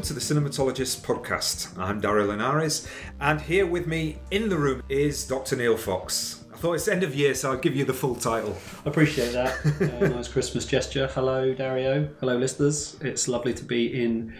to the Cinematologist podcast. I'm Dario Llinares, and here with me in the room is Dr. Neil Fox. I thought it's end of year, so I'll give you the full title. I appreciate that. Uh, nice Christmas gesture. Hello, Dario. Hello, listeners. It's lovely to be in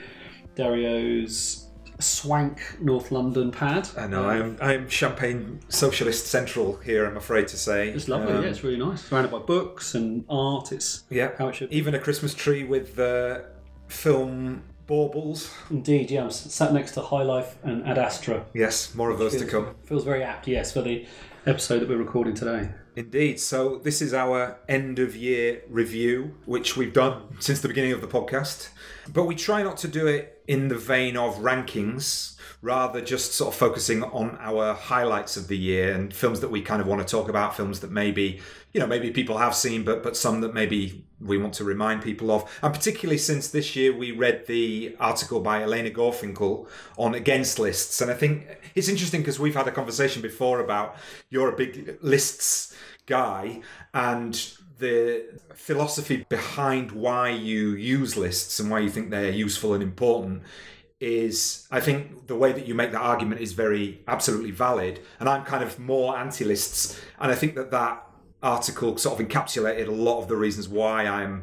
Dario's swank North London pad. I know, I'm, I'm Champagne Socialist Central here, I'm afraid to say. It's lovely. Um, yeah, it's really nice. Surrounded by books and art. It's yeah. how it should. Even a Christmas tree with uh, film baubles. Indeed, yeah. I'm sat next to High Life and Ad Astra. Yes, more of those to come. Feels very apt. Yes, for the episode that we're recording today. Indeed. So this is our end of year review, which we've done since the beginning of the podcast. But we try not to do it in the vein of rankings, rather just sort of focusing on our highlights of the year and films that we kind of want to talk about, films that maybe, you know, maybe people have seen, but but some that maybe we want to remind people of. And particularly since this year we read the article by Elena Gorfinkel on against lists. And I think it's interesting because we've had a conversation before about you're a big lists guy and the philosophy behind why you use lists and why you think they're useful and important is I think the way that you make that argument is very absolutely valid and I'm kind of more anti-lists and I think that that article sort of encapsulated a lot of the reasons why I'm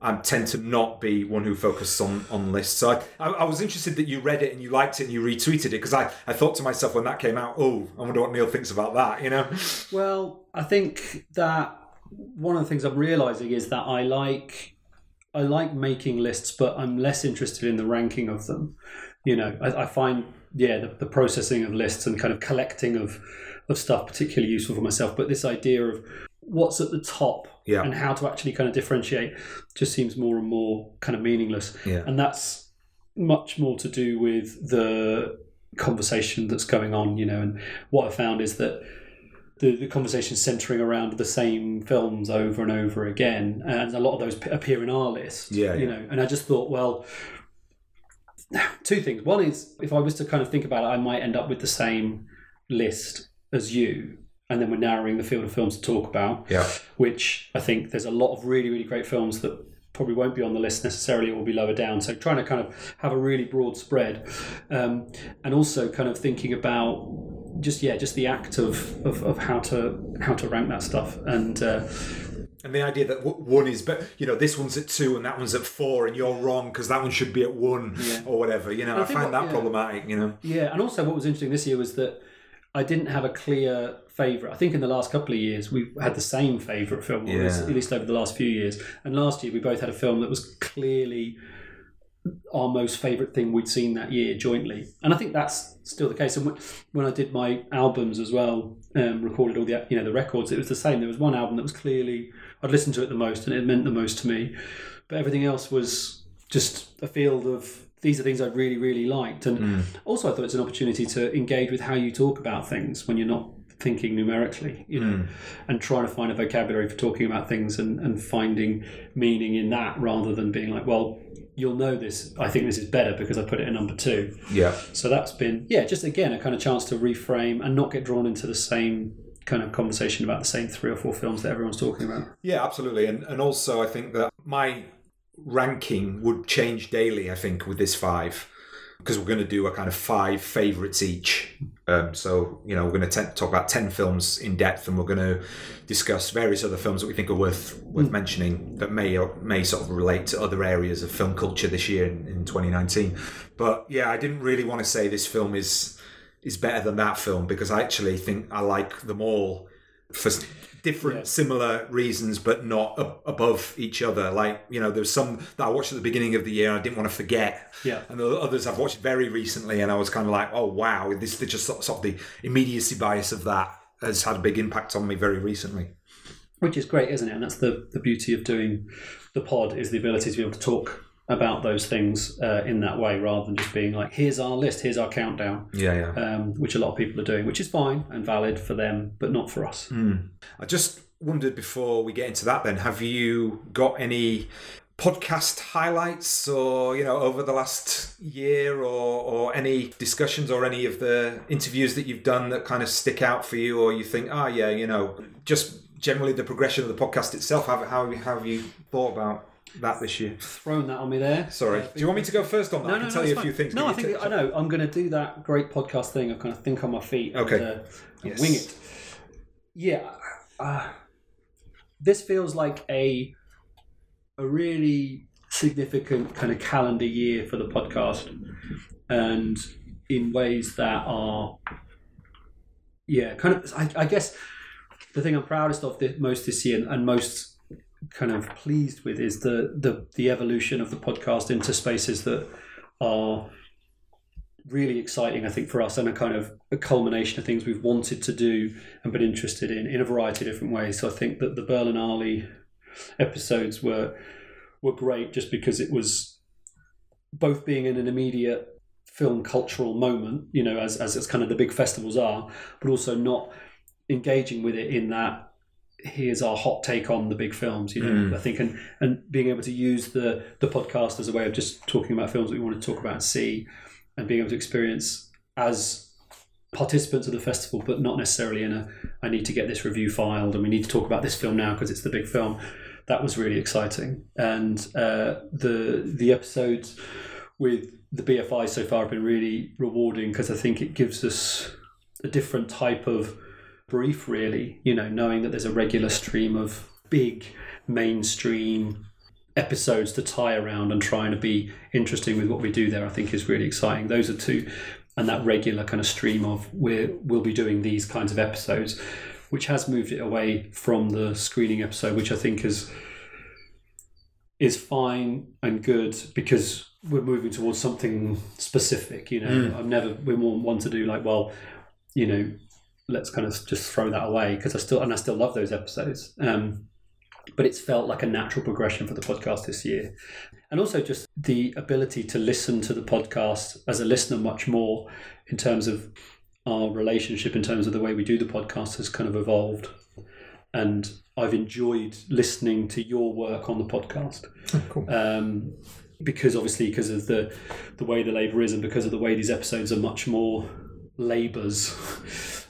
I tend to not be one who focuses on, on lists. So I, I, I was interested that you read it and you liked it and you retweeted it because I, I thought to myself when that came out, oh, I wonder what Neil thinks about that, you know? Well, I think that one of the things I'm realizing is that I like I like making lists, but I'm less interested in the ranking of them. You know, I, I find yeah the, the processing of lists and kind of collecting of of stuff particularly useful for myself. But this idea of what's at the top Yeah. and how to actually kind of differentiate just seems more and more kind of meaningless. Yeah. And that's much more to do with the conversation that's going on, you know. And what I found is that the, the conversation centering around the same films over and over again, and a lot of those appear in our list. Yeah, you yeah. know. And I just thought, well, two things. One is if I was to kind of think about it, I might end up with the same list as you, and then we're narrowing the field of films to talk about Yeah. which I think there's a lot of really, really great films that probably won't be on the list necessarily It will be lower down. So trying to kind of have a really broad spread. Um, and also kind of thinking about just yeah, just the act of, of, of how to how to rank that stuff. And uh, And the idea that one is, but you know, this one's at two and that one's at four, and you're wrong because that one should be at one Yeah. or whatever. You know, I, I find what- that yeah. problematic. You know, yeah, and also what was interesting this year was that I didn't have a clear favourite. I think in the last couple of years we've had the same favourite film, or at least- Yeah. at least over the last few years. And last year we both had a film that was clearly our most favourite thing we'd seen that year jointly. And I think that's still the case. And when- when I did my albums as well, um, recorded all the you know the records, it was the same. There was one album that was clearly I'd listened to it the most, and it meant the most to me. But everything else was just a field of these are things I really really liked, and also I thought it's an opportunity to engage with how you talk about things when you're not thinking numerically, you know, and trying to find a vocabulary for talking about things and, and finding meaning in that rather than being like, well, you'll know this. I think this is better because I put it in number two. yeah, So that's been, yeah, just again, a kind of chance to reframe and not get drawn into the same kind of conversation about the same three or four films that everyone's talking about. yeah, absolutely. And and also, I think that my ranking would change daily. I think with this five. Because we're going to do a kind of five favourites each. Um, so, you know, we're going to t- talk about 10 films in depth and we're going to discuss various other films that we think are worth worth mentioning that may or may sort of relate to other areas of film culture this year in, in 2019. But yeah, I didn't really want to say this film is is better than that film because I actually think I like them all for different Yeah. similar reasons but not ab- above each other like you know there's some that i watched at the beginning of the year and i didn't want to forget Yeah. and the others i've watched very recently and i was kind of like oh wow this just sort of, sort of the immediacy bias of that has had a big impact on me very recently Which is great, isn't it? And that's the, the beauty of doing the pod is the ability to be able to talk about those things uh, in that way rather than just being like, here's our list, here's our countdown, yeah yeah um, which a lot of people are doing, which is fine and valid for them, but not for us. I just wondered before we get into that then, have you got any podcast highlights or, you know, over the last year or, or any discussions or any of the interviews that you've done that kind of stick out for you or you think, oh yeah, you know, just generally the progression of the podcast itself, how, how, how have you thought about that this year? Thrown that on me there. Sorry. Do you want me to go first on that? I can tell it's you a fine. few things. No, I think I know. I'm going to do that great podcast thing. I kind of think on my feet. Okay. And, uh, and Yes. wing it. Yeah. Uh, this feels like a a really significant kind of calendar year for the podcast, and in ways that are, yeah, kind of. I, I guess the thing I'm proudest of the, most this year and most kind of pleased with is the the the evolution of the podcast into spaces that are really exciting I think for us and a kind of a culmination of things we've wanted to do and been interested in in a variety of different ways. So I think that the Berlinale episodes were were great just because it was both being in an immediate film cultural moment you know as as it's kind of the big festivals are but also not engaging with it in that here's our hot take on the big films you know Mm. i think and and being able to use the the podcast as a way of just talking about films that we want to talk about and see and being able to experience as participants of the festival but not necessarily in a i need to get this review filed and we need to talk about this film now because it's the big film that was really exciting and uh, the the episodes with the bfi so far have been really rewarding because i think it gives us a different type of brief really you know knowing that there's a regular stream of big mainstream episodes to tie around and trying to be interesting with what we do there i think is really exciting those are two and that regular kind of stream of we're we'll be doing these kinds of episodes which has moved it away from the screening episode which i think is is fine and good because we're moving towards something specific you know Mm. i've never we want to do like well you know let's kind of just throw that away because I still and I still love those episodes. Um, but it's felt like a natural progression for the podcast this year, and also just the ability to listen to the podcast as a listener much more in terms of our relationship, in terms of the way we do the podcast has kind of evolved, and I've enjoyed listening to your work on the podcast cool. um, because obviously because of the the way the labour is and because of the way these episodes are much more labours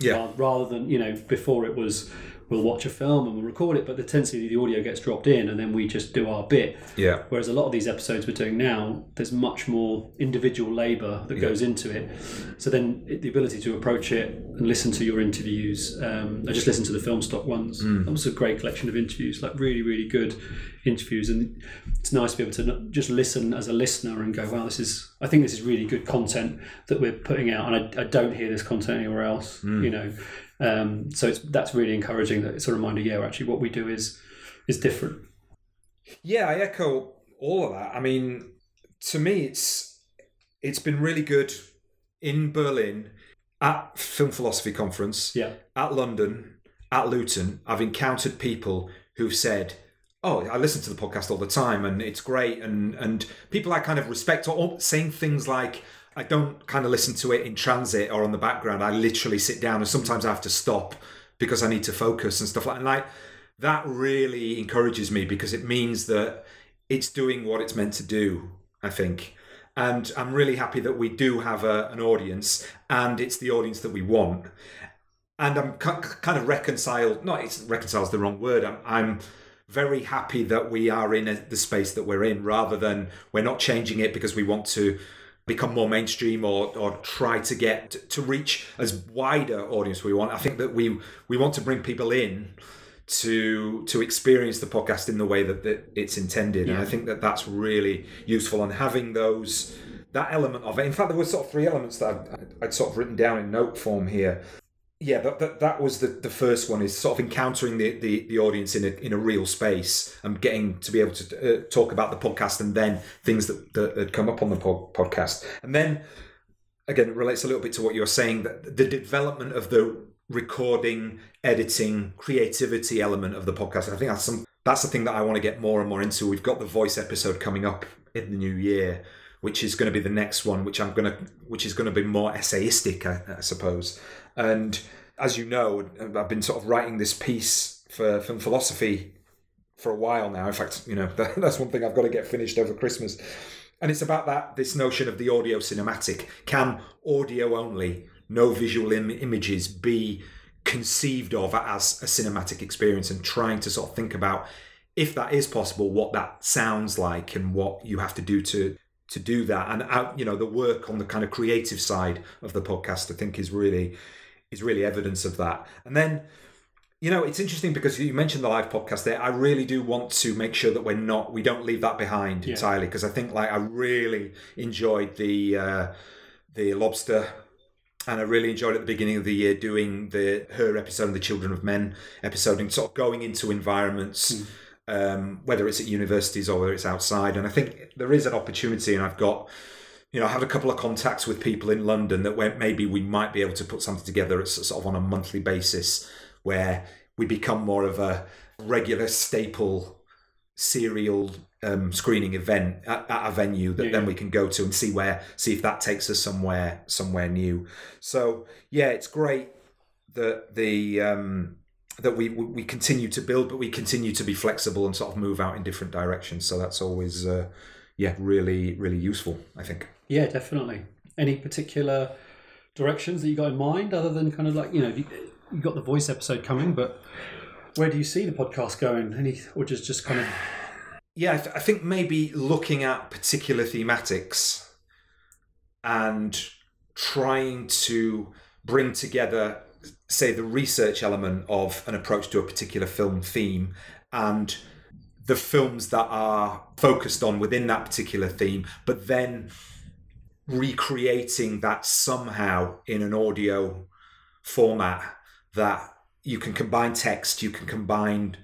Yeah. rather than you know before it was we'll watch a film and we'll record it but the tendency the audio gets dropped in and then we just do our bit. Yeah. whereas a lot of these episodes we're doing now there's much more individual labour that goes into it. So then it, the ability to approach it and listen to your interviews um, I just listened to the film stock ones that was a great collection of interviews like really really good interviews. And it's nice to be able to just listen as a listener and go wow this is I think this is really good content that we're putting out and I, I don't hear this content anywhere else you know um, so it's that's really encouraging that it's a reminder yeah actually what we do is is different Yeah, I echo all of that. I mean, to me, it's it's been really good in Berlin at Film Philosophy Conference, yeah at London, at Luton. I've encountered people who've said, "Oh, I listen to the podcast all the time, and it's great," and and people I kind of respect, or saying things like. I don't kind of listen to it in transit or on the background. I literally sit down, and sometimes I have to stop because I need to focus and stuff like. And like that really encourages me because it means that it's doing what it's meant to do. I think, and I'm really happy that we do have a, an audience, and it's the audience that we want. And I'm ki- kind of reconciled. Not it's reconcile's the wrong word. I'm, I'm very happy that we are in a, the space that we're in, rather than we're not changing it because we want to become more mainstream or, or try to get to reach as wider audience we want. I think that we we want to bring people in to to experience the podcast in the way that, that it's intended, and I think that that's really useful. And having those that element of it. In fact, there were sort of three elements that I'd, I'd sort of written down in note form here. Yeah, that, that, that was the, the first one is sort of encountering the, the, the audience in a, in a real space and getting to be able to uh, talk about the podcast and then things that, that, that come up on the po- podcast. And then, again, it relates a little bit to what you were saying that the development of the recording, editing, creativity element of the podcast. I think that's some that's the thing that I want to get more and more into. We've got the voice episode coming up in the new year, which is going to be the next one, which I'm to, which is going to be more essayistic, I, I suppose. And as you know, I've been sort of writing this piece for film philosophy for a while now. In fact, you know, that's one thing I've got to get finished over Christmas. And it's about that this notion of the audio cinematic. Can audio only, no visual Im- images, be conceived of as a cinematic experience? And trying to sort of think about if that is possible, what that sounds like and what you have to do to to do that. And uh, you know, the work on the kind of creative side of the podcast, I think, is really is really evidence of that. And then you know, it's interesting because you mentioned the live podcast there. I really do want to make sure that we're not, we don't leave that behind Yeah. entirely because I think like I really enjoyed the uh, the lobster, and I really enjoyed at the beginning of the year doing the her episode and the Children of Men episode and sort of going into environments, um, whether it's at universities or whether it's outside. And I think there is an opportunity, and I've got you know, I have a couple of contacts with people in London that where maybe we might be able to put something together as sort of on a monthly basis where we become more of a regular staple serial um, screening event at, at a venue that Yeah, then we can go to and see where see if that takes us somewhere somewhere new. So yeah, it's great that the um, that we we we continue to build, but we continue to be flexible and sort of move out in different directions. So that's always uh, yeah really really useful. I think. Yeah, definitely. Any particular directions that you got in mind, other than kind of like you know you, you got the voice episode coming, but where do you see the podcast going? Any or just just kind of Yeah, I, th- I think maybe looking at particular thematics and trying to bring together, say, the research element of an approach to a particular film theme and the films that are focused on within that particular theme, but then recreating that somehow in an audio format that you can combine text, you can combine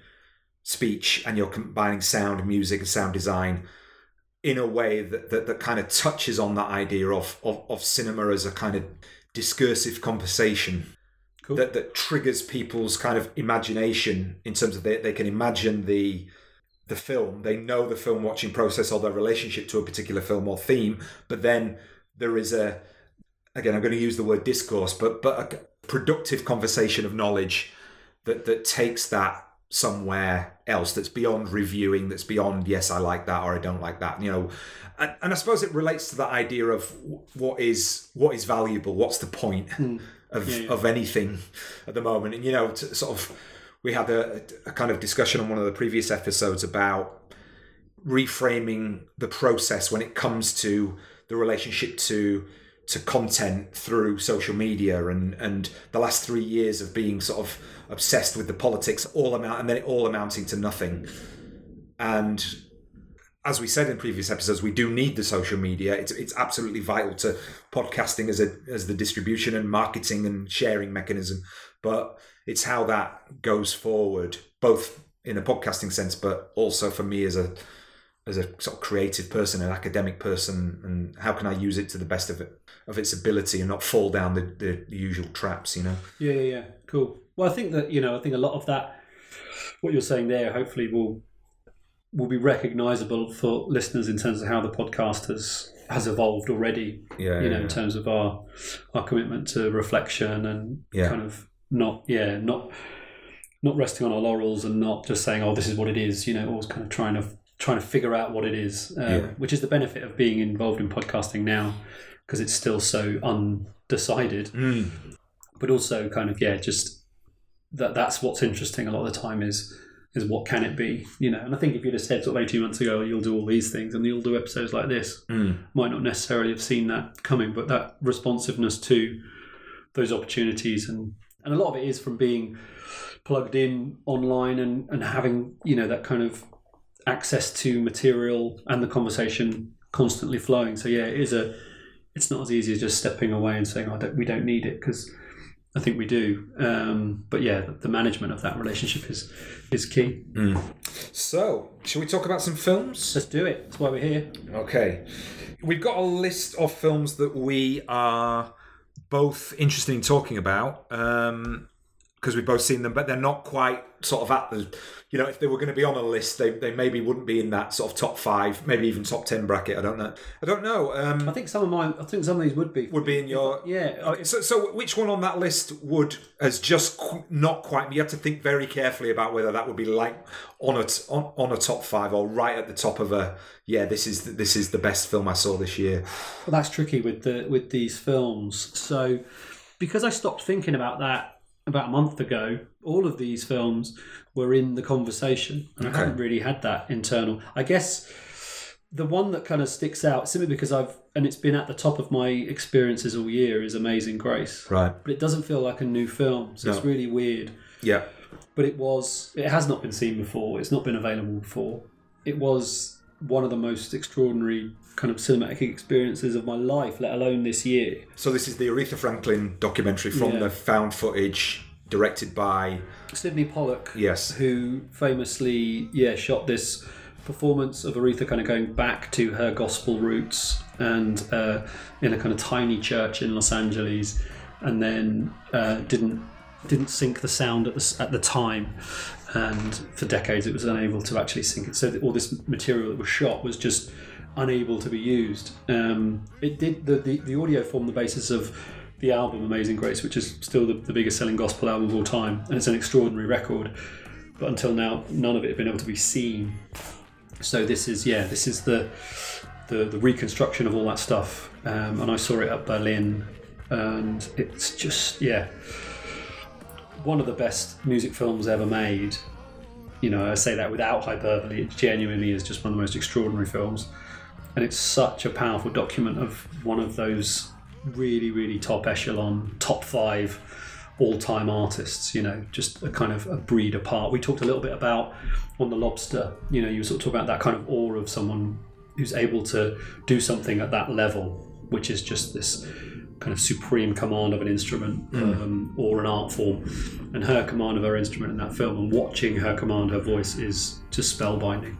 speech, and you're combining sound, music, and sound design in a way that, that, that kind of touches on that idea of, of, of cinema as a kind of discursive conversation Cool. that, that triggers people's kind of imagination in terms of they, they can imagine the the film they know the film watching process or their relationship to a particular film or theme but then there is a again i'm going to use the word discourse but but a productive conversation of knowledge that that takes that somewhere else that's beyond reviewing that's beyond yes i like that or i don't like that you know. And, and i suppose it relates to that idea of what is what is valuable what's the point hmm. of, Yeah, yeah. of anything at the moment. And you know to sort of we had a, a kind of discussion on one of the previous episodes about reframing the process when it comes to the relationship to to content through social media and and the last three years of being sort of obsessed with the politics all amount and then all amounting to nothing. And as we said in previous episodes we do need the social media. It's it's absolutely vital to podcasting as a as the distribution and marketing and sharing mechanism. But it's how that goes forward both in a podcasting sense but also for me as a as a sort of creative person, an academic person, and how can I use it to the best of it of its ability and not fall down the, the, the usual traps, you know? Yeah, yeah, yeah. Cool. Well, I think that you know, I think a lot of that, what you're saying there, hopefully will will be recognisable for listeners in terms of how the podcast has has evolved already. Yeah, You know, yeah, in terms of our our commitment to reflection and Yeah. kind of not, yeah, not not resting on our laurels and not just saying, oh, this is what it is. You know, always kind of trying to trying to figure out what it is, uh, Yeah. which is the benefit of being involved in podcasting now because it's still so undecided Mm. but also kind of yeah just that that's what's interesting a lot of the time is is what can it be you know and i think if you'd have said sort of 18 months ago you'll do all these things and you'll do episodes like this Mm. might not necessarily have seen that coming but that responsiveness to those opportunities and and a lot of it is from being plugged in online and and having you know that kind of access to material and the conversation constantly flowing so yeah it is a it's not as easy as just stepping away and saying oh, don't, we don't need it because I think we do um, but yeah the, management of that relationship is is key Mm. So, shall we talk about some films? let's do it that's why we're here Okay. We've got a list of films that we are both interested in talking about because we've both seen them, but they're not quite sort of at the, you know, if they were going to be on a list, they, they maybe wouldn't be in that sort of top five, maybe even top 10 bracket. I don't know. I don't know. I Um, think some of mine I think some of these would be would be in your. yeah I- So, so which one on that list would has just qu- not quite? You have to think very carefully about whether that would be like on a t- on, on a top five or right at the top of a. Yeah, this is the, this is the best film I saw this year. Well, that's tricky with the with these films. So, because I stopped thinking about that about a month ago, all of these films were in the conversation. And Okay. I haven't really had that internal. I guess the one that kind of sticks out simply because I've and it's been at the top of my experiences all year is Amazing Grace. Right. But it doesn't feel like a new film, so it's really weird. Yeah. But it was it has not been seen before. It's not been available before. It was one of the most extraordinary kind of cinematic experiences of my life, let alone this year. So this is the Aretha Franklin documentary from Yeah. the found footage, directed by Sydney Pollack, yes, who famously, yeah, shot this performance of Aretha kind of going back to her gospel roots and uh, in a kind of tiny church in Los Angeles, and then uh, didn't didn't sync the sound at the at the time, and for decades it was unable to actually sync it. So all this material that was shot was just unable to be used. Um, it did the, the the audio formed the basis of the album Amazing Grace, which is still the, the biggest selling gospel album of all time, and it's an extraordinary record. But until now, none of it had been able to be seen. So this is yeah, this is the the, the reconstruction of all that stuff, um, and I saw it at Berlin, and it's just yeah, one of the best music films ever made. You know, I say that without hyperbole. It genuinely is just one of the most extraordinary films, and it's such a powerful document of one of those really, really top echelon, top five all-time artists. You know, just a kind of a breed apart. We talked a little bit about on the Lobster. You know, you sort of talk about that kind of awe of someone who's able to do something at that level, which is just this kind of supreme command of an instrument um, or an art form. And her command of her instrument in that film and watching her command her voice is just spellbinding.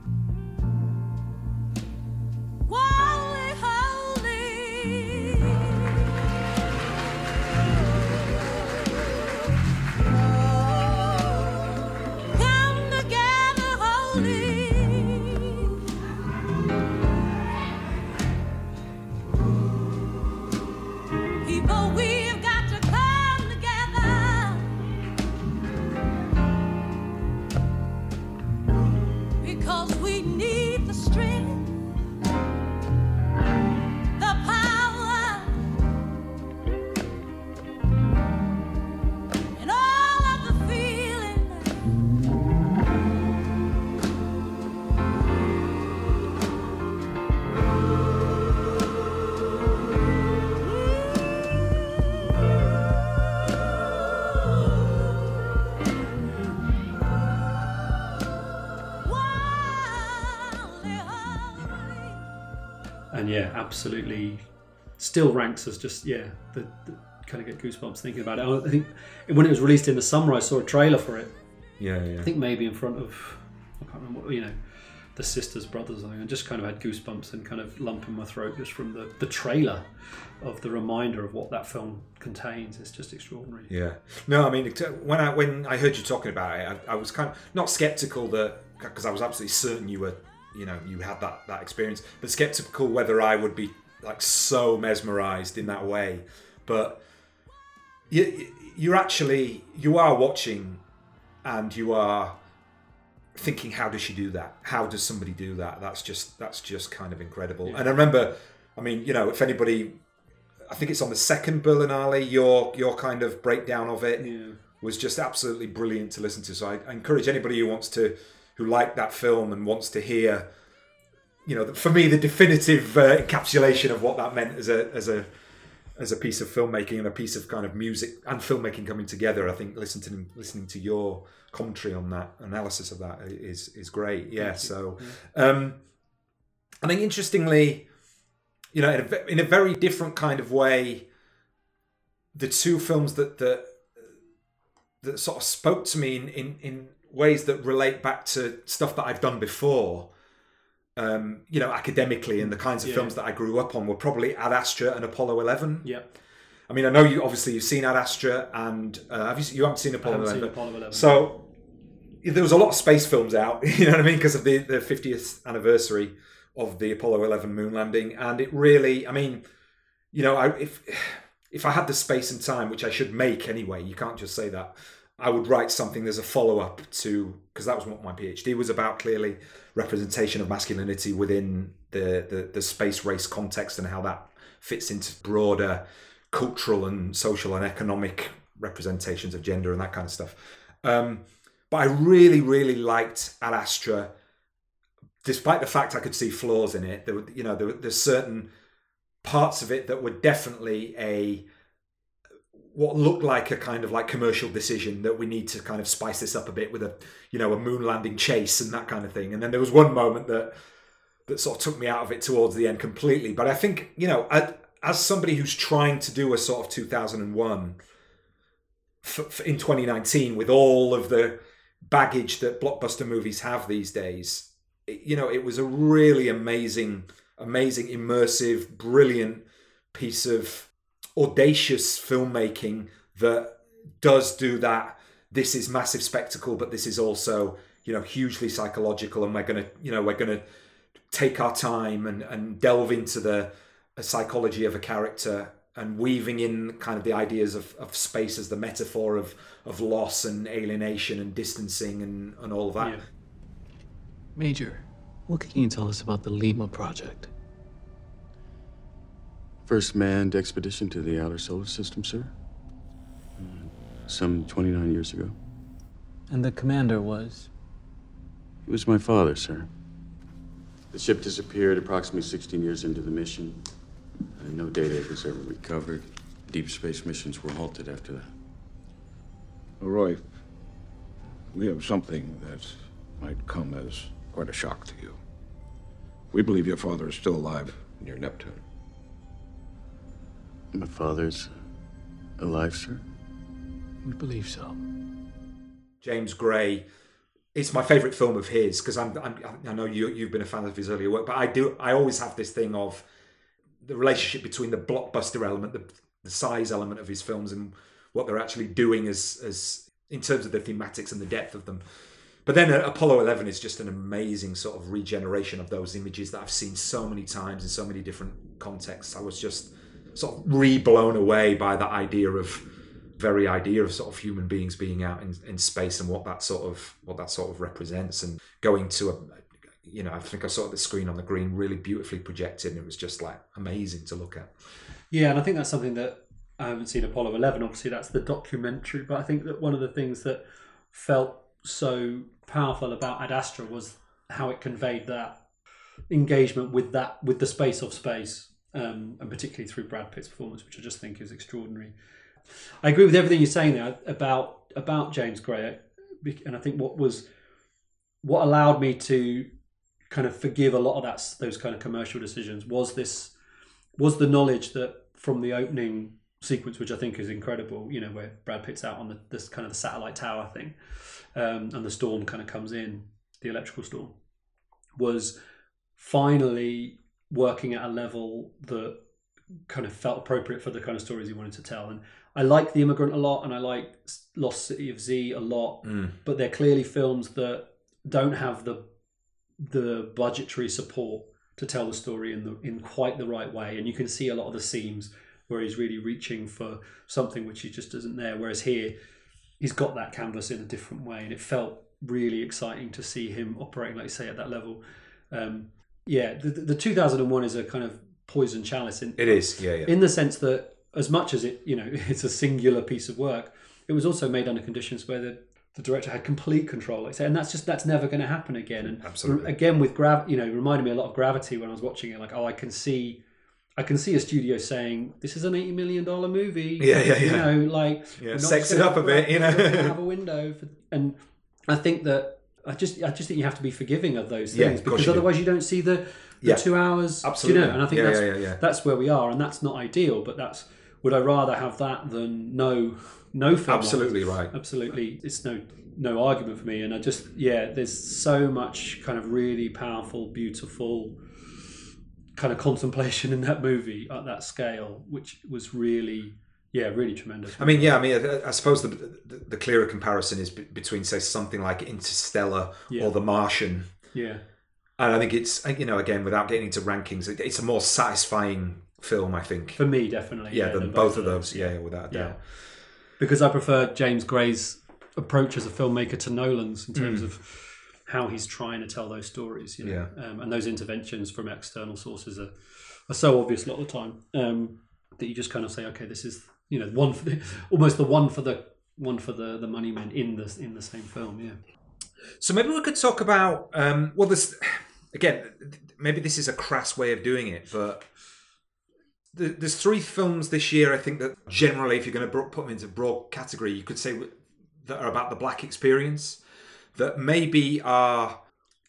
Absolutely still ranks as just yeah, the, the kind of get goosebumps thinking about it. I think when it was released in the summer, I saw a trailer for it. yeah, yeah. I think maybe in front of I can't remember, you know, the sisters, brothers. I just kind of had goosebumps and kind of lump in my throat just from the the trailer of the reminder of what that film contains. It's just extraordinary. Yeah. No, I mean, when I when I heard you talking about it, I, I was kind of not skeptical that because I was absolutely certain you were, you know, you had that that experience, but skeptical whether I would be like so mesmerized in that way. But you, you're actually you are watching, and you are thinking, how does she do that? How does somebody do that? That's just that's just kind of incredible. And I remember, I mean, you know, if anybody I think it's on the second Berlinale. Your your kind of breakdown of it Yeah. was just absolutely brilliant to listen to. So I encourage anybody who wants to, who liked that film and wants to hear, you know, for me the definitive uh, encapsulation of what that meant as a as a as a piece of filmmaking and a piece of kind of music and filmmaking coming together. I think listening to listening to your commentary on that analysis of that is is great. Yeah. So, um, I think interestingly, you know, in a, in a very different kind of way, the two films that that that sort of spoke to me in, in, in ways that relate back to stuff that I've done before. Um, you know, academically, and the kinds of Yeah. films that I grew up on were probably Ad Astra and Apollo Eleven. Yeah. I mean, I know you obviously you've seen Ad Astra, and uh, have you? You haven't seen Apollo haven't Eleven, seen Apollo 11. so there was a lot of space films out, you know what I mean, because of the, the 50th anniversary of the Apollo 11 moon landing, and it really, I mean, you know, I, if if I had the space and time, which I should make anyway, you can't just say that. I would write something. There's a follow up to because that was what my PhD was about. Clearly, representation of masculinity within the, the the space race context and how that fits into broader cultural and social and economic representations of gender and that kind of stuff. Um, but I really, really liked Ad Astra, despite the fact I could see flaws in it. There were, you know, there, there's certain parts of it that were definitely a what looked like a kind of like commercial decision that we need to kind of spice this up a bit with a you know a moon landing chase and that kind of thing. And then there was one moment that that sort of took me out of it towards the end completely. But I think you know, as, somebody who's trying to do a sort of 2001 f- f- in 2019 with all of the baggage that blockbuster movies have these days, it- you know, it was a really amazing, amazing, immersive, brilliant piece of audacious filmmaking that does do that. This is massive spectacle, but this is also you know hugely psychological, and we're gonna you know we're gonna take our time and, and delve into the, the psychology of a character and weaving in kind of the ideas of, of space as the metaphor of, of loss and alienation and distancing and, and all of that. Yeah. Major, what can you tell us about the Lima project? First manned expedition to the outer solar system, sir. Some 29 years ago. And the commander was? He was my father, sir. The ship disappeared approximately 16 years into the mission. And no data was ever recovered. Deep space missions were halted after that. Roy, we have something that might come as quite a shock to you. We believe your father is still alive near Neptune. My father's alive, sir? We believe so. James Gray. It's my favourite film of his because I'm, I'm I know you you've been a fan of his earlier work, but I do I always have this thing of the relationship between the blockbuster element, the, the size element of his films, and what they're actually doing as as in terms of the thematics and the depth of them. But then uh, Apollo 11 is just an amazing sort of regeneration of those images that I've seen so many times in so many different contexts. I was just sort of re-blown away by that idea of very idea of sort of human beings being out in, in space and what that sort of what that sort of represents and going to a you know I think I saw the screen on the green really beautifully projected and it was just like amazing to look at. Yeah, and I think that's something that I haven't seen Apollo 11. Obviously, that's the documentary. But I think that one of the things that felt so powerful about Ad Astra was how it conveyed that engagement with that with the space of space, um, and particularly through Brad Pitt's performance, which I just think is extraordinary. I agree with everything you're saying there about about James Gray, and I think what was what allowed me to kind of forgive a lot of that those kind of commercial decisions was this was the knowledge that from the opening sequence, which I think is incredible, you know, where Brad Pitt's out on the this kind of the satellite tower thing, um, and the storm kind of comes in, the electrical storm, was finally working at a level that kind of felt appropriate for the kind of stories he wanted to tell. And I like The Immigrant a lot, and I like Lost City of Z a lot, but they're clearly films that don't have the the budgetary support to tell the story in the in quite the right way, and you can see a lot of the seams where he's really reaching for something which he just isn't there. Whereas here, he's got that canvas in a different way, and it felt really exciting to see him operating, like you say, at that level. Um, yeah, the, the 2001 is a kind of poison chalice in It is, yeah, yeah. in the sense that as much as it you know it's a singular piece of work it was also made under conditions where the, the director had complete control like say and that's just that's never going to happen again and Absolutely. again with grav you know it reminded me a lot of gravity when i was watching it like oh i can see i can see a studio saying this is an 80 million dollar movie Yeah, yeah, yeah. you know like Yeah, sex it up a bit, you know. have a window for, and i think that I just, I just think you have to be forgiving of those Yeah, things of because you do. otherwise you don't see the, the Yeah. two hours. Absolutely. You know? And I think Yeah, that's yeah, yeah, yeah. that's where we are, and that's not ideal. But that's would I rather have that than no no film? Absolutely right. Absolutely, it's no no argument for me. And I just yeah, there's so much kind of really powerful, beautiful kind of contemplation in that movie at that scale, which was really yeah, really tremendous. I mean, yeah, I mean, I, I suppose the, the the clearer comparison is be- between, say, something like Interstellar Yeah. or The Martian, yeah, and I think it's you know again without getting into rankings, it, it's a more satisfying film, I think. for me definitely. yeah, than both of those. Yeah, without a Yeah. doubt. because I prefer James Gray's approach as a filmmaker to Nolan's in terms of how he's trying to tell those stories. You know? um, and those interventions from external sources are, are so obvious a lot of the time. Um, that you just kind of say, okay, this is you know one for the, almost the one for the one for the the money men in the in the same film. Yeah. So maybe we could talk about um, well, this again. Maybe this is a crass way of doing it, but th- there's three films this year. I think that generally, if you're going to put them into broad category, you could say that are about the black experience. That maybe are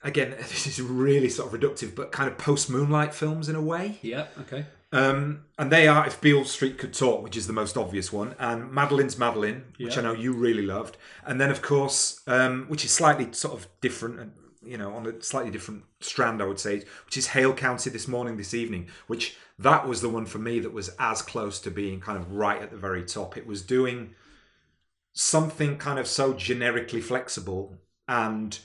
again. This is really sort of reductive, but kind of post Moonlight films in a way. Yeah. Okay. Um, and they are If Beale Street Could Talk, which is the most obvious one, and Madeline's Madeline, which Yeah. I know you really loved, and then of course, um, which is slightly sort of different, and you know, on a slightly different strand, I would say, which is Hale County this morning, this evening, which that was the one for me that was as close to being kind of right at the very top. It was doing something kind of so generically flexible and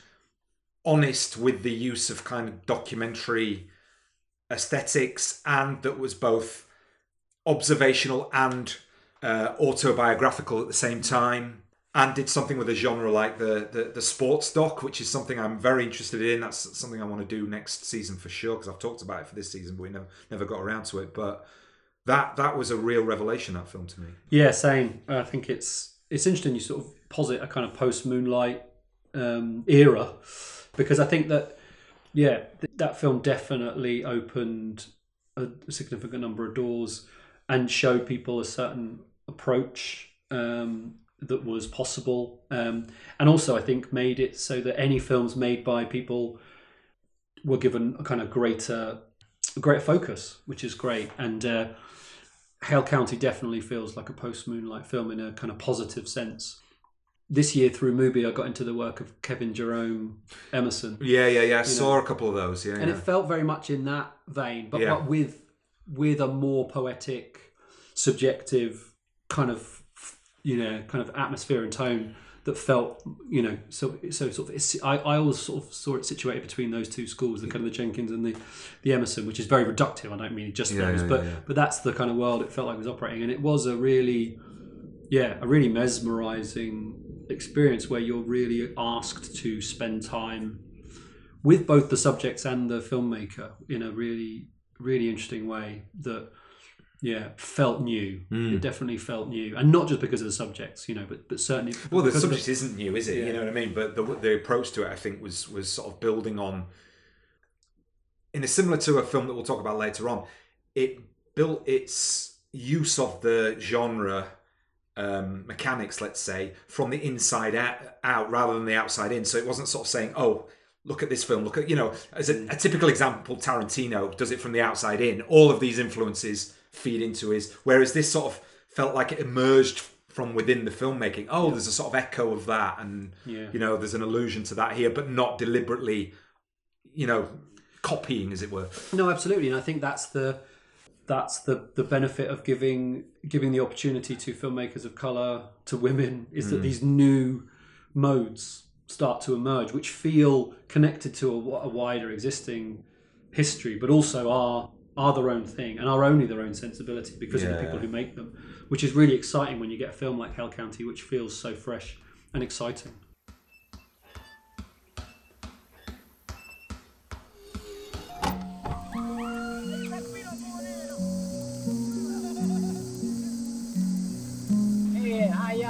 honest with the use of kind of documentary aesthetics and that was both observational and uh, autobiographical at the same time and did something with a genre like the, the the sports doc which is something i'm very interested in that's something i want to do next season for sure because i've talked about it for this season but we never, never got around to it but that that was a real revelation that film to me Yeah, same. I think it's it's interesting. You sort of posit a kind of post Moonlight um, era because I think that yeah, th- that film definitely opened a significant number of doors and showed people a certain approach um, that was possible, um, and also I think made it so that any films made by people were given a kind of greater greater focus, which is great and. Uh, Hale County definitely feels like a post Moonlight film in a kind of positive sense. This year through Mubi, I got into the work of Kevin Jerome Everson, yeah yeah yeah i saw a couple of those yeah, and yeah. it felt very much in that vein, but, Yeah. but with with a more poetic, subjective kind of you know kind of atmosphere and tone that felt you know so so sort of it's, I, I always sort of saw it situated between those two schools the kind of the Jenkins and the the Everson which is very reductive I don't mean just Yeah, those yeah, but yeah. but that's the kind of world it felt like it was operating and it was a really yeah a really mesmerizing experience where you're really asked to spend time with both the subjects and the filmmaker in a really really interesting way that yeah felt new Hmm. it definitely felt new and not just because of the subjects you know but but certainly Well, the subject isn't new, is it? You know what I mean. But the the approach to it, I think, was was sort of building on. In a similar to a film that we'll talk about later on, it built its use of the genre um, mechanics, let's say, from the inside out, out rather than the outside in. So it wasn't sort of saying, "Oh, look at this film. Look at you know." As a, a typical example, Tarantino does it from the outside in. All of these influences feed into his. Whereas this sort of felt like it emerged from within the filmmaking. Oh, there's a sort of echo of that, and Yeah. you know, there's an allusion to that here, but not deliberately, you know, copying, as it were. No, absolutely, and I think that's the that's the the benefit of giving giving the opportunity to filmmakers of color to women is that mm. these new modes start to emerge, which feel connected to a, a wider existing history, but also are are their own thing and are only their own sensibility because of the people who make them, which is really exciting when you get a film like Hale County, which feels so fresh and exciting.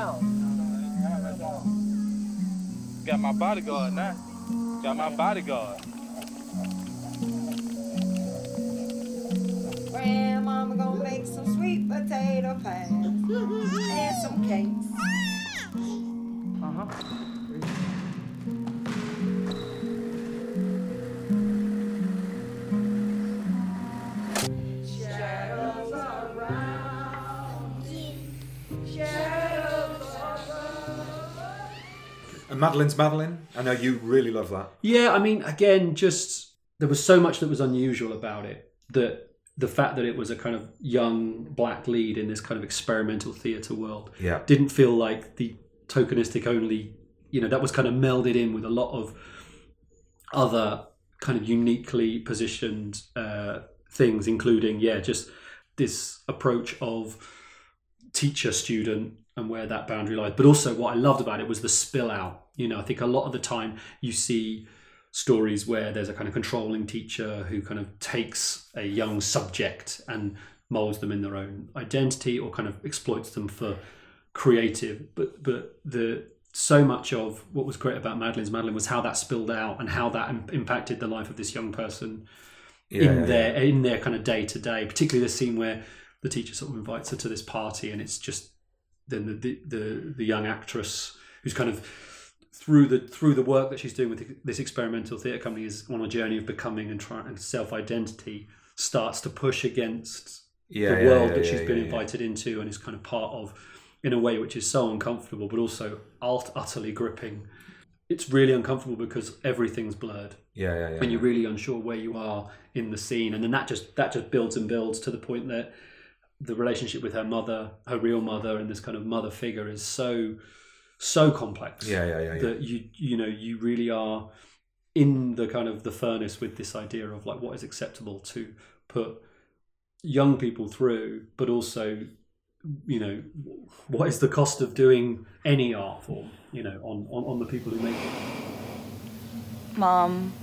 Yeah. Got my bodyguard now. Got my bodyguard. Grandmama gonna make some sweet potato pies and some cakes. Shadows Madeline's Madeline. I know you really love that. Yeah, I mean, again, just there was so much that was unusual about it that the fact that it was a kind of young black lead in this kind of experimental theatre world Yeah. didn't feel like the tokenistic only, you know, that was kind of melded in with a lot of other kind of uniquely positioned uh, things, including, yeah, just this approach of teacher student and where that boundary lies. But also, what I loved about it was the spill out. You know, I think a lot of the time you see stories where there's a kind of controlling teacher who kind of takes a young subject and molds them in their own identity or kind of exploits them for creative. But but the so much of what was great about Madeline's Madeline was how that spilled out and how that im- impacted the life of this young person Yeah, in yeah, their in their kind of day to day. Particularly the scene where the teacher sort of invites her to this party, and it's just then the the, the, the young actress who's kind of through the through the work that she's doing with this experimental theatre company is on a journey of becoming and trying and self identity starts to push against Yeah, the yeah, world yeah, that she's been invited into and is kind of part of in a way which is so uncomfortable but also ut- utterly gripping. It's really uncomfortable because everything's blurred Yeah, yeah, yeah. and you're really unsure where you are in the scene and then that just that just builds and builds to the point that the relationship with her mother her real mother and this kind of mother figure is so so complex Yeah, yeah, yeah, yeah. that you you know you really are in the kind of the furnace with this idea of like what is acceptable to put young people through but also you know what is the cost of doing any art form you know on on, on the people who make it Mom.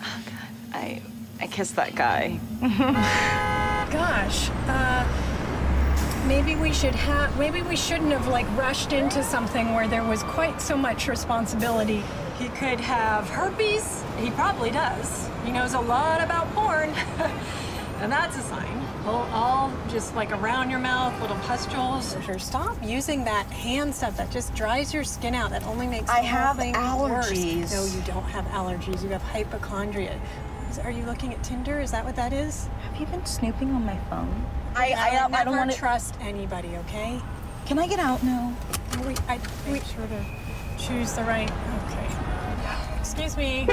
Oh God, I I kissed that guy. Gosh, uh, maybe we should have. Maybe we shouldn't have like rushed into something where there was quite so much responsibility. He could have herpes. He probably does. He knows a lot about porn. and that's a sign. All, all just like around your mouth, little pustules. Sure, stop using that hand stuff. That just dries your skin out. That only makes I have allergies. Worse. No, you don't have allergies. You have hypochondria. Are you looking at Tinder? Is that what that is? Have you been snooping on my phone? I I, I, I, don't want to. trust anybody. Okay. Can I get out now? Wait, I make sure to choose the right. Okay. Excuse me.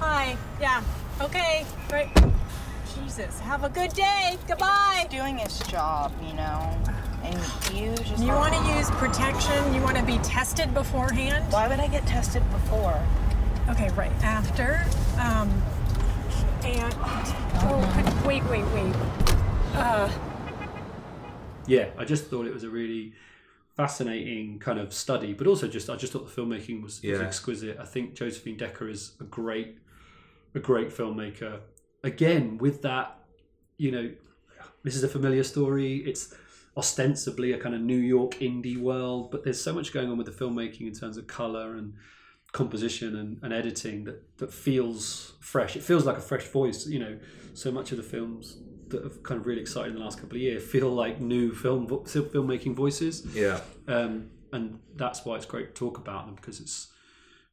Hi. Yeah. Okay. Right. Jesus. Have a good day. Goodbye. He's doing his job, you know. And you just. You want to use protection? You want to be tested beforehand? Why would I get tested before? Okay, right after. Um, and oh, wait, wait, wait. Uh, yeah, I just thought it was a really fascinating kind of study, but also just I just thought the filmmaking was, was exquisite. I think Josephine Decker is a great a great filmmaker. Again, with that, you know, this is a familiar story. It's ostensibly a kind of New York indie world, but there's so much going on with the filmmaking in terms of color and composition and, and editing that, that feels fresh. It feels like a fresh voice. You know, so much of the films that have kind of really excited in the last couple of years feel like new film vo- filmmaking voices. Yeah. Um, and that's why it's great to talk about them because it's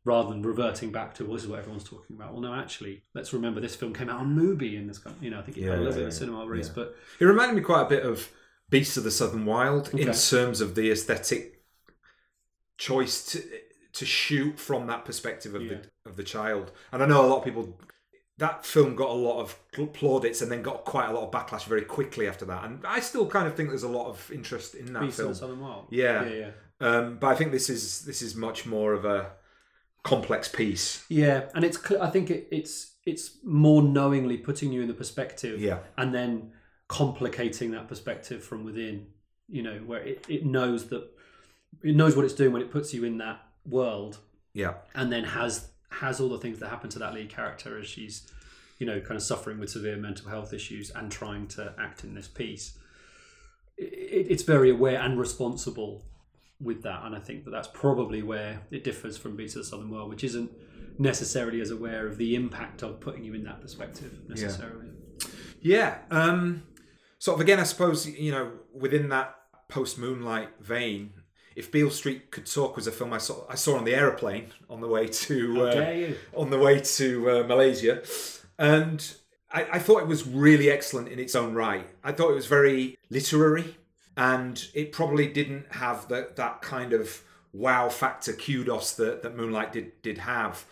rather than reverting back to well, this is what everyone's talking about. Well, no, actually, let's remember this film came out on Mubi in this kind. You know, I think it Yeah, had a little yeah, bit of yeah, cinema race, but It reminded me quite a bit of Beasts of the Southern Wild in terms of the aesthetic choice to to shoot from that perspective of the of the child. And I know a lot of people that film got a lot of plaudits and then got quite a lot of backlash very quickly after that. And I still kind of think there's a lot of interest in that Beast film. the Southern Wild. Yeah. yeah, yeah. Um, but I think this is this is much more of a complex piece. Yeah, and it's I think it, it's it's more knowingly putting you in the perspective, Yeah. and then complicating that perspective from within. You know, where it, it knows that it knows what it's doing when it puts you in that world, Yeah. and then has has all the things that happen to that lead character as she's you know kind of suffering with severe mental health issues and trying to act in this piece. It, it's very aware and responsible with that, and I think that that's probably where it differs from Beasts of the Southern Wild, which isn't necessarily as aware of the impact of putting you in that perspective necessarily. Yeah. Um, sort of again, I suppose you know within that post Moonlight vein, if Beale Street Could Talk was a film I saw I saw on the aeroplane on the way to uh, on the way to uh, Malaysia, and I, I thought it was really excellent in its own right. I thought it was very literary, and it probably didn't have that that kind of wow factor kudos that, that Moonlight did did have,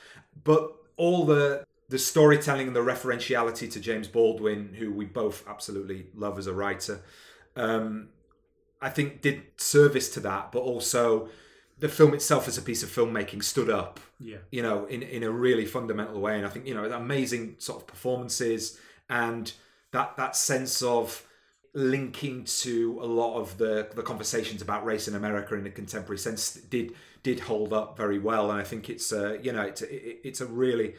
but all the the storytelling and the referentiality to James Baldwin, who we both absolutely love as a writer, um, I think did service to that, but also the film itself as a piece of filmmaking stood up Yeah. you know, in, in a really fundamental way. And I think, you know, amazing sort of performances and that that sense of linking to a lot of the the conversations about race in America in a contemporary sense did did hold up very well. And I think it's uh, you know it's it, it's a really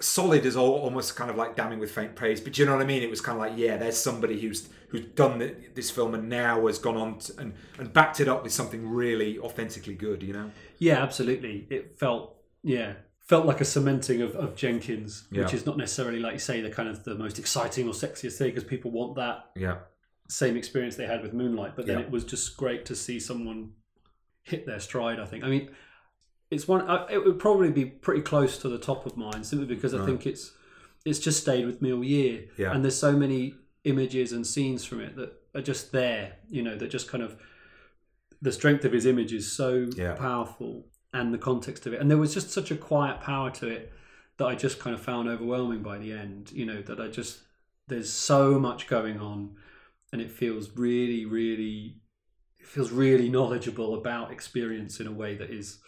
solid is all, almost kind of like damning with faint praise. But you know what I mean? It was kind of like, yeah, there's somebody who's who's done the, this film and now has gone on to, and and backed it up with something really authentically good. You know? Yeah, absolutely. It felt yeah felt like a cementing of, of Jenkins, which Yeah. is not necessarily like you say the kind of the most exciting or sexiest thing because people want that Yeah. same experience they had with Moonlight. But then Yeah. it was just great to see someone hit their stride. I think. I mean, it's one. I- It would probably be pretty close to the top of mine simply because I Right. think it's it's just stayed with me all year. Yeah. And there's so many images and scenes from it that are just there. You know, that just kind of the strength of his image is so Yeah. powerful and the context of it. And there was just such a quiet power to it that I just kind of found overwhelming by the end. You know, that I just there's so much going on and it feels really, really it feels really knowledgeable about experience in a way that is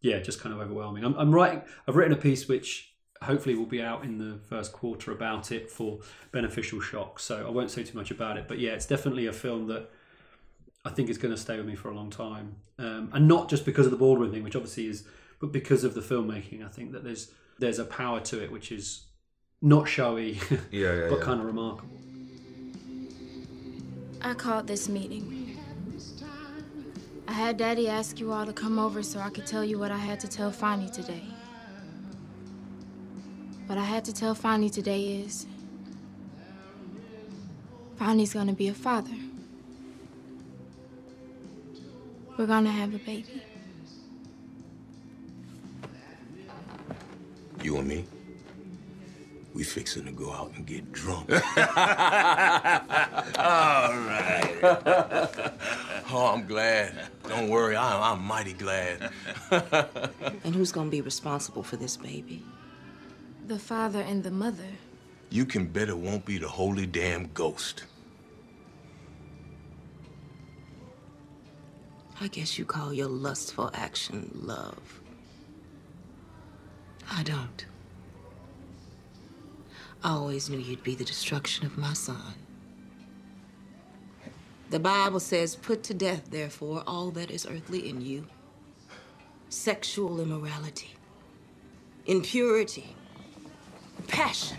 yeah, just kind of overwhelming. I'm, I'm writing I've written a piece which hopefully will be out in the first quarter about it for beneficial shock. So I won't say too much about it, but yeah, it's definitely a film that I think is going to stay with me for a long time, um, and not just because of the Baldwin thing, which obviously is, but because of the filmmaking. I think that there's there's a power to it which is not showy, Yeah, yeah, but yeah. kind of remarkable. I called this meeting. I had Daddy ask you all to come over so I could tell you what I had to tell Fonny today. What I had to tell Fonny today is Fonny's gonna be a father. We're gonna have a baby. You and me, we fixing to go out and get drunk. All right. oh, I'm glad. Don't worry, I, I'm mighty glad. And who's gonna be responsible for this baby? The father and the mother. you can bet it won't be the holy damn ghost. I guess you call your lustful action love. I don't. I always knew you'd be the destruction of my son. The Bible says, Put to death, therefore, all that is earthly in you sexual immorality, impurity, passion,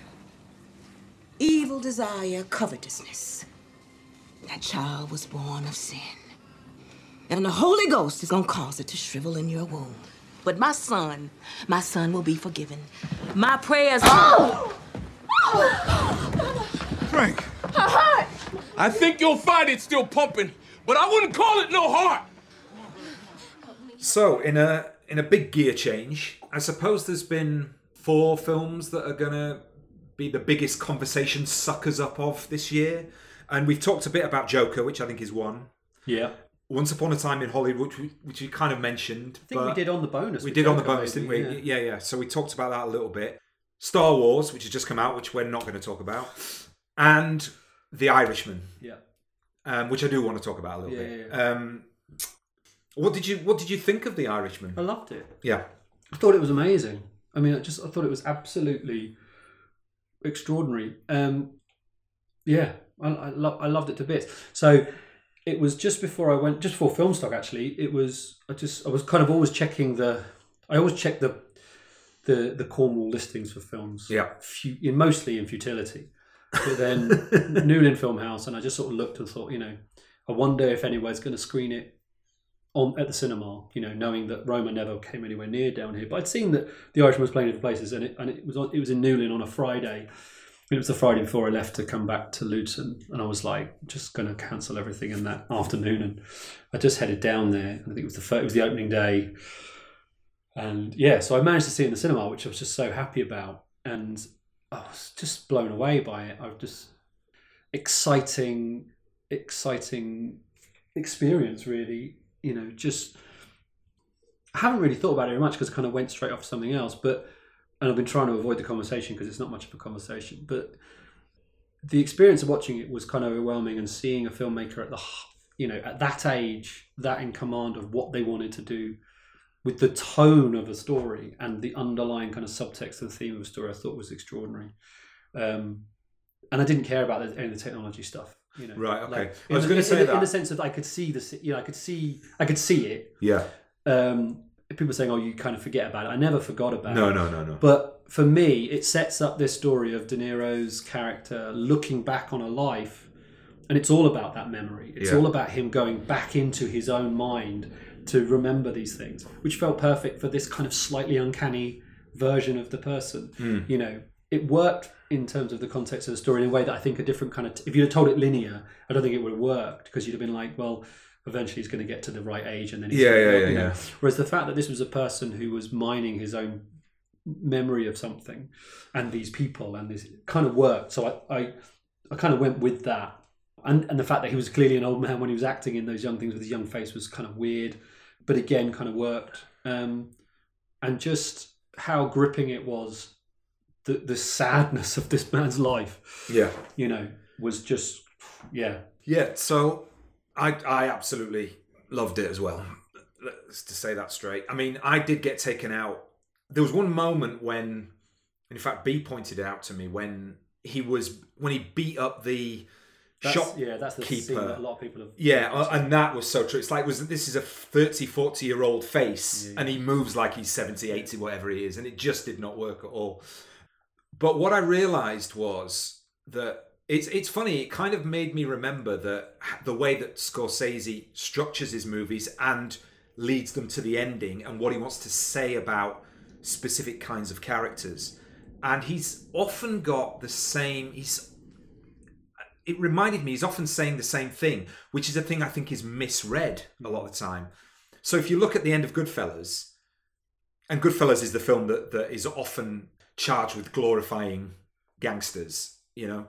evil desire, covetousness. That child was born of sin. And the Holy Ghost is gonna cause it to shrivel in your womb. But my son, my son will be forgiven. My prayers. Frank. I think you'll find it still pumping, but I wouldn't call it no heart. So in a in a big gear change, I suppose there's been four films that are gonna be the biggest conversation suckers up of this year, and we've talked a bit about Joker, which I think is one. Yeah. Once Upon a Time in Hollywood, which we, which we kind of mentioned. I think we did on the bonus. We with did on the bonus, maybe, didn't we? Yeah. yeah, So we talked about that a little bit. Star Wars, which has just come out, which we're not going to talk about, and The Irishman, Yeah. um, which I do want to talk about a little Yeah, bit. yeah, Um, what did you What did you think of The Irishman? I loved it. Yeah. I thought it was amazing. I mean, I just I thought it was absolutely extraordinary. Um, yeah, I, I, lo- I loved it to bits. So it was just before I went, just before Filmstock. Actually, it was. I just I was kind of always checking the. I always check the the the Cornwall listings for films. Yeah. Fu- in, mostly in futility. But then Newlyn Filmhouse, and I just sort of looked and thought, you know, I wonder if anywhere's going to screen it on at the cinema, you know, knowing that Roma never came anywhere near down here. But I'd seen that the Irishman was playing in places, and it and it was on, it was in Newlyn on a Friday. It was the Friday before I left to come back to Luton, and I was like, just going to cancel everything in that afternoon, and I just headed down there. I think it was the fir- it was the opening day, and yeah, so I managed to see it in the cinema, which I was just so happy about, and I was just blown away by it. I was just exciting, exciting experience, really. You know, just I haven't really thought about it very much because I kind of went straight off something else. But and I've been trying to avoid the conversation because it's not much of a conversation. But the experience of watching it was kind of overwhelming, and seeing a filmmaker at the you know at that age, that in command of what they wanted to do with the tone of a story and the underlying kind of subtext of the theme of the story, I thought was extraordinary. Um, and I didn't care about any of the technology stuff. You know, Right, okay. Like, I was in gonna the- say in, the- in the sense that I could see the, you know, I could see, I could see it. Yeah. Um, people saying, "Oh, you kind of forget about it." I never forgot about No, it. No, no, no, no. But for me, it sets up this story of De Niro's character looking back on a life, and it's all about that memory. It's Yeah. all about him going back into his own mind to remember these things, which felt perfect for this kind of slightly uncanny version of the person. Mm. You know, it worked in terms of the context of the story in a way that I think a different kind of. if you'd have told it linear, I don't think it would have worked because you'd have been like, well. Eventually, he's going to get to the right age, and then he's Yeah, yeah, yeah, yeah. Whereas the fact that this was a person who was mining his own memory of something and these people and this kind of worked. So I, I, I kind of went with that. And, and the fact that he was clearly an old man when he was acting in those young things with his young face was kind of weird, but again, kind of worked. Um, and just how gripping it was, the, the sadness of this man's life, Yeah. you know, was just, yeah. Yeah, so I I absolutely loved it as well. Let's to say that straight. I mean, I did get taken out. There was one moment when, in fact, B pointed it out to me when he was when he beat up the That's, shop yeah, that's the keeper. that a lot of people have. Yeah, uh, and that was so true. It's like was this is a 30, 40 year old face and he moves like he's 70, 80, whatever he is, and it just did not work at all. But what I realized was that it's it's funny, it kind of made me remember that the way that Scorsese structures his movies and leads them to the ending and what he wants to say about specific kinds of characters. And he's often got the same he's it reminded me he's often saying the same thing, which is a thing I think is misread a lot of the time. So if you look at the end of Goodfellas, and Goodfellas is the film that, that is often charged with glorifying gangsters, you know.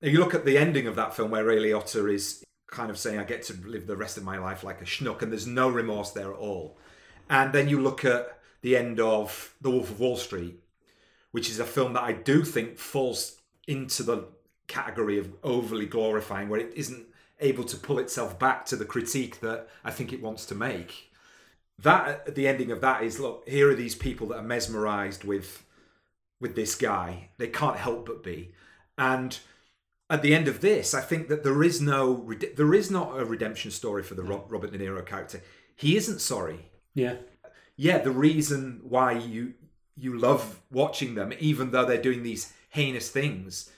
If you look at the ending of that film where Ray Liotta is kind of saying, I get to live the rest of my life like a schnook, and there's no remorse there at all. And then you look at the end of The Wolf of Wall Street, which is a film that I do think falls into the category of overly glorifying, where it isn't able to pull itself back to the critique that I think it wants to make. That at the ending of that is look, here are these people that are mesmerized with with this guy. They can't help but be. And at the end of this, I think that there is no there is not a redemption story for the Rob, Robert De Niro character. He isn't sorry Yeah. yeah, the reason why you you love watching them, even though they're doing these heinous things,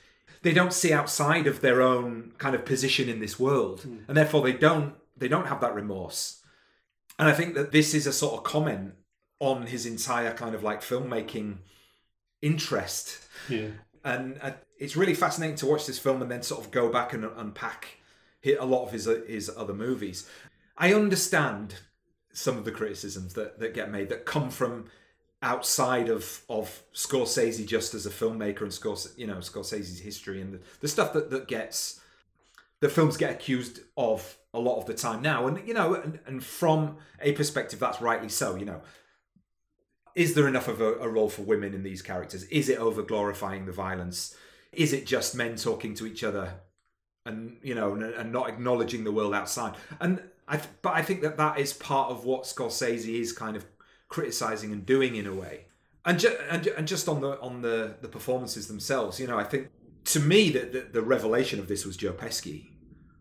they don't see outside of their own kind of position in this world, and therefore they don't they don't have that remorse. And I think that this is a sort of comment on his entire kind of like filmmaking interest Yeah. and uh, it's really fascinating to watch this film and then sort of go back and unpack a lot of his his other movies. I understand some of the criticisms that, that get made that come from outside of of Scorsese just as a filmmaker and Scorsese, you know Scorsese's history and the, the stuff that that gets the films get accused of a lot of the time now. And you know and, and from a perspective that's rightly so you know is there enough of a, a role for women in these characters? Is it over glorifying the violence? Is it just men talking to each other and you know and, and not acknowledging the world outside? And I but I think that that is part of what Scorsese is kind of criticizing and doing in a way and ju- and, and just on the on the the performances themselves you know I think to me that the the revelation of this was Joe Pesci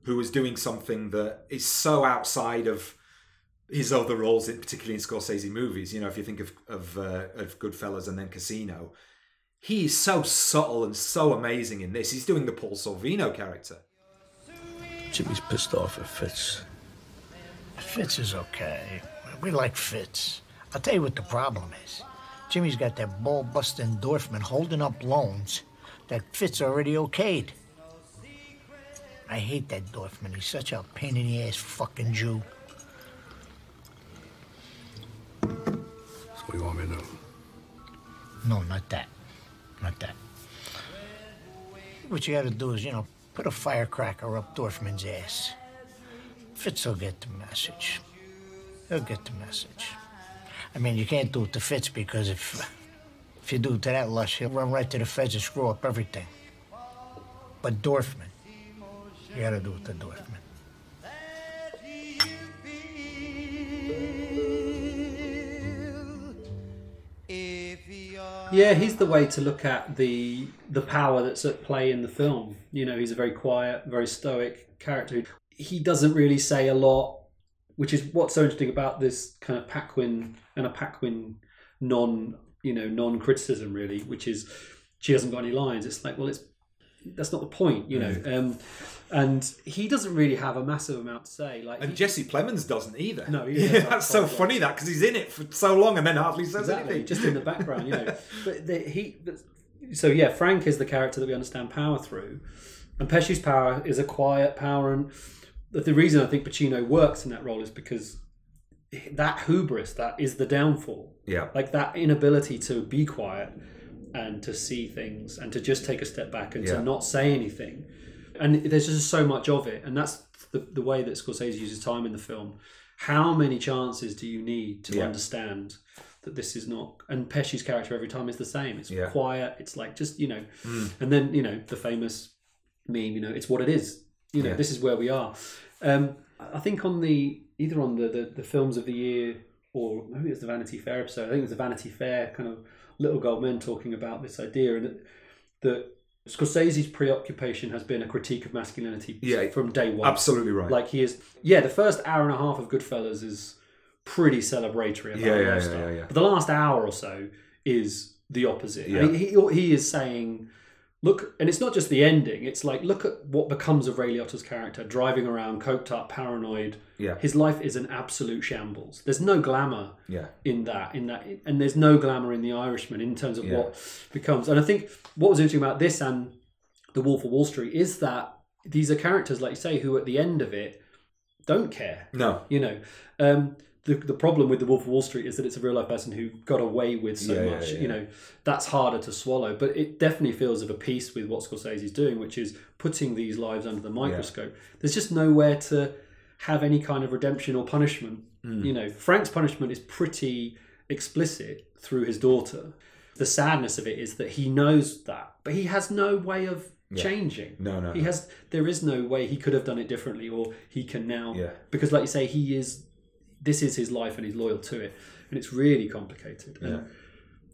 who was doing something that is so outside of his other roles, particularly in Scorsese movies. You know, if you think of of, uh, of Goodfellas and then Casino, he is so subtle and so amazing in this. He's doing the Paul Sorvino character. Jimmy's pissed off at Fitz. Fitz is okay. We like Fitz. I'll tell you what the problem is. Jimmy's got that ball busting Dorfman holding up loans that Fitz already okayed. I hate that Dorfman. He's such a pain in the ass fucking Jew. So what do you want me to do? No, not that. Not that. What you gotta do is, you know, put a firecracker up Dorfman's ass. Fitz will get the message. He'll get the message. I mean, you can't do it to Fitz because if if you do it to that lush, he'll run right to the feds and screw up everything. But Dorfman, you gotta do it to Dorfman. Yeah, he's the way to look at the the power that's at play in the film. You know, he's a very quiet, very stoic character. He doesn't really say a lot, which is what's so interesting about this kind of Paquin and a Paquin non you know non-criticism really, which is she hasn't got any lines. It's like well, it's that's not the point, you know. Um, and he doesn't really have a massive amount to say. Like And he- Jesse Plemons doesn't either. No, he Yeah, that's so funny that because he's in it for so long and then hardly says exactly anything. just in the background you know but the, he but, so yeah frank is the character that we understand power through and pesci's power is a quiet power and the, the reason i think pacino works in that role is because that hubris that is the downfall Yeah. like that inability to be quiet and to see things and to just take a step back and Yeah. to not say anything and there's just so much of it and that's the, the way that scorsese uses time in the film how many chances do you need to Yeah. understand that this is not and pesci's character every time is the same it's Yeah. quiet it's like just you know Mm. and then you know the famous meme you know it's what it is you know Yeah. this is where we are um i think on the either on the, the the films of the year or maybe it was the vanity fair episode i think it was the vanity fair kind of little gold men talking about this idea and that, that Scorsese's preoccupation has been a critique of masculinity Yeah, from day one. absolutely right. Like he is, yeah. The first hour and a half of Goodfellas is pretty celebratory about Yeah, yeah, yeah, yeah. But the last hour or so is the opposite. Yeah. He he is saying, look, and it's not just the ending. It's like look at what becomes of Ray Liotta's character, driving around, coked up, paranoid. Yeah. His life is an absolute shambles. There's no glamour Yeah. in that in that and there's no glamour in the irishman in terms of Yeah. what becomes and i think what was interesting about this and the wolf of wall street is that these are characters like you say who at the end of it don't care No. you know um the, the problem with the Wolf of Wall Street is that it's a real life person who got away with so Yeah, yeah, much. yeah. You know, that's harder to swallow. But it definitely feels of a piece with what Scorsese's doing, which is putting these lives under the microscope. There's just nowhere to have any kind of redemption or punishment. Mm. You know, Frank's punishment is pretty explicit through his daughter. The sadness of it is that he knows that, but he has no way of Yeah. changing. No, no, He no. has. There is no way he could have done it differently, or he can now. Yeah. Because, like you say, he is. This is his life, and he's loyal to it, and it's really complicated. And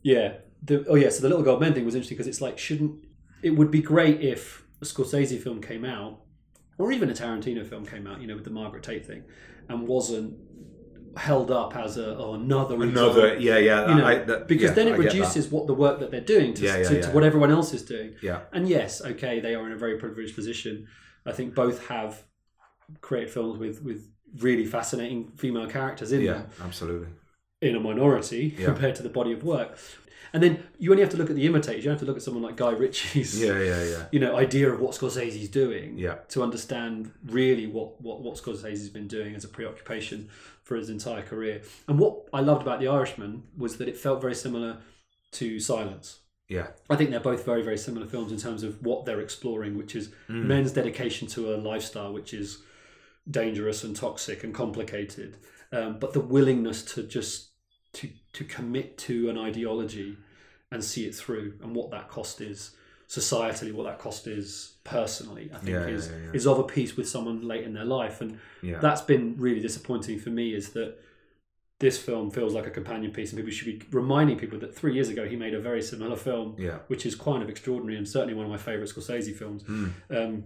yeah. The, oh yeah. So the little gold men thing was interesting because it's like, shouldn't it would be great if a Scorsese film came out, or even a Tarantino film came out, you know, with the Margaret Tate thing, and wasn't held up as a oh, another Another- example. yeah, yeah, You know, I- that- because yeah, then it that. reduces what the work that they're doing to, Yeah, yeah, to, yeah. to what everyone else is doing. Yeah. And yes, okay, they are in a very privileged position. I think both have created films with with really fascinating female characters in Yeah, them absolutely. in a minority Yeah. compared to the body of work. And then you only have to look at the imitators. You have to look at someone like Guy Ritchie's, Yeah, yeah, yeah. you know, idea of what Scorsese's doing, Yeah. to understand really what what what Scorsese's been doing as a preoccupation for his entire career. And what I loved about The Irishman was that it felt very similar to Silence. Yeah. I think they're both very, very similar films in terms of what they're exploring, which is Mm. men's dedication to a lifestyle which is dangerous and toxic and complicated, um, but the willingness to just to to commit to an ideology and see it through, and what that cost is societally, what that cost is personally. I think Yeah, is yeah, yeah, is of a piece with someone late in their life, and Yeah. that's been really disappointing for me. Is that this film feels like a companion piece, and people should be reminding people that three years ago he made a very similar film, Yeah. which is kind of extraordinary and certainly one of my favourite Scorsese films. Mm. Um,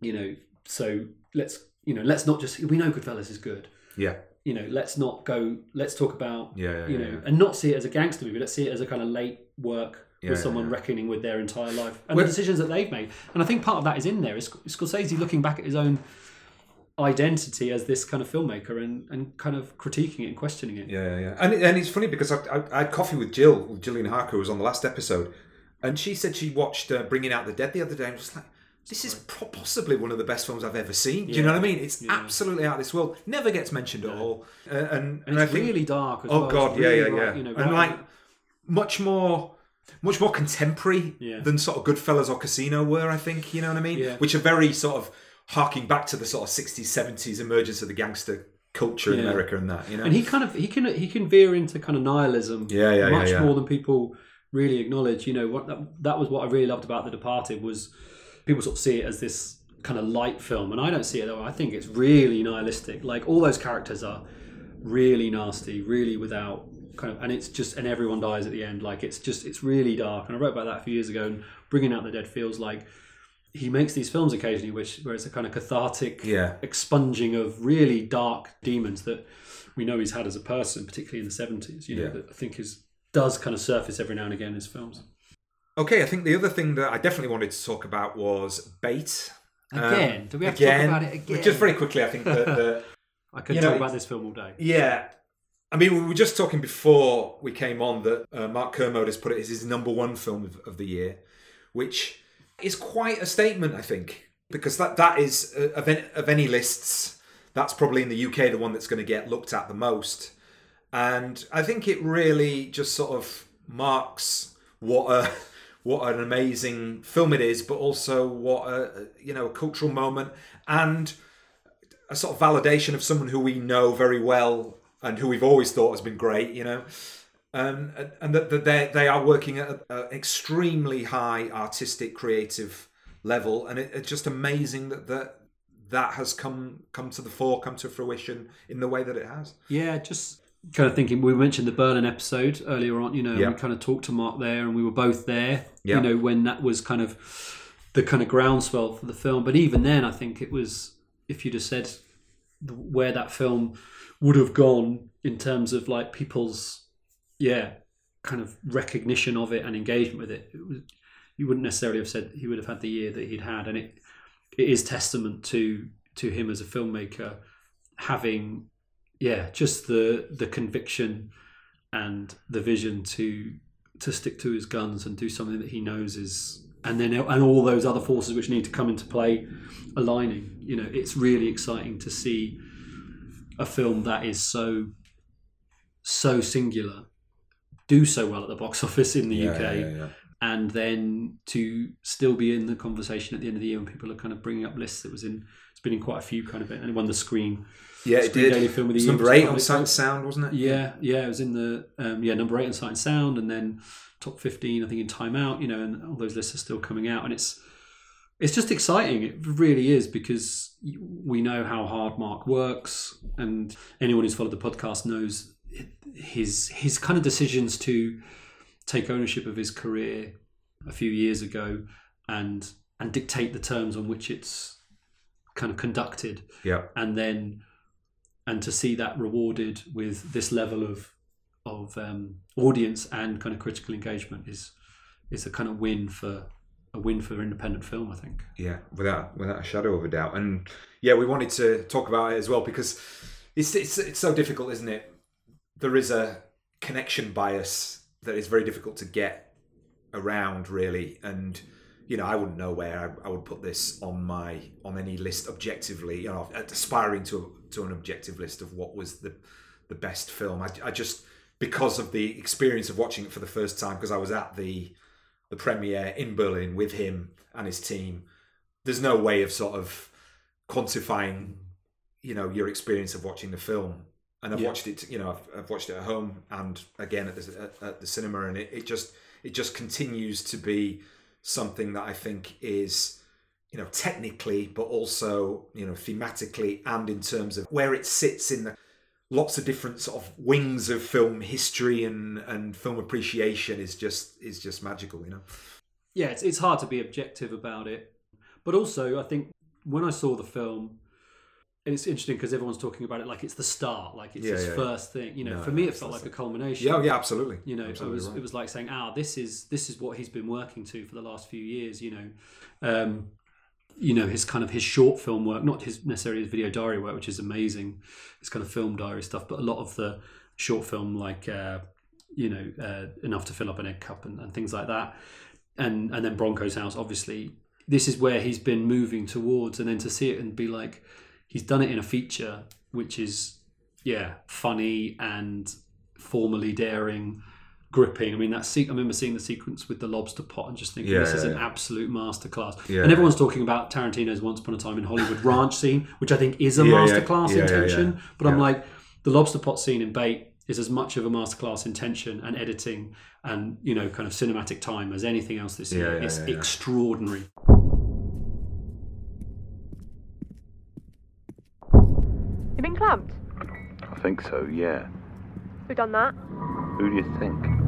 you know, so let's you know let's not just we know Goodfellas is good. Yeah. You know, let's not go. Let's talk about Yeah, yeah, you yeah, know, yeah. and not see it as a gangster movie. Let's see it as a kind of late work with someone reckoning with their entire life and Well- the decisions that they've made. And I think part of that is in there. Is Scorsese looking back at his own identity as this kind of filmmaker and, and kind of critiquing it and questioning it. Yeah, yeah, yeah. And, and it's funny because I, I, I had coffee with Jill, with Gillian Harker, who was on the last episode, and she said she watched uh, Bringing Out the Dead the other day and was like, this is pro- possibly one of the best films I've ever seen. Do you Yeah. know what I mean? It's absolutely out of this world. Never gets mentioned at all. Uh, and, And I it's think- really dark as oh well. god, yeah, yeah, right, yeah. you know, and right- like much more, much more contemporary Yeah. than sort of Goodfellas or Casino were. I think you know what I mean. Yeah. Which are very sort of harking back to the sort of sixties, seventies emergence of the gangster culture in Yeah. America and that. You know. And he kind of he can he can veer into kind of nihilism. Yeah, yeah, yeah, much yeah. more than people really acknowledge. You know what that, that was what I really loved about The Departed was people sort of see it as this kind of light film, and I don't see it that way. I think it's really nihilistic. Like all those characters are really nasty, really without kind of, and it's just and everyone dies at the end. Like it's just it's really dark. And I wrote about that a few years ago. And Bringing Out the Dead feels like he makes these films occasionally, which where it's a kind of cathartic Yeah. expunging of really dark demons that we know he's had as a person, particularly in the seventies. You know, Yeah. that I think is does kind of surface every now and again in his films. Okay, I think the other thing that I definitely wanted to talk about was bait. Again? Do we have to talk about it again? Just very quickly, I think that the, I could talk know, about this film all day. Yeah. I mean, we were just talking before we came on that uh, Mark Kermode has put it as his number one film of, of the year, which is quite a statement, I think, because that that is uh, of, any, of any lists, that's probably in the UK the one that's going to get looked at the most, and I think it really just sort of marks what a what an amazing film it is, but also what a you know a cultural moment and a sort of validation of someone who we know very well and who we've always thought has been great, you know, um, and that that they they are working at an extremely high artistic creative level, and it, it's just amazing that that that has come come to the fore, come to fruition in the way that it has. Yeah, just kind of thinking. We mentioned the Berlin episode earlier on. You know, Yeah. we kind of talked to Mark there, and we were both there. Yeah. You know, when that was kind of the kind of groundswell for the film. But even then, I think it was if you'd have said where that film would have gone in terms of like people's yeah kind of recognition of it and engagement with it, it was, you wouldn't necessarily have said he would have had the year that he'd had, and it it is testament to to him as a filmmaker having yeah just the the conviction and the vision to to stick to his guns and do something that he knows is and then and all those other forces which need to come into play aligning. You know it's really exciting to see a film that is so so singular do so well at the box office in the Yeah, UK yeah, yeah, and then to still be in the conversation at the end of the year when people are kind of bringing up lists. That was in it's been in quite a few kind of and it won the screen Yeah, it did. Daily film of the year number eight on Sight. Sound, wasn't it? yeah yeah it was in the um, yeah number eight on Sight and Sound and then top 15 I think in Time Out you know and all those lists are still coming out and it's it's just exciting it really is because we know how hard Mark works and anyone who's followed the podcast knows his his kind of decisions to take ownership of his career a few years ago and and dictate the terms on which it's kind of conducted Yeah. and then and to see that rewarded with this level of of um, audience and kind of critical engagement is is a kind of win for a win for independent film I think Yeah, without without a shadow of a doubt. And yeah, we wanted to talk about it as well because it's it's it's so difficult, isn't it? There is a connection bias that is very difficult to get around, really. And you know, I wouldn't know where I, I would put this on my on any list objectively. You know, aspiring to to an objective list of what was the the best film. I, I just because of the experience of watching it for the first time because I was at the the premiere in Berlin with him and his team. There's no way of sort of quantifying, you know, your experience of watching the film. And I've Yeah. watched it, you know, I've, I've watched it at home and again at the, at, at the cinema, and it, it just it just continues to be something that I think is, you know, technically, but also you know, thematically, and in terms of where it sits in the lots of different sort of wings of film history and and film appreciation is just is just magical, you know. yeah, it's it's hard to be objective about it. But also, I think when I saw the film, and it's interesting because everyone's talking about it like it's the start, like it's Yeah, his yeah, yeah. first thing. You know, No, for me, it felt like a culmination. Yeah, yeah, absolutely. You know, Absolutely it was right. it was like saying, ah, this is this is what he's been working to for the last few years. You know, um, you know his kind of his short film work, not his necessarily his video diary work, which is amazing, his kind of film diary stuff, but a lot of the short film like uh, you know uh, enough to fill up an egg cup and, and things like that, and and then Bronco's house. Obviously, this is where he's been moving towards, and then to see it and be like he's done it in a feature, which is yeah funny and formally daring. Gripping. I mean, that se- I remember seeing the sequence with the lobster pot and just thinking Yeah, this is yeah, an yeah. absolute masterclass. Yeah. and everyone's talking about Tarantino's Once Upon a Time in Hollywood ranch scene, which I think is a Yeah, yeah. masterclass Yeah, in yeah, yeah. tension. But I'm like, the lobster pot scene in Bait is as much of a masterclass in tension and editing and you know kind of cinematic time as anything else this year. Yeah, yeah, it's yeah, yeah. extraordinary. You've been clamped? I think so, yeah. Who done that? Who do you think?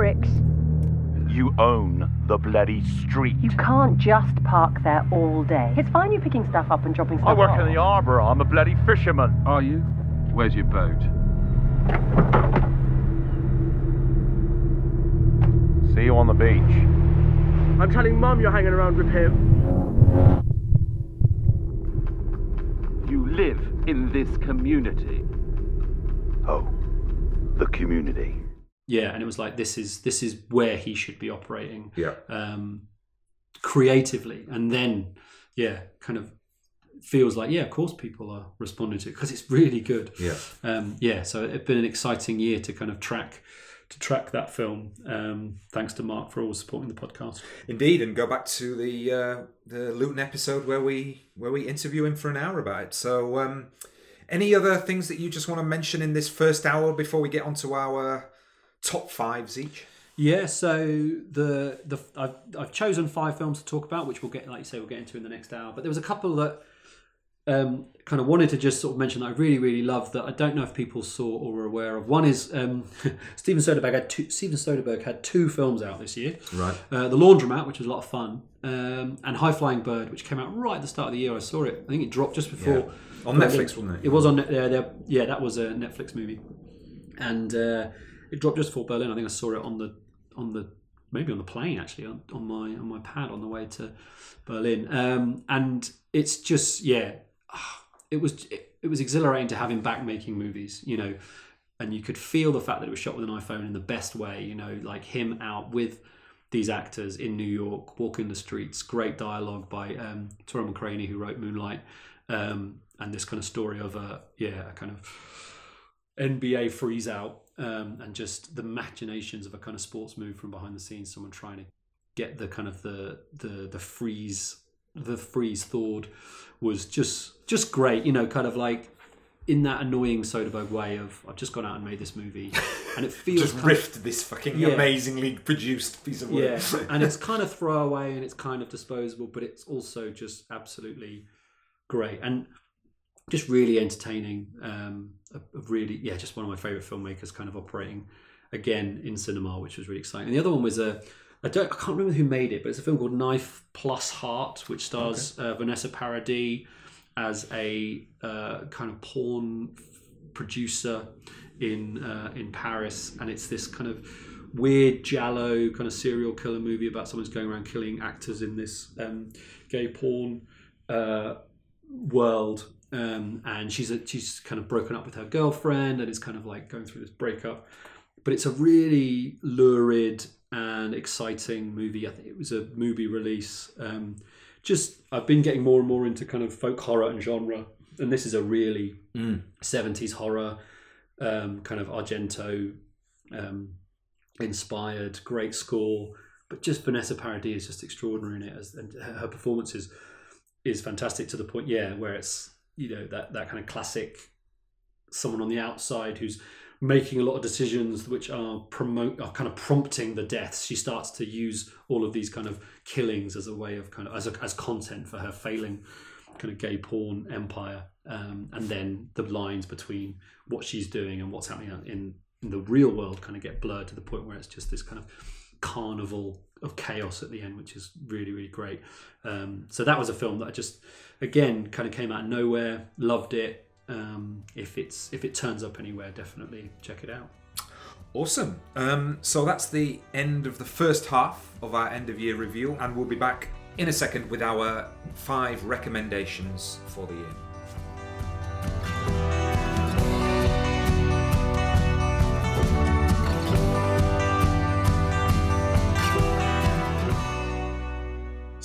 Pricks. You own the bloody street. You can't just park there all day. It's fine you picking stuff up and dropping stuff I work off. in the harbour. I'm a bloody fisherman. Are you? Where's your boat? See you on the beach. I'm telling Mum you're hanging around with him. You live in this community. Oh, the community. Yeah, and it was like this is this is where he should be operating. Yeah. Um, creatively, and then yeah, kind of feels like yeah, of course people are responding to it because it's really good. Yeah. Um, yeah. So it's been an exciting year to kind of track to track that film. Um, thanks to Mark for always supporting the podcast. Indeed, and go back to the uh, the Luton episode where we where we interview him for an hour about it. So, um, any other things that you just want to mention in this first hour before we get onto our top fives each? Yeah, so the the I've, I've chosen five films to talk about, which we'll get, like you say, we'll get into in the next hour. But there was a couple that um, kind of wanted to just sort of mention that I really, really love that I don't know if people saw or were aware of. One is um, Steven Soderbergh had two, Steven Soderbergh had two films out this year. Right. Uh, the Laundromat, which was a lot of fun, um, and High Flying Bird, which came out right at the start of the year. I saw it. I think it dropped just before Yeah. On Netflix, wasn't it? It was on. There- yeah, that was a Netflix movie, and uh, it dropped just before Berlin. I think I saw it on the on the maybe on the plane actually on, on my on my pad on the way to Berlin. Um, and it's just yeah, it was it, it was exhilarating to have him back making movies. You know, and you could feel the fact that it was shot with an iPhone in the best way. You know, like him out with these actors in New York, walking the streets. Great dialogue by um, Tarell McCraney, who wrote Moonlight, um, and this kind of story of a yeah, a kind of NBA freeze out, um, and just the machinations of a kind of sports move from behind the scenes. Someone trying to get the kind of the the the freeze the freeze thawed was just just great. You know, kind of like in that annoying Soderbergh way of I've just gone out and made this movie, and it feels Just kind of- riffed this fucking Yeah. amazingly produced piece of work. yeah, and it's kind of throwaway and it's kind of disposable, but it's also just absolutely great and just really entertaining. Um, a, really, yeah, just one of my favorite filmmakers, kind of operating again in cinema, which was really exciting. And the other one was a. I don't. I can't remember who made it, but it's a film called Knife Plus Heart, which stars uh, Vanessa Paradis as a uh, kind of porn producer in uh, in Paris, and it's this kind of weird giallo kind of serial killer movie about someone who's going around killing actors in this um, gay porn uh, world. Um, and she's a, she's kind of broken up with her girlfriend and is kind of like going through this breakup. But it's a really lurid and exciting Mubi. I think it was a movie release. Um, just I've been getting more and more into kind of folk horror and genre, and this is a really Mm. 70s horror, um, kind of Argento um, inspired, great score. But just Vanessa Paradis is just extraordinary in it, as, and her her performance is, is fantastic to the point, yeah, where it's you know that that kind of classic someone on the outside who's making a lot of decisions which are promote are kind of prompting the deaths. She starts to use all of these kind of killings as a way of kind of as a, as content for her failing kind of gay porn empire, um, and then the lines between what she's doing and what's happening in, in the real world kind of get blurred to the point where it's just this kind of carnival of chaos at the end, which is really really great. Um, so that was a film that I just again kind of came out of nowhere, loved it. Um, if it's if it turns up anywhere, definitely check it out. Awesome. Um, so that's the end of the first half of our end of year review, and we'll be back in a second with our five recommendations for the year.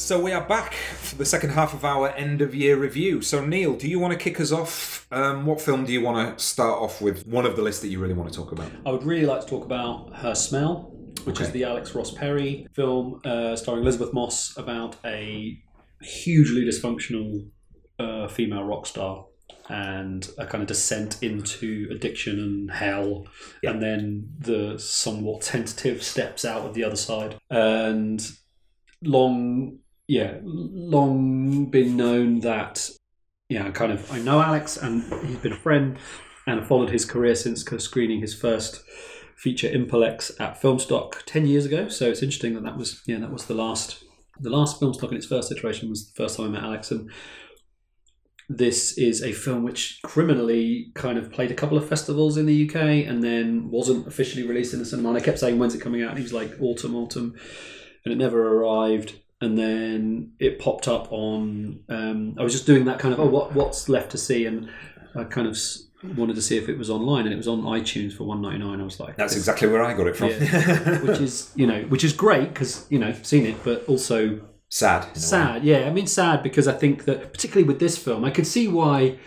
So we are back for the second half of our end of year review. So Neil, do you want to kick us off? Um, what film do you want to start off with? One of the list that you really want to talk about? I would really like to talk about Her Smell, which is the Alex Ross Perry film uh, starring Elisabeth Moss about a hugely dysfunctional uh, female rock star and a kind of descent into addiction and hell, and then the somewhat tentative steps out of the other side. And long, yeah, long been known that yeah, kind of. I know Alex, and he's been a friend, and I followed his career since kind of screening his first feature Impolex at Filmstock ten years ago. So it's interesting that that was yeah that was the last the last Filmstock in its first iteration was the first time I met Alex, and this is a film which criminally kind of played a couple of festivals in the UK and then wasn't officially released in the cinema. And I kept saying, when's it coming out? And he was like, autumn, autumn. And it never arrived. And then it popped up on. Um, I was just doing that kind of, oh, what what's left to see? And I kind of wanted to see if it was online, and it was on iTunes for one ninety nine. I was like, That's exactly where I got it from. yeah. which is you know which is great because you know seen it, but also sad. in a way. sad. Yeah, I mean sad because I think that particularly with this film, I could see why.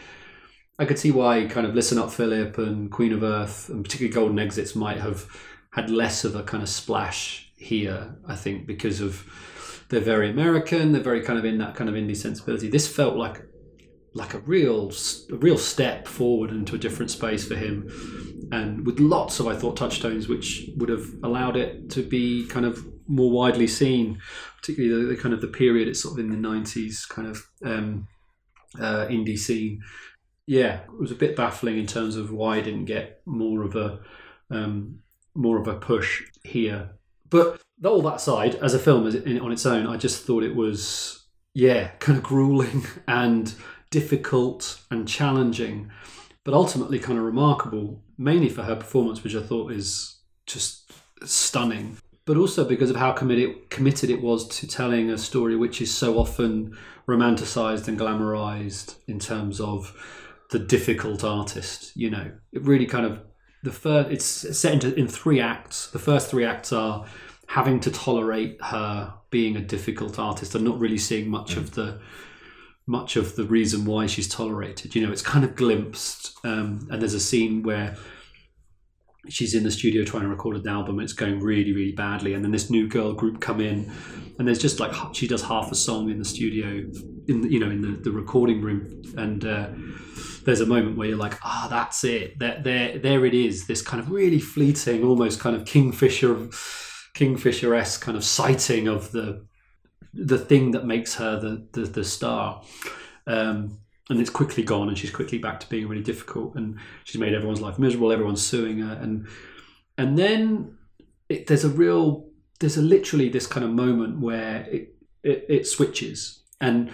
I could see why kind of Listen Up Philip and Queen of Earth and particularly Golden Exits might have had less of a kind of splash here. I think because of they're very American, they're very kind of in that kind of indie sensibility. This felt like like a real a real step forward into a different space for him, and with lots of I thought touchstones which would have allowed it to be kind of more widely seen, particularly the, the kind of the period it's sort of in the nineties kind of um, uh, indie scene. Yeah, it was a bit baffling in terms of why I didn't get more of a um, more of a push here. But all that aside, as a film on its own, I just thought it was yeah, kind of grueling and difficult and challenging, but ultimately kind of remarkable, mainly for her performance, which I thought is just stunning. But also because of how committed committed it was to telling a story which is so often romanticized and glamorized in terms of the difficult artist. You know, it really kind of the first. It's set into in three acts. The first three acts are having to tolerate her being a difficult artist and not really seeing much of the much of the reason why she's tolerated. You know, it's kind of glimpsed, um, and there's a scene where she's in the studio trying to record an album and it's going really really badly and then this new girl group come in and there's just like she does half a song in the studio in the, you know in the, the recording room and uh, there's a moment where you're like ah that's it. There, there there it is. This kind of really fleeting almost kind of kingfisher kingfisher-esque kind of sighting of the the thing that makes her the the, the star. Um, and it's quickly gone and she's quickly back to being really difficult and she's made everyone's life miserable everyone's suing her and and then it, there's a real there's a literally this kind of moment where it, it it switches. And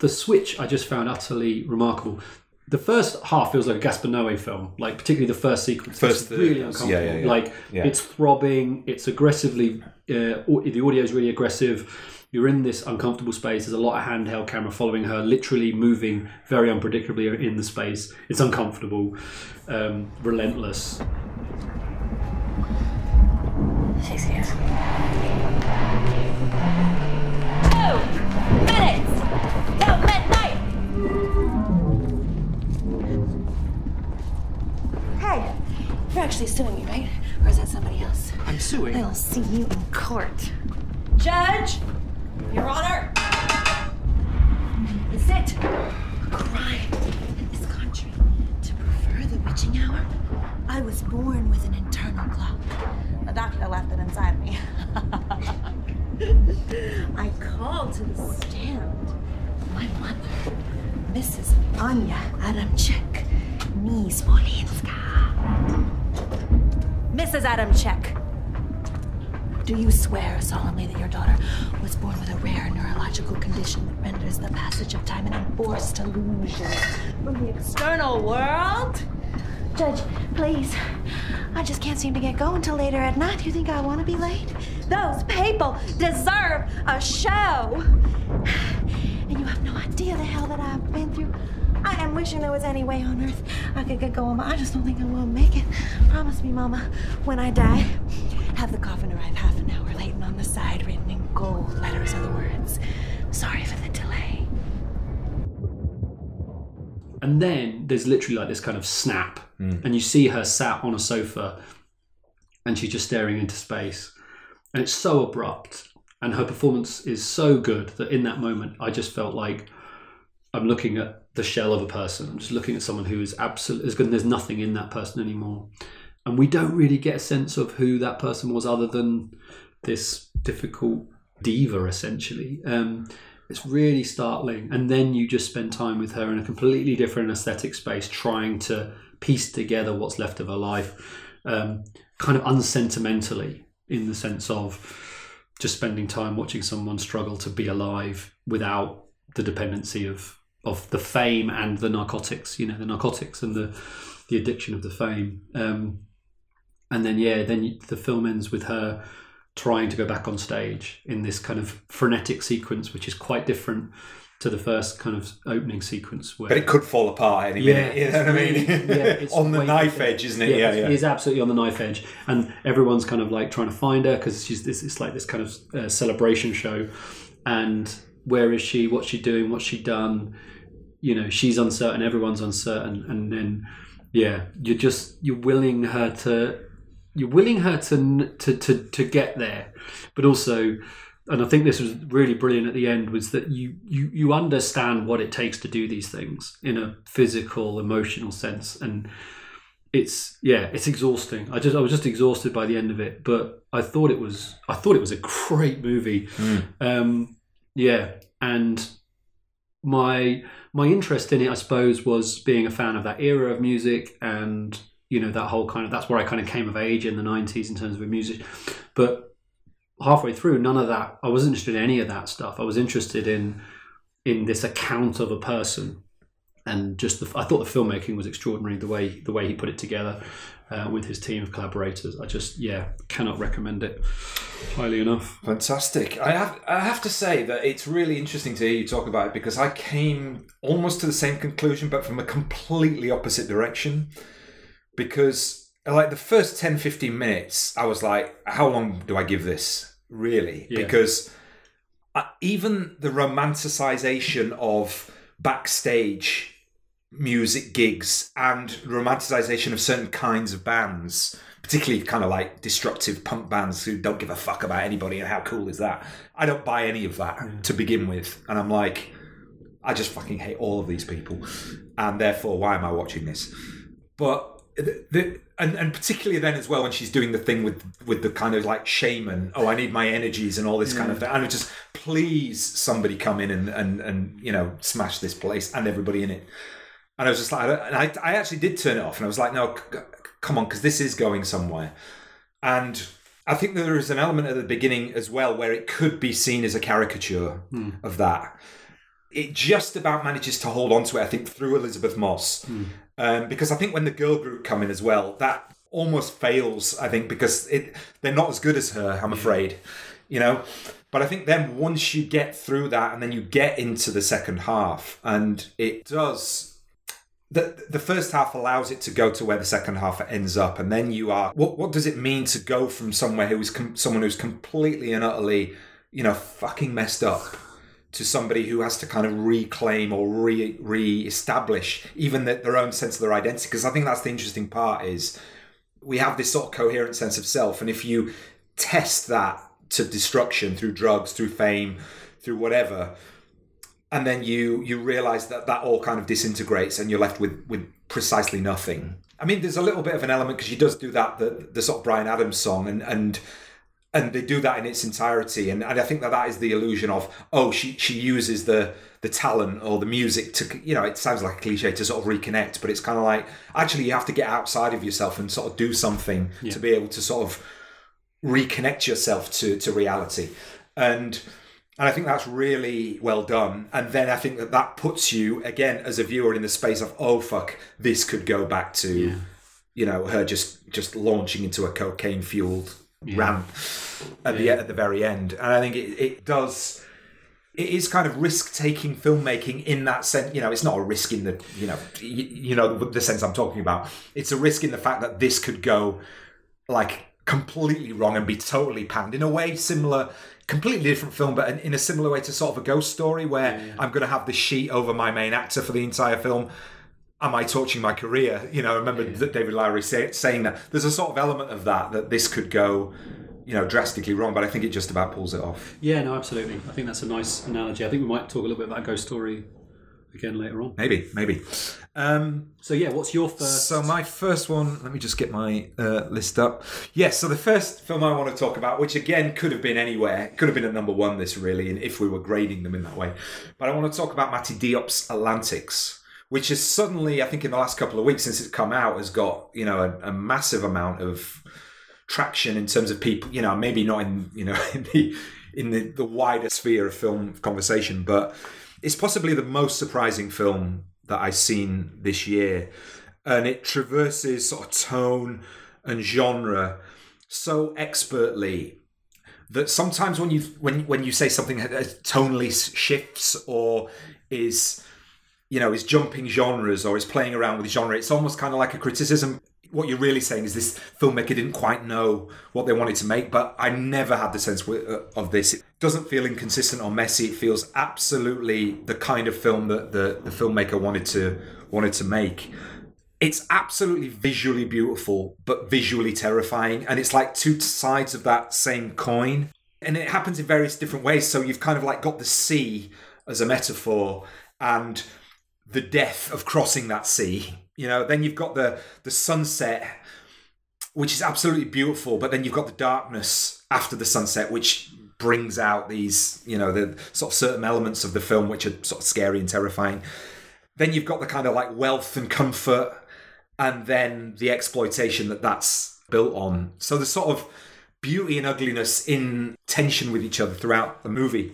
the switch i just found utterly remarkable the first half feels like a Gaspar Noé film, like particularly the first sequence. First it's really yeah, uncomfortable. yeah, yeah. Like Yeah. it's throbbing, it's aggressively. Uh, the audio is really aggressive. You're in this uncomfortable space. There's a lot of handheld camera following her, literally moving very unpredictably in the space. It's uncomfortable, um, relentless. She's here. You're actually suing me, right? Or is that somebody else? I'm suing. I'll see you in court. Judge, Your Honor. Is it a crime in this country to prefer the witching hour? I was born with an internal clock. The doctor left it inside me. I called to the stand my mother, Mrs. Anya Adamczyk, nie Smolinska. Mrs. Adamczyk, do you swear solemnly that your daughter was born with a rare neurological condition that renders the passage of time an enforced illusion from the external world? Judge, please. I just can't seem to get going till later at night. You think I want to be late? Those people deserve a show. And you have no idea the hell that I've been through. I am wishing there was any way on earth I could get going, but I just don't think I'm gonna make it. Promise me, Mama, when I die, have the coffin arrive half an hour late and on the side written in gold letters are the words, sorry for the delay. And then there's literally like this kind of snap, Mm. and you see her sat on a sofa, and she's just staring into space, and it's so abrupt, and her performance is so good that in that moment I just felt like I'm looking at the shell of a person. I'm just looking at someone who is absolutely good. There's nothing in that person anymore, and we don't really get a sense of who that person was other than this difficult diva, essentially. Um, it's really startling, and then you just spend time with her in a completely different aesthetic space, trying to piece together what's left of her life, um, kind of unsentimentally, in the sense of just spending time watching someone struggle to be alive without the dependency of of the fame and the narcotics. You know, the narcotics and the the addiction of the fame. Um, and then yeah, then the film ends with her trying to go back on stage in this kind of frenetic sequence, which is quite different to the first kind of opening sequence. Where But it could fall apart any minute. You know what I mean? yeah, On the knife different. edge, isn't it? Yeah, it's- yeah. It is absolutely on the knife edge, and everyone's kind of like trying to find her because she's this. It's like this kind of uh, celebration show, and where is she? What's she doing? What's she done? You know, she's uncertain. Everyone's uncertain, and then yeah, you're just you're willing her to you're willing her to to to to get there, but also. And I think this was really brilliant at the end was that you, you you understand what it takes to do these things in a physical, emotional sense, and it's yeah, it's exhausting. I just I was just exhausted by the end of it, but I thought it was I thought it was a great movie. Um, yeah, and my my interest in it, I suppose, was being a fan of that era of music and you know that whole kind of that's where I kind of came of age in the nineties in terms of music. But halfway through, none of that I wasn't interested in any of that stuff. I was interested in in this account of a person and just the, I thought the filmmaking was extraordinary. The way the way he put it together uh, with his team of collaborators, I just yeah cannot recommend it highly enough. Fantastic. I have I have to say that it's really interesting to hear you talk about it because I came almost to the same conclusion but from a completely opposite direction. Because like the first 10 15 minutes I was like how long do I give this really? Yeah. Because uh, even the romanticization of backstage music gigs and romanticization of certain kinds of bands, particularly kind of like destructive punk bands who don't give a fuck about anybody and how cool is that? I don't buy any of that to begin with. And I'm like, I just fucking hate all of these people. And therefore, why am I watching this? But the, the and, and particularly then as well when she's doing the thing with with the kind of like shaman oh i need my energies and all this kind of thing and it just please somebody come in and and and you know smash this place and everybody in it and i was just like and i, I actually did turn it off and i was like no c- come on because this is going somewhere and i think there is an element at the beginning as well where it could be seen as a caricature Hmm. of that it just about manages to hold on to it, I think, through Elisabeth Moss. Um, because I think when the girl group come in as well, that almost fails, I think, because it they're not as good as her, I'm afraid. You know? But I think then once you get through that and then you get into the second half, and it does the the first half allows it to go to where the second half ends up, and then you are what what does it mean to go from somewhere who's com- someone who's completely and utterly you know fucking messed up to somebody who has to kind of reclaim or re re-establish even the, their own sense of their identity? Because I think that's the interesting part is we have this sort of coherent sense of self and if you test that to destruction through drugs through fame through whatever and then you you realize that that all kind of disintegrates and you're left with with precisely nothing. I mean there's a little bit of an element because she does do that the the sort of Bryan Adams song and and and they do that in its entirety. And, and i think that that is the illusion of oh she she uses the the talent or the music to you know it sounds like a cliche to sort of reconnect but it's kind of like actually you have to get outside of yourself and sort of do something Yeah. to be able to sort of reconnect yourself to to reality. And and I think that's really well done. And then I think that that puts you again as a viewer in the space of oh fuck, this could go back to you know her just just launching into a cocaine fueled ramp at the at the very end. And I think it, it does. It is kind of risk taking filmmaking in that sense. You know, it's not a risk in the you know you, you know the sense I'm talking about. It's a risk in the fact that this could go like completely wrong and be totally panned in a way similar completely different film but in, in a similar way to sort of a ghost story where i'm going to have the sheet over my main actor for the entire film. Am i torching my career? You know i remember that david Lowery say, saying that. There's a sort of element of that that this could go you know drastically wrong but i think it just about pulls it off. Yeah, no, absolutely. I think that's a nice analogy. I think we might talk a little bit about Ghost Story again later on. maybe maybe um So yeah, what's your first? So my first one, let me just get my uh, list up. Yes, so the first film I want to talk about, which again could have been anywhere, could have been at number one. This really, and if we were grading them in that way, but I want to talk about Mati Diop's Atlantics, which is suddenly, I think, in the last couple of weeks since it's come out, has got you know a, a massive amount of traction in terms of people. You know, maybe not in you know in the in the, the wider sphere of film conversation, but it's possibly the most surprising film that I've seen this year, and it traverses sort of tone and genre so expertly that sometimes when you when when you say something uh, tonally shifts or is you know is jumping genres or is playing around with genre, it's almost kind of like a criticism. What you're really saying is this filmmaker didn't quite know what they wanted to make, but I never had the sense uh, of this. It doesn't feel inconsistent or messy. It feels absolutely the kind of film that the, the filmmaker wanted to wanted to make it's absolutely visually beautiful but visually terrifying and it's like two sides of that same coin and it happens in various different ways so you've kind of like got the sea as a metaphor and the death of crossing that sea you know then you've got the the sunset which is absolutely beautiful but then you've got the darkness after the sunset which brings out these you know the sort of certain elements of the film which are sort of scary and terrifying then you've got the kind of like wealth and comfort and then the exploitation that that's built on. So the sort of beauty and ugliness in tension with each other throughout the movie.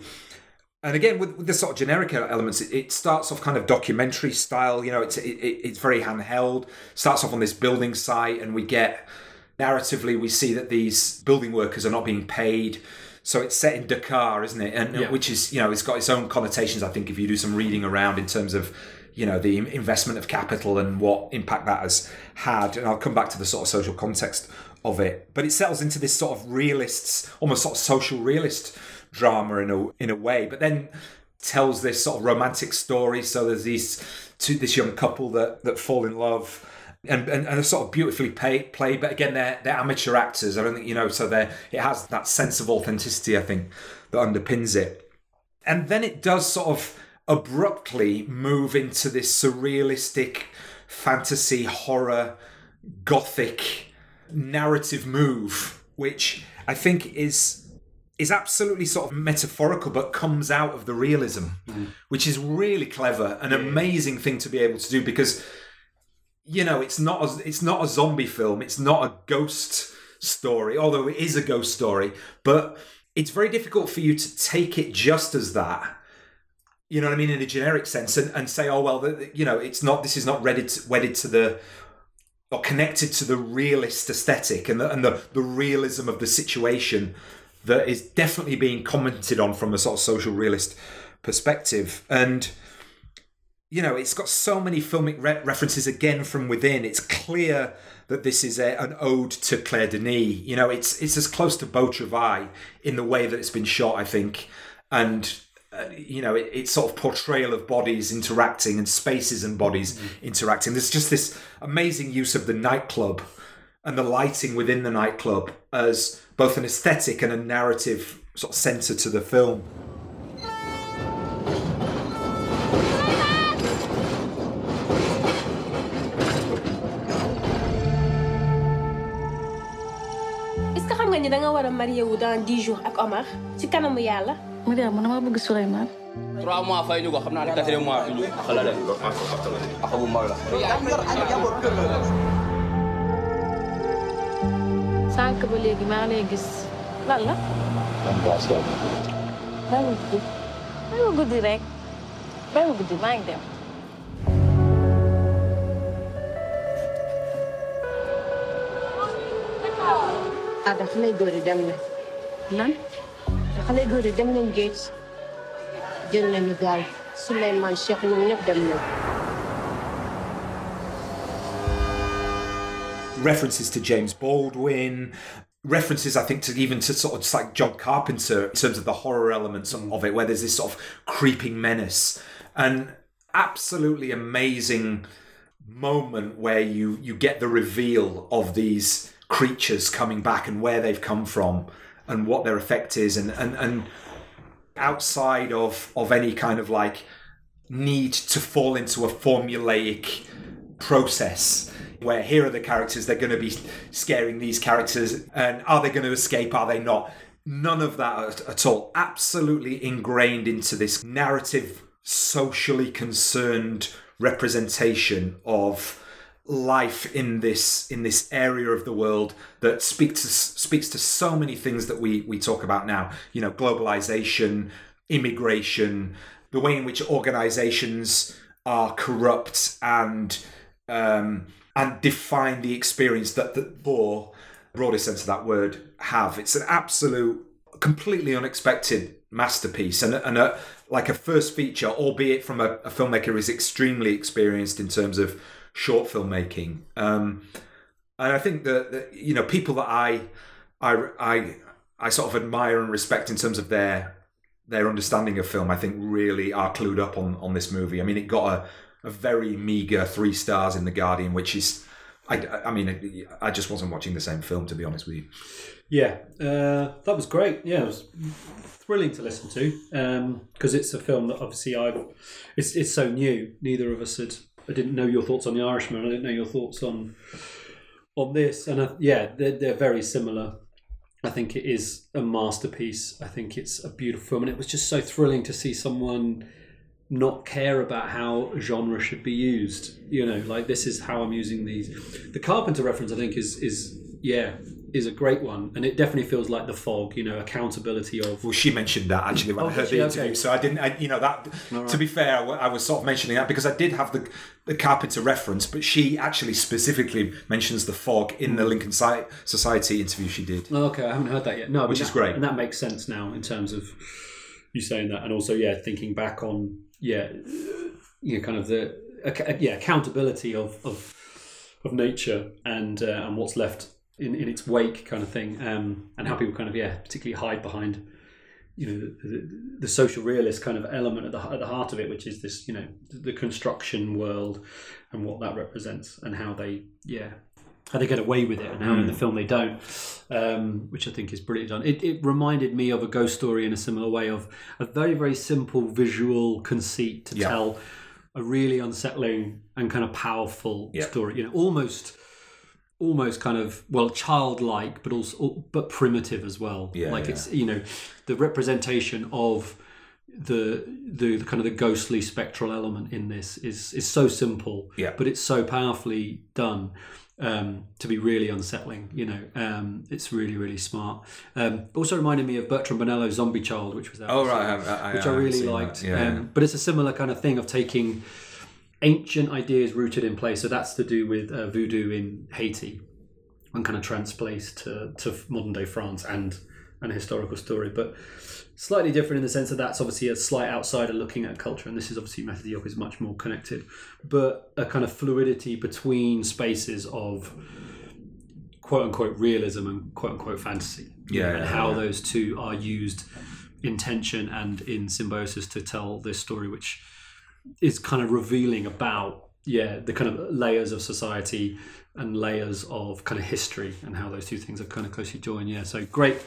And again, with, with the sort of generic elements, it, it starts off kind of documentary style. You know, it's it, it's very handheld. Starts off on this building site, and we get narratively we see that these building workers are not being paid. So it's set in Dakar, isn't it? And Yeah. which is you know it's got its own connotations. I think if you do some reading around in terms of you know the investment of capital and what impact that has had, and I'll come back to the sort of social context of it. But it settles into this sort of realists, almost sort of social realist drama in a in a way. But then tells this sort of romantic story. So there's these two, this young couple that that fall in love. And, and, and are sort of beautifully pay, played, but again, they're they're amateur actors. I don't think you know, so they it has that sense of authenticity. I think that underpins it and then it does sort of abruptly move into this surrealistic fantasy horror gothic narrative move which i think is is absolutely sort of metaphorical but comes out of the realism mm. which is really clever an amazing thing to be able to do because you know it's not a, it's not a zombie film. It's not a ghost story although it is a ghost story but it's very difficult for you to take it just as that you know what i mean in a generic sense and, and say oh well the, the- you know it's not this is not wedded to, wedded to the or connected to the realist aesthetic and the, and the, the realism of the situation that is definitely being commented on from a sort of social realist perspective and you know, it's got so many filmic re- references again from within. It's clear that this is a, an ode to Claire Denis. You know, it's it's as close to Beau Travail in the way that it's been shot, I think, and uh, you know, it, it's sort of portrayal of bodies interacting and spaces and bodies interacting. There's just this amazing use of the nightclub and the lighting within the nightclub as both an aesthetic and a narrative sort of center to the film. est-ce que xam nga ni da nga war a marié wu dans dix jours ak Omar? Ci kanamu yàlla. Maria man dama bëgg Souleymane. trois mois fay ñu ko xam naa ne quatrième mois fi ñu xala leen ak bu mag la sànq ba léegi maa ngi lay gis lan la. bàyyi ma guddi bàyyi ma guddi rek bàyyi ma guddi maa ngi dem. ah da xale góor yi dem na. lan. da xale góor yi dem nañ géej jël nañu gaal Souleymane Cheikh ñoom ñëpp dem nañ. References to James Baldwin, references I think to even to sort of just like John Carpenter in terms of the horror elements mm. of it, where there's this sort of creeping menace, and absolutely amazing moment where you you get the reveal of these creatures coming back and where they've come from and what their effect is. And and and outside of of any kind of like need to fall into a formulaic process where here are the characters they're going to be scaring these characters and are they going to escape are they not? None of that at, at all. Absolutely ingrained into this narrative socially concerned representation of life in this in this area of the world that speaks to speaks to so many things that we we talk about now. You know globalization immigration the way in which organizations are corrupt and um, and define the experience that the poor, broadest sense of that word, have. It's an absolute, completely unexpected masterpiece and, and a, like a first feature, albeit from a, a filmmaker who is extremely experienced in terms of short filmmaking. Um, and I think that, that you know people that I, I, I, I sort of admire and respect in terms of their their understanding of film. I think really are clued up on on this movie. I mean, it got a, a very meager three stars in the Guardian, which is. I, I mean, I just wasn't watching the same film, to be honest with you. Yeah, uh, that was great. Yeah, it was thrilling to listen to because it's a film that obviously I, it's it's so new. Neither of us had. I didn't know your thoughts on The Irishman. I didn't know your thoughts on on this, and uh, yeah, they're, they're very similar. I think it is a masterpiece. I think it's a beautiful film, and it was just so thrilling to see someone not care about how genre should be used. You know, like this is how I'm using these. The Carpenter reference, I think, is is yeah is a great one, and it definitely feels like the fog. You know, accountability of. Well, she mentioned that actually when Oh, I heard she? the interview, Okay. so I didn't. I, you know that. To be fair, I was sort of mentioning that because I did have the the Carpenter reference, but she actually specifically mentions the fog in the hmm. Lincoln Society interview she did. Oh, okay, I haven't heard that yet. No, Which is great. and that makes sense now in terms of you saying that, and also yeah, thinking back on yeah, you know, kind of the yeah accountability of of of nature and uh, and what's left in, in its wake, kind of thing, um, and how people kind of yeah, particularly hide behind you know the, the, the social realist kind of element at the at the heart of it, which is this you know the construction world and what that represents and how they yeah how they get away with it and how in the Mm. film they don't, um, which I think is brilliant done. It, it reminded me of a ghost story in a similar way of a very very simple visual conceit to Yeah. tell a really unsettling and kind of powerful Yeah. story. You know, almost almost kind of well childlike but also but primitive as well Yeah, like yeah. it's you know the representation of the, the the kind of the ghostly spectral element in this is is so simple Yeah. but it's so powerfully done um, to be really unsettling you know um, it's really really smart um, also reminded me of Bertrand Bonello's Zombie Child which was Oh, right, year, I have- I- I which I really liked Yeah, um, yeah. but it's a similar kind of thing of taking ancient ideas rooted in place. So that's to do with uh, voodoo in Haiti and kind of transplaced to, to modern day France and an historical story. But slightly different in the sense that that's obviously a slight outsider looking at culture, and this is obviously Mati Diop is much more connected, but a kind of fluidity between spaces of quote unquote realism and quote unquote fantasy. Yeah, and yeah, how yeah. those two are used in tension and in symbiosis to tell this story, which is kind of revealing about yeah the kind of layers of society and layers of kind of history and how those two things are kind of closely joined. Yeah, so great,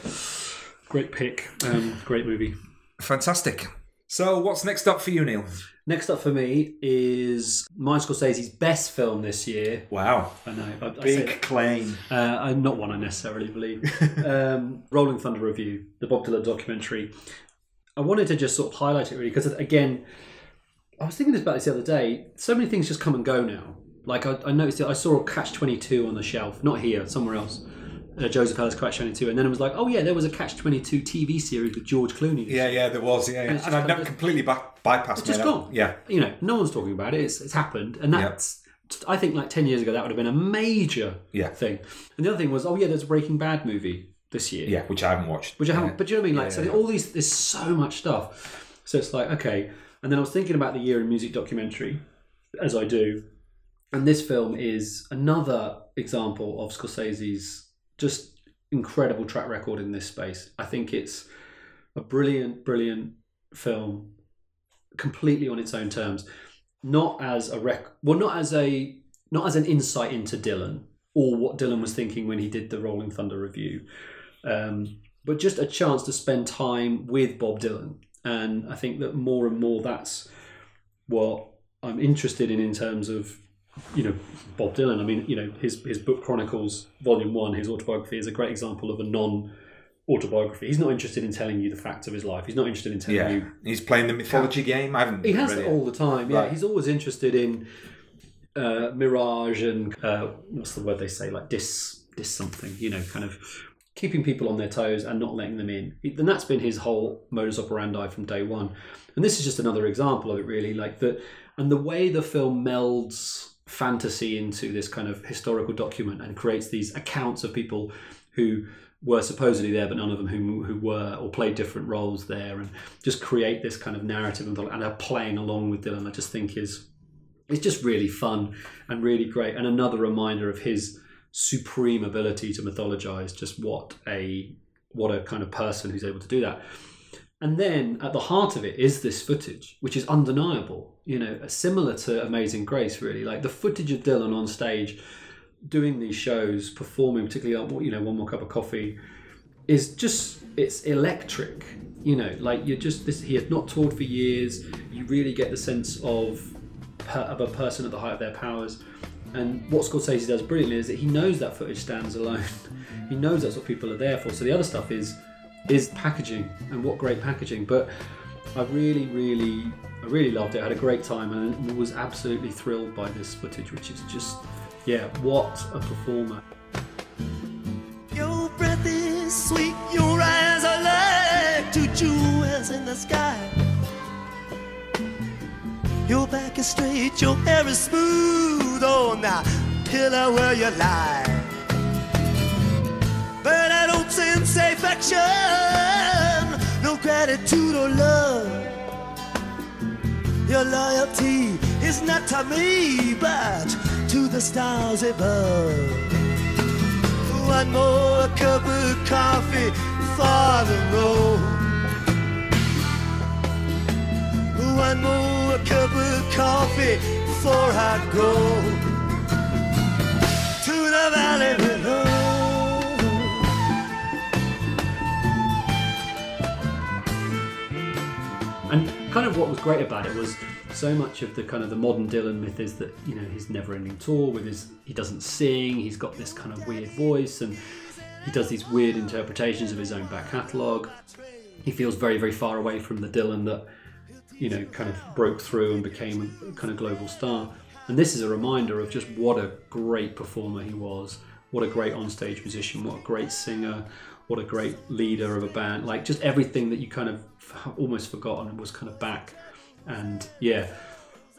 great pick, um, great movie. Fantastic. So, what's next up for you, Neil? Next up for me is Martin Scorsese's best film this year. Wow, I know, I, I big say that- claim. Uh, uh, not one I necessarily believe. um, Rolling Thunder Review, the Bob Dylan documentary. I wanted to just sort of highlight it really because again, I was thinking about this the other day. So many things just come and go now. Like I, I noticed, that I saw a Catch Twenty Two on the shelf, not here, somewhere else. Uh, Joseph Heller's Catch Twenty Two, and then it was like, oh yeah, there was a Catch Twenty Two TV series with George Clooney. Yeah, yeah, there was. Yeah, And and I've never completely by- bypassed It's just gone. Yeah, you know, no one's talking about it. It's, it's happened, and that's. I think like ten years ago that would have been a major Yeah. thing. And the other thing was, oh yeah, there's a Breaking Bad movie this year. yeah, which I haven't watched. Which I haven't, Yeah. but you know what I mean? Like, so all these, there's so much stuff. So it's like, okay. And then I was thinking about the year in music documentary, as I do. And this film is another example of Scorsese's just incredible track record in this space. I think it's a brilliant, brilliant film, completely on its own terms. Not as a rec, well, not as a, not as an insight into Dylan or what Dylan was thinking when he did the Rolling Thunder review, um, but just a chance to spend time with Bob Dylan. And I think that more and more that's what I'm interested in in terms of you know Bob Dylan. I mean, you know his his book Chronicles Volume One, his autobiography, is a great example of a non autobiography. He's not interested in telling you the facts of his life. He's not interested in telling Yeah, you he's playing the mythology game. I haven't. he has it it. all the time. Yeah, Right. he's always interested in uh, mirage and uh, what's the word they say, like dis dis something. You know, kind of keeping people on their toes and not letting them in. And that's been his whole modus operandi from day one. And this is just another example of it, really. Like the and the way the film melds fantasy into this kind of historical document and creates these accounts of people who were supposedly there, but none of them who, who were or played different roles there, and just create this kind of narrative and, and are playing along with Dylan. I just think is it's just really fun and really great, and another reminder of his supreme ability to mythologize. Just what a what a kind of person who's able to do that. And then at the heart of it is this footage, which is undeniable. You know, similar to Amazing Grace, really. Like the footage of Dylan on stage doing these shows, performing, particularly uh, on you know One More Cup of Coffee, is just it's electric. You know, like you're just this. He had not toured for years. You really get the sense of of a person at the height of their powers. And what Scorsese does brilliantly is that he knows that footage stands alone. he knows that's what people are there for. So the other stuff is is packaging, and what great packaging. But I really, really, I really loved it. I had a great time, and was absolutely thrilled by this footage, which is just, yeah, what a performer. Your breath is sweet, your eyes are like two jewels in the sky. Your back is straight, your hair is smooth oh, on the pillow where you lie. But I don't sense affection, no gratitude or love. Your loyalty is not to me, but to the stars above. One more cup of coffee for the road. One more cup of coffee before I go to the valley below. Kind of what was great about it was so much of the kind of the modern Dylan myth is that you know his never-ending tour with his he doesn't sing, he's got this kind of weird voice, and he does these weird interpretations of his own back catalogue. He feels very very far away from the Dylan that you know kind of broke through and became a kind of global star. And this is a reminder of just what a great performer he was, what a great onstage musician, what a great singer, what a great leader of a band. Like just everything that you kind of almost forgotten was kind of back. And yeah,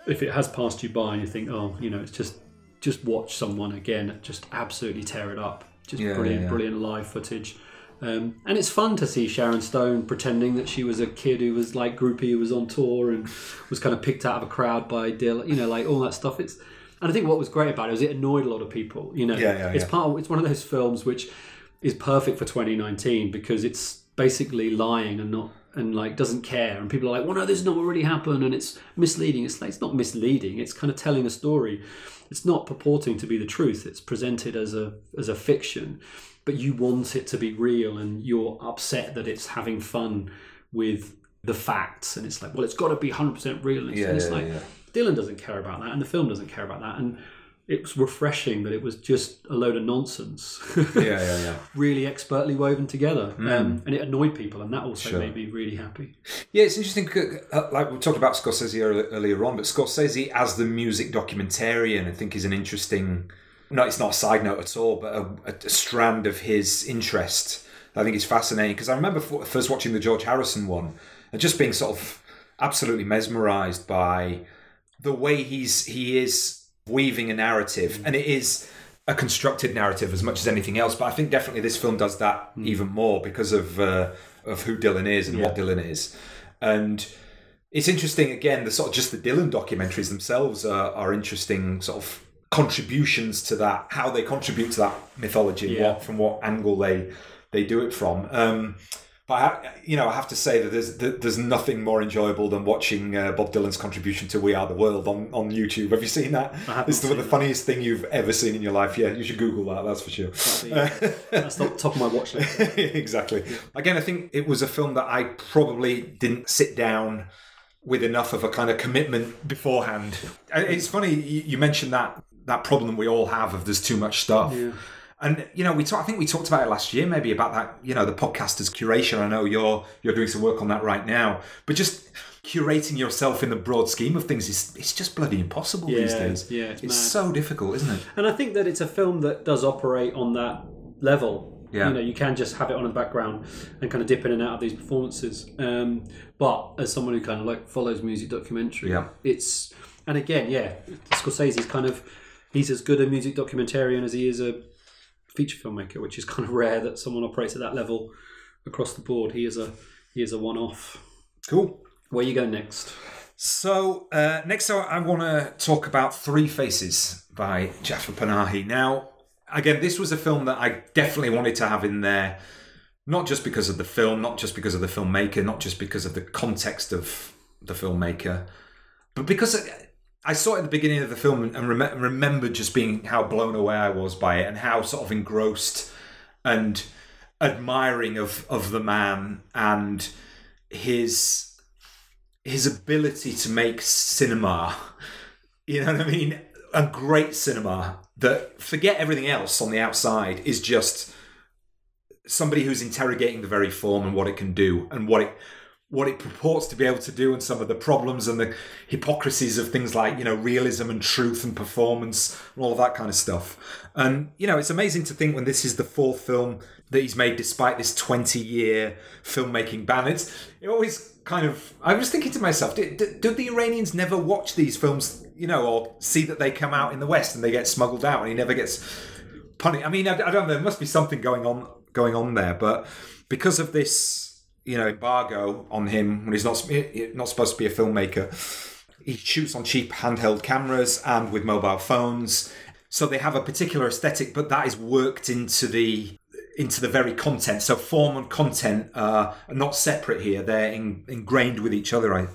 if it has passed you by and you think, oh, you know, it's just just watch someone again, just absolutely tear it up. Just Yeah, brilliant, yeah. brilliant live footage. Um, and it's fun to see Sharon Stone pretending that she was a kid who was like groupie who was on tour and was kind of picked out of a crowd by Dylan, you know, like all that stuff. It's and I think what was great about it was it annoyed a lot of people. You know, Yeah, yeah, it's yeah. part. Of, it's one of those films which is perfect for 2019 because it's basically lying and not and like doesn't care. And people are like well no this is not what really happened and it's misleading. It's like it's not misleading. It's kind of telling a story. It's not purporting to be the truth. It's presented as a as a fiction. But you want it to be real and you're upset that it's having fun with the facts. And it's like well it's got to be 100% real. And it's, Yeah, and it's yeah, like yeah. Dylan doesn't care about that and the film doesn't care about that. And it was refreshing that it was just a load of nonsense Yeah, yeah, yeah. really expertly woven together Mm. um, and it annoyed people and that also Sure. made me really happy Yeah, it's interesting. uh, Like we talked about Scorsese earlier earlier on, but Scorsese as the music documentarian, I think, is an interesting. No, it's not a side note at all, but a, a strand of his interest. I think is fascinating because I remember first watching the George Harrison one and just being sort of absolutely mesmerized by the way he's he is weaving a narrative, and it is a constructed narrative as much as anything else. But I think definitely this film does that even more because of uh, of who Dylan is and what Dylan is, and it's interesting again. The sort of just the Dylan documentaries themselves are, are interesting sort of contributions to that, how they contribute to that mythology, Yeah. what from what angle they they do it from. Um, but I, you know, I have to say that there's that there's nothing more enjoyable than watching uh, Bob Dylan's contribution to "We Are the World" on, on YouTube. Have you seen that? It's the, the funniest thing you've ever seen in your life. Yeah, you should Google that. That's for sure. that's the top of my watch list exactly. Again, I think it was a film that I probably didn't sit down with enough of a kind of commitment beforehand. It's funny you you mentioned that that problem we all have of there's too much stuff. Yeah. And you know, we talk, I think we talked about it last year, maybe about that. You know, the podcasters curation. I know you're you're doing some work on that right now, but just curating yourself in the broad scheme of things is it's just bloody impossible these days. yeah, it's it's so difficult, isn't it? and I think that it's a film that does operate on that level Yeah. You know, you can just have it on in the background and kind of dip in and out of these performances. Um, but as someone who kind of like follows music documentary, Yeah. it's and again, yeah, Scorsese's kind of he's as good a music documentarian as he is a feature filmmaker, which is kind of rare that someone operates at that level across the board. He is a he is a one off. Cool. Where you go next? So uh, next, I, I want to talk about Three Faces by Jafar Panahi. Now, again, this was a film that I definitely wanted to have in there, not just because of the film, not just because of the filmmaker, not just because of the context of the filmmaker, but because I saw it at the beginning of the film and rem- remembered just being how blown away I was by it and how sort of engrossed and admiring of of the man and his his ability to make cinema you know what i mean? A great cinema that forget everything else on the outside is just somebody who's interrogating the very form and what it can do and what it what it purports to be able to do and some of the problems and the hypocrisies of things like you know realism and truth and performance and all of that kind of stuff. And you know it's amazing to think when this is the fourth film that he's made despite this 20 year filmmaking ban. It's it always kind of i was thinking to myself did, did, did the iranians never watch these films you know or see that they come out in the west and they get smuggled out and he never gets punished? I mean I, I don't know there must be something going on going on there but because of this you know embargo on him when he's not eh, not supposed to be a filmmaker. He shoots on cheap handheld cameras and with mobile phones, so they have a particular aesthetic, but that is worked into the into the very content. So form and content are not separate here; they're in, ingrained with each other. I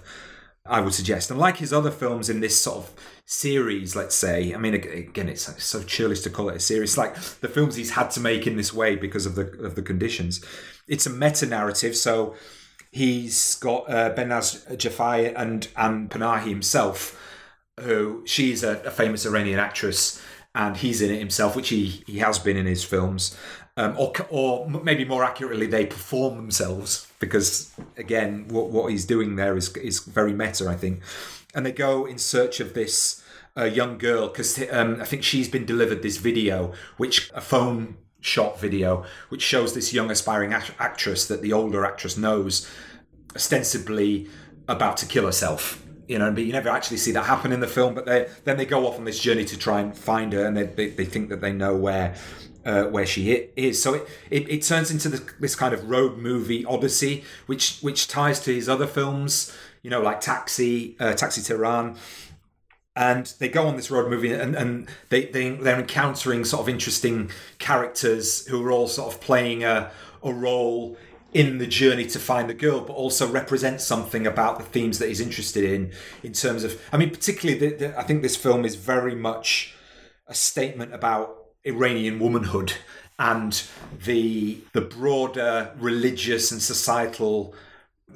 I would suggest, and like his other films in this sort of series, let's say. I mean, again, it's so churlish to call it a series. It's like the films he's had to make in this way because of the of the conditions. It's a meta narrative, so he's got uh, Behnaz Jafari and and Panahi himself, who she's a, a famous Iranian actress, and he's in it himself, which he he has been in his films. Um, or, or maybe more accurately, they perform themselves because, again, what, what he's doing there is is very meta, I think. And they go in search of this uh, young girl because um, I think she's been delivered this video, which a phone shot video, which shows this young aspiring act- actress that the older actress knows, ostensibly about to kill herself. You know, but you never actually see that happen in the film. But they then they go off on this journey to try and find her, and they they, they think that they know where uh, where she is. So it, it, it turns into this, this kind of road movie odyssey, which which ties to his other films, you know, like Taxi, uh, Taxi Tehran. And they go on this road movie, and, and they, they they're encountering sort of interesting characters who are all sort of playing a a role in the journey to find the girl, but also represent something about the themes that he's interested in. In terms of, I mean, particularly, the, the, I think this film is very much a statement about Iranian womanhood and the the broader religious and societal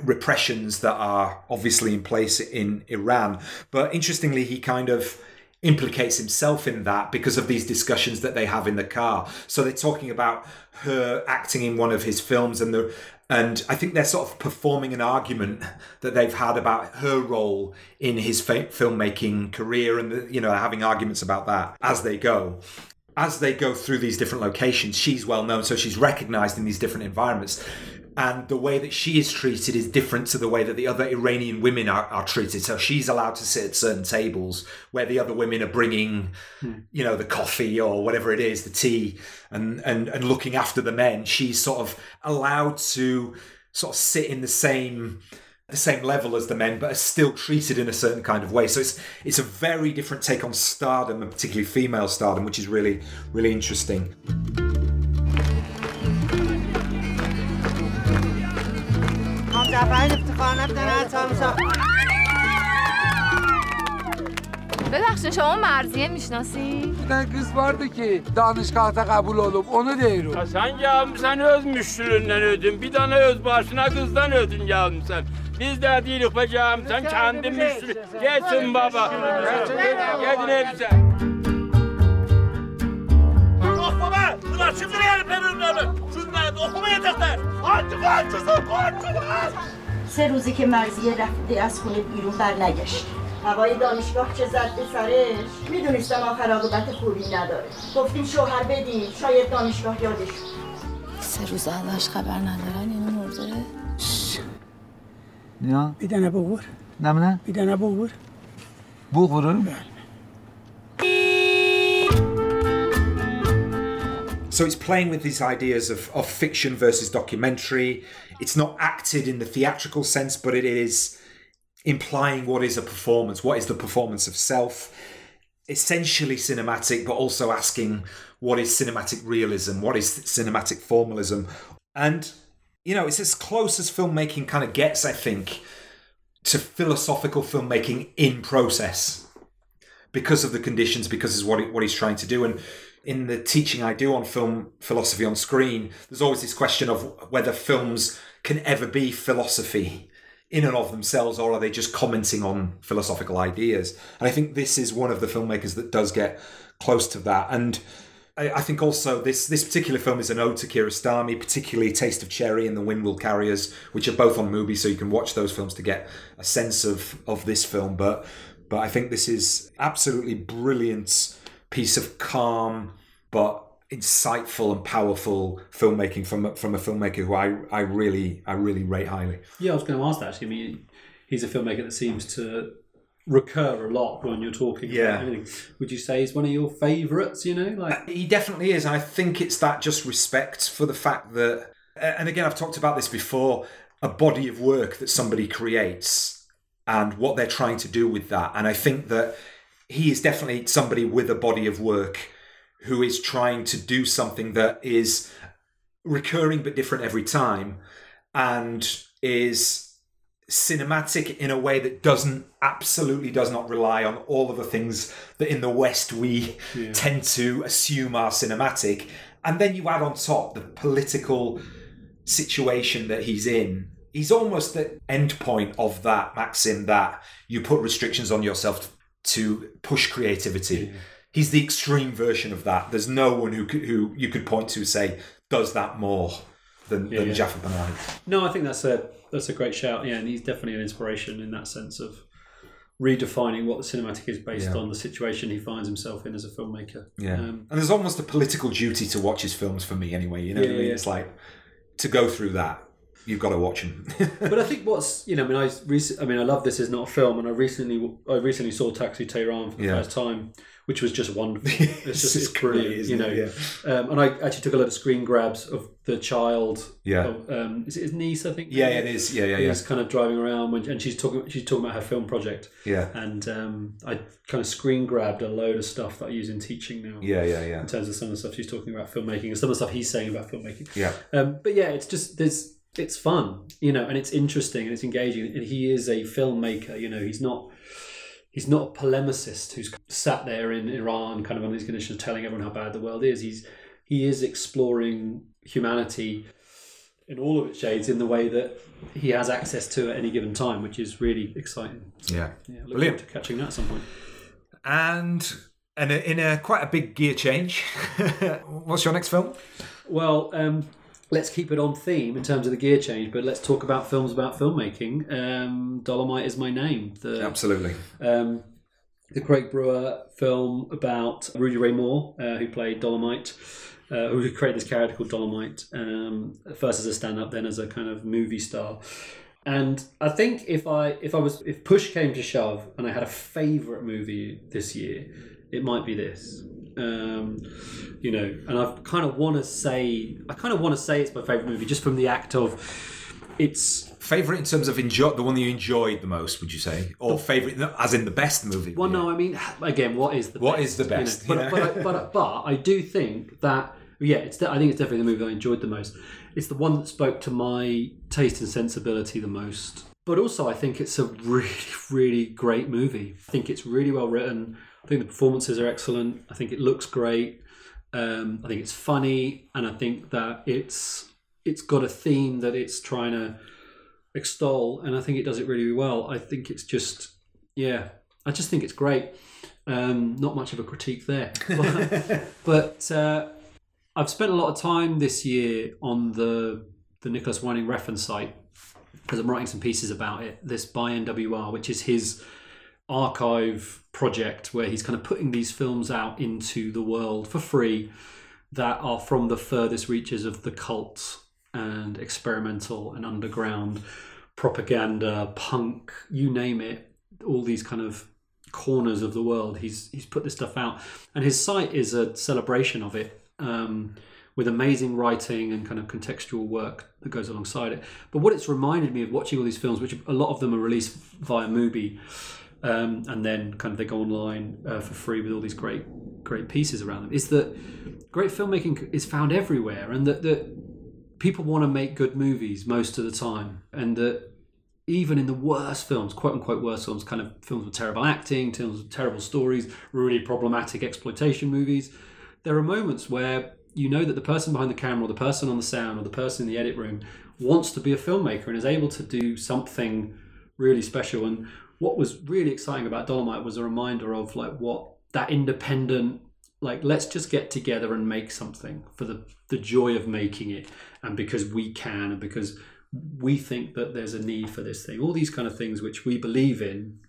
repressions that are obviously in place in Iran. But interestingly, he kind of implicates himself in that because of these discussions that they have in the car. So they're talking about her acting in one of his films and the and I think they're sort of performing an argument that they've had about her role in his filmmaking career and the, you know having arguments about that as they go as they go through these different locations, she's well known, so she's recognized in these different environments. And the way that she is treated is different to the way that the other Iranian women are, are treated. So she's allowed to sit at certain tables where the other women are bringing, hmm. you know, the coffee or whatever it is, the tea, and, and, and looking after the men. She's sort of allowed to sort of sit in the same the same level as the men, but are still treated in a certain kind of way. So it's it's a very different take on stardom, and particularly female stardom, which is really really interesting. ببخشید شما مرزیه می‌شناسی؟ Kız vardı ki danışgahta kabul olup onu diyorum. Ya sen gelmişsen öz müştüründen ödün. Bir tane öz başına kızdan ödün gelmişsen. Biz de değiliz be sen kendi müştürü. Geçin baba. Gidin hepsi. Oh baba! Ulan şimdi ne Şunlar سه روزی که مرزیه رفته از خونه بیرون بر نگشت هوای دانشگاه چه زد به سرش؟ می‌دونستم آخر عاقبت خوبی نداره. گفتیم شوهر بدیم شاید دانشگاه یادش سه روز ازش خبر ندارن یعنی مرده؟ نه. Bir tane bu vur. نه. نه Bir tane bu vur. So it's playing with these ideas of, of fiction versus documentary. It's not acted in the theatrical sense, but it is implying what is a performance, what is the performance of self. Essentially cinematic, but also asking what is cinematic realism, what is cinematic formalism. And, you know, it's as close as filmmaking kind of gets, I think, to philosophical filmmaking in process because of the conditions, because of what, it, what he's trying to do. And in the teaching I do on film philosophy on screen, there's always this question of whether films can ever be philosophy in and of themselves, or are they just commenting on philosophical ideas? And I think this is one of the filmmakers that does get close to that. And I, I think also this this particular film is an ode to Kiarostami, particularly Taste of Cherry and The Wind Will Carry Us, which are both on Mubi, so you can watch those films to get a sense of of this film. But but I think this is absolutely brilliant piece of calm but insightful and powerful filmmaking from a- from a filmmaker who I, I really I really rate highly. Yeah, I was going to ask that actually. I mean, he's a filmmaker that seems to recur a lot when you're talking Yeah. about anything. Would you say he's one of your favourites, you know? Like uh, He definitely is. I think it's that just respect for the fact that, and again, I've talked about this before, a body of work that somebody creates and what they're trying to do with that. And I think that he is definitely somebody with a body of work who is trying to do something that is recurring but different every time and is cinematic in a way that doesn't absolutely does not rely on all of the things that in the west we Yeah. tend to assume are cinematic and then you add on top the political situation that he's in he's almost the end point of that maxim that you put restrictions on yourself to push creativity he's the extreme version of that there's no one who could, who you could point to say does that more than, Yeah, than yeah. Jafar. No, I think that's a that's a great shout. Yeah, and he's definitely an inspiration in that sense of redefining what the cinematic is based Yeah. on the situation he finds himself in as a filmmaker. Yeah, Um, and there's almost a political duty to watch his films for me, anyway. You know, what I mean? yeah. it's like to go through that, you've got to watch him. but I think what's you know, I mean, I rec- I mean, I love this is not a film, and I recently I recently saw Taxi Tehran for the Yeah. first time, which was just wonderful. It's just it's brilliant, great, you know. it? Um, and I actually took a lot of screen grabs of the child. Yeah. of, um, is it his niece? I think. Yeah, it is. Yeah, yeah, yeah. Who's kind of driving around when, and she's talking. She's talking about her film project. Yeah. And um, I kind of screen grabbed a load of stuff that I use in teaching now. Yeah, yeah, yeah. In terms of some of the stuff she's talking about filmmaking and some of the stuff he's saying about filmmaking. Yeah. Um, but yeah, it's just there's it's fun, you know, and it's interesting and it's engaging. And he is a filmmaker, you know. He's not he's not a polemicist who's sat there in Iran, kind of under these conditions, telling everyone how bad the world is. He's he is exploring humanity in all of its shades in the way that he has access to at any given time, which is really exciting. So, Yeah. yeah, look Brilliant. forward to catching that at some point. and and in a quite a big gear change. What's your next film? Well, um, let's keep it on theme in terms of the gear change, but let's talk about films about filmmaking. Um, Dolemite is my name. The, Absolutely. Um, the Craig Brewer film about Rudy Ray Moore, uh, who played Dolemite, uh, who created this character called Dolemite, um, first as a stand-up, then as a kind of movie star. And I think if I if I was if push came to shove and I had a favorite movie this year, it might be this. Um, you know, and I kind of want to say I kind of want to say it's my favorite movie just from the act of it's favorite in terms of enjoy the one that you enjoyed the most. Would you say, or favorite as in the best movie? Well, no, I mean, again, what is the What best, is the you know? best, But, but, I, but, but I do think that yeah, it's I think it's definitely the movie I enjoyed the most. It's the one that spoke to my taste and sensibility the most. But also, I think it's a really, really great movie. I think it's really well written. I think the performances are excellent. I think it looks great. Um, I think it's funny, and I think that it's it's got a theme that it's trying to extol, and I think it does it really well. I think it's just yeah, I just think it's great. Um, not much of a critique there, but, but uh, I've spent a lot of time this year on the the Nicolas Winding Refn's site because I'm writing some pieces about it. This by NWR, which is his archive project where he's kind of putting these films out into the world for free that are from the furthest reaches of the cult and experimental and underground propaganda, punk, you name it, all these kind of corners of the world. He's he's put this stuff out, and his site is a celebration of it. Um, with amazing writing and kind of contextual work that goes alongside it. But what it's reminded me of watching all these films, which a lot of them are released via Mubi, um, and then kind of they go online uh, for free with all these great great pieces around them, is that great filmmaking is found everywhere, and that that people want to make good movies most of the time, and that even in the worst films, quote unquote worst films, kind of films with terrible acting, films with terrible stories, really problematic exploitation movies, there are moments where you know that the person behind the camera or the person on the sound or the person in the edit room wants to be a filmmaker and is able to do something really special. And what was really exciting about dolemite was a reminder of like what that independent like let's just get together and make something for the the joy of making it. And because we can and because we think that there's a need for this thing. All these kind of things which we believe in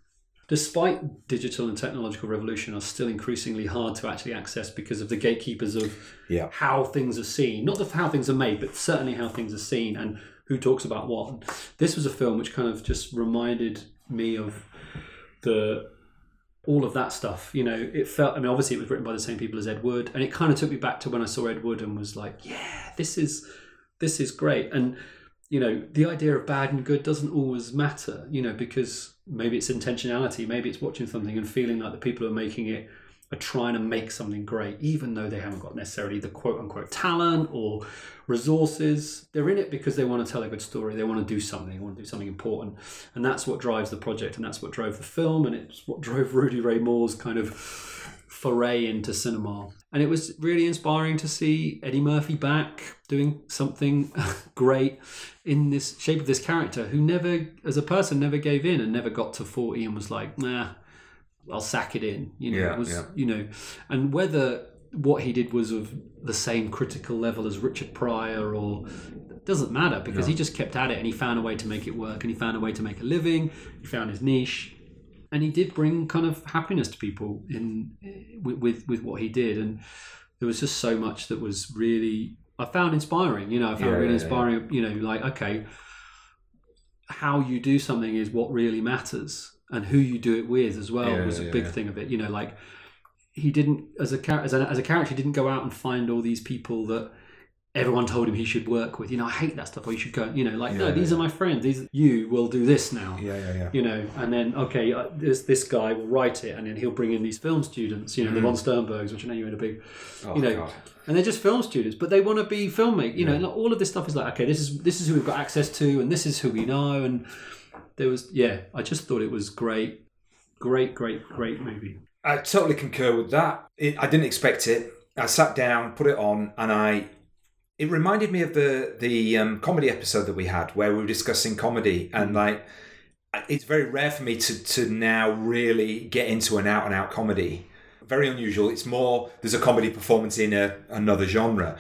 despite digital and technological revolution are still increasingly hard to actually access because of the gatekeepers of Yeah. how things are seen. Not the how things are made but certainly how things are seen and who talks about what. This was a film which kind of just reminded me of the all of that stuff you know it felt i mean obviously it was written by the same people as ed wood and it kind of took me back to when i saw ed wood and was like yeah this is this is great. And you know the idea of bad and good doesn't always matter you know because maybe it's intentionality maybe it's watching something and feeling like the people are making it are trying to make something great even though they haven't got necessarily the quote unquote talent or resources they're in it because they want to tell a good story they want to do something they want to do something important and that's what drives the project and that's what drove the film and it's what drove rudy ray moore's kind of foray into cinema. And it was really inspiring to see Eddie Murphy back doing something great in this shape of this character who never, as a person, never gave in and never got to 40 and was like, nah, I'll sack it in. You know, Yeah, it was, yeah. you know, and whether what he did was of the same critical level as Richard Pryor or doesn't matter because No. he just kept at it and he found a way to make it work and he found a way to make a living. He found his niche and he did bring kind of happiness to people in with, with with what he did and there was just so much that was really i found inspiring you know i found Yeah, really yeah, yeah. inspiring you know like okay how you do something is what really matters and who you do it with as well Yeah, was a yeah, big yeah. thing of it you know like he didn't as a as a, as a character he didn't go out and find all these people that everyone told him he should work with you know i hate that stuff or you should go you know like no these are my friends these you will do this now Yeah, yeah, yeah. you know, and then okay, uh, this this guy will write it, and then he'll bring in these film students, you know, the Mhm. von Sternbergs, which I know you're in a big, Oh, you know, God. and they're just film students, but they want to be filmmakers, you know, all of this stuff is like, okay, this is this is who we've got access to, and this is who we know, and there was, yeah, I just thought it was great, great, great, great movie. I totally concur with that. It, I didn't expect it. I sat down, put it on, and I. It reminded me of the the um, comedy episode that we had where we were discussing comedy, and like, it's very rare for me to to now really get into an out and out comedy. Very unusual. It's more there's a comedy performance in a, another genre.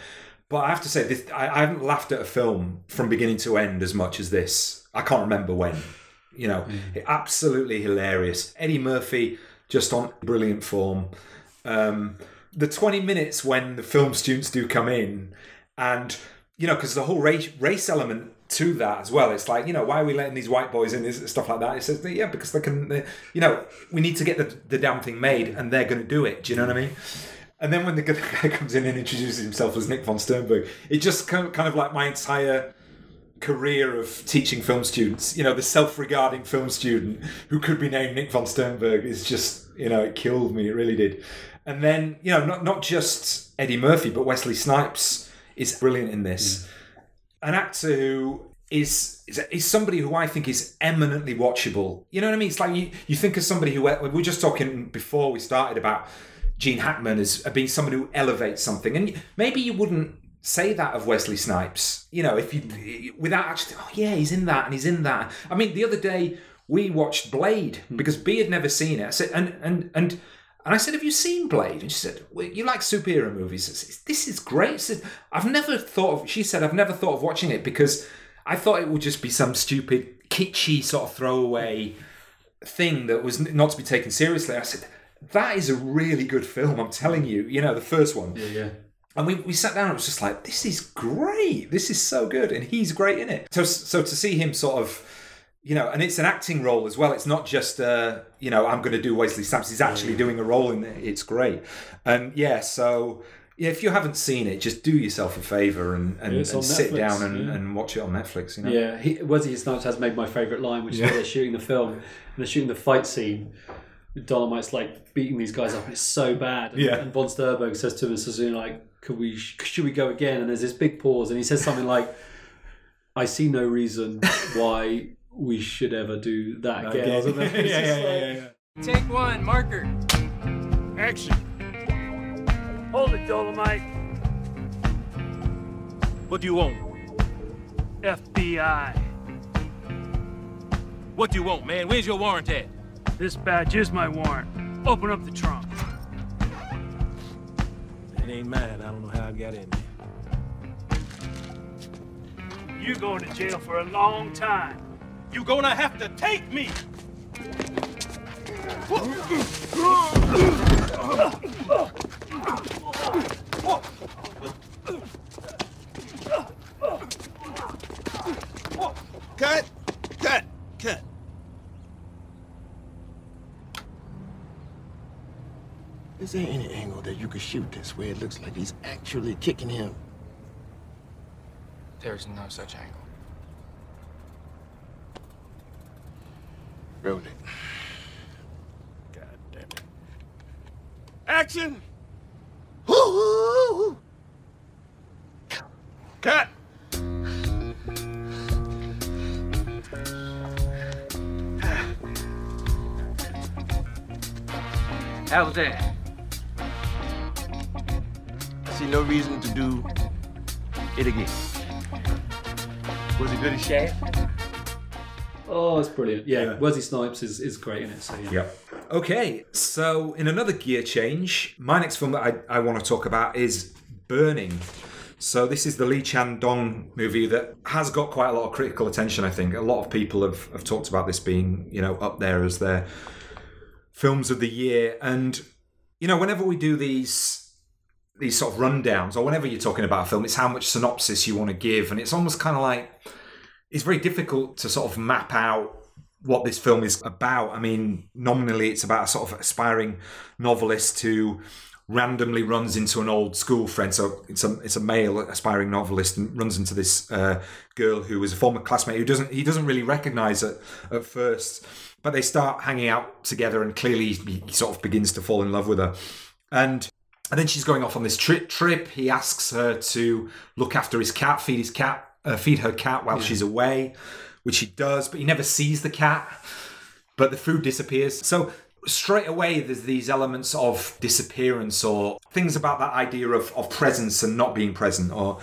But I have to say, this I, I haven't laughed at a film from beginning to end as much as this. I can't remember when. You know, absolutely hilarious. Eddie Murphy just on brilliant form. Um, the 20 minutes when the film students do come in, and you know, because the whole race, race element to that as well. It's like, you know, why are we letting these white boys in this stuff like that? It says, yeah, because they can, they, you know, we need to get the, the damn thing made, and they're going to do it. Do you know what I mean? And then when the guy comes in and introduces himself as Nick von Sternberg, it just kind of, kind of like my entire career of teaching film students, you know, the self-regarding film student who could be named Nick von Sternberg is just, you know, it killed me. It really did. And then, you know, not not just Eddie Murphy, but Wesley Snipes is brilliant in this. Mm. An actor who is, is is somebody who I think is eminently watchable. You know what I mean? It's like you, you think of somebody who we were just talking before we started about Gene Hackman as uh, being someone who elevates something, and maybe you wouldn't say that of Wesley Snipes. You know, if you without actually, oh yeah, he's in that and he's in that. I mean, the other day we watched Blade hmm. because B had never seen it. I said, and and and. And I said, "Have you seen Blade?" And she said, well, "You like superhero movies? I said, This is great." Said, "I've never thought of." She said, "I've never thought of watching it because I thought it would just be some stupid, kitschy sort of throwaway thing that was not to be taken seriously." I said, "That is a really good film. I'm telling you. You know, the first one. Yeah, yeah. And we, we sat down and it was just like, this is great. This is so good. And he's great in it. So, so to see him sort of, you know, and it's an acting role as well. It's not just, uh, you know, I'm going to do Wesley Snipes. He's actually doing a role in it. It's great. And yeah, so yeah, if you haven't seen it, just do yourself a favor and, and, Yeah, and sit Netflix, down and, yeah. and watch it on Netflix. You know, Yeah, he, Wesley Snipes has made my favourite line, which is Yeah. when they're shooting the film and they're shooting the fight scene. Dolemite's like beating these guys up, it's so bad. And, Yeah. and Von Sternberg says to him, and Sassoon, like, "Could we? Should we go again?" And there's this big pause, and he says something like, "I see no reason why we should ever do that again." Again. Or something. It's Yeah, yeah, like- yeah, Take one, marker. Action. Hold it, Dolomite. What do you want? FBI. What do you want, man? Where's your warrant at? This badge is my warrant. Open up the trunk. It ain't mine. I don't know how I got in there. You're going to jail for a long time. You're gonna have to take me. Cut! Cut! Cut! Is there any angle that you could shoot this where it looks like he's actually kicking him? There's no such angle. Roll it. God damn it. Action! Woo-hoo! Cut! How was that? See no reason to do it again. Was it good as Shaft? Oh, it's brilliant. Yeah, Wesley Snipes is, is great in it. So yeah. Yep. Okay, so in another gear change, my next film that I, I want to talk about is Burning. So this is the Lee Chang-dong movie that has got quite a lot of critical attention. I think a lot of people have, have talked about this being you know up there as their films of the year. And you know, whenever we do these these sort of rundowns, or whenever you're talking about a film, it's how much synopsis you want to give, and it's almost kind of like it's very difficult to sort of map out what this film is about. I mean, nominally, it's about a sort of aspiring novelist who randomly runs into an old school friend. So it's a it's a male aspiring novelist and runs into this uh, girl who is a former classmate who doesn't he doesn't really recognise it at first, but they start hanging out together and clearly he sort of begins to fall in love with her, and. And then she's going off on this trip. Trip. He asks her to look after his cat, feed his cat, uh, feed her cat while Yeah. she's away, which he does. But he never sees the cat. But the food disappears. So straight away, there's these elements of disappearance or things about that idea of, of presence and not being present. Or,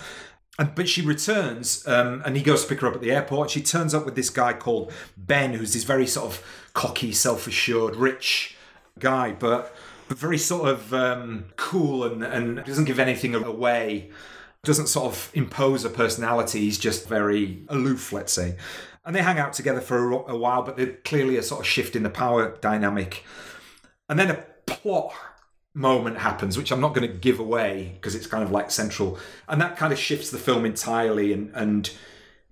and, but she returns, um, and he goes to pick her up at the airport. She turns up with this guy called Ben, who's this very sort of cocky, self-assured, rich guy, but but very sort of um, cool and, and doesn't give anything away. Doesn't sort of impose a personality. He's just very aloof, let's say. And they hang out together for a, a while, but there's clearly a sort of shift in the power dynamic. And then a plot moment happens, which I'm not going to give away because it's kind of like central. And that kind of shifts the film entirely and, and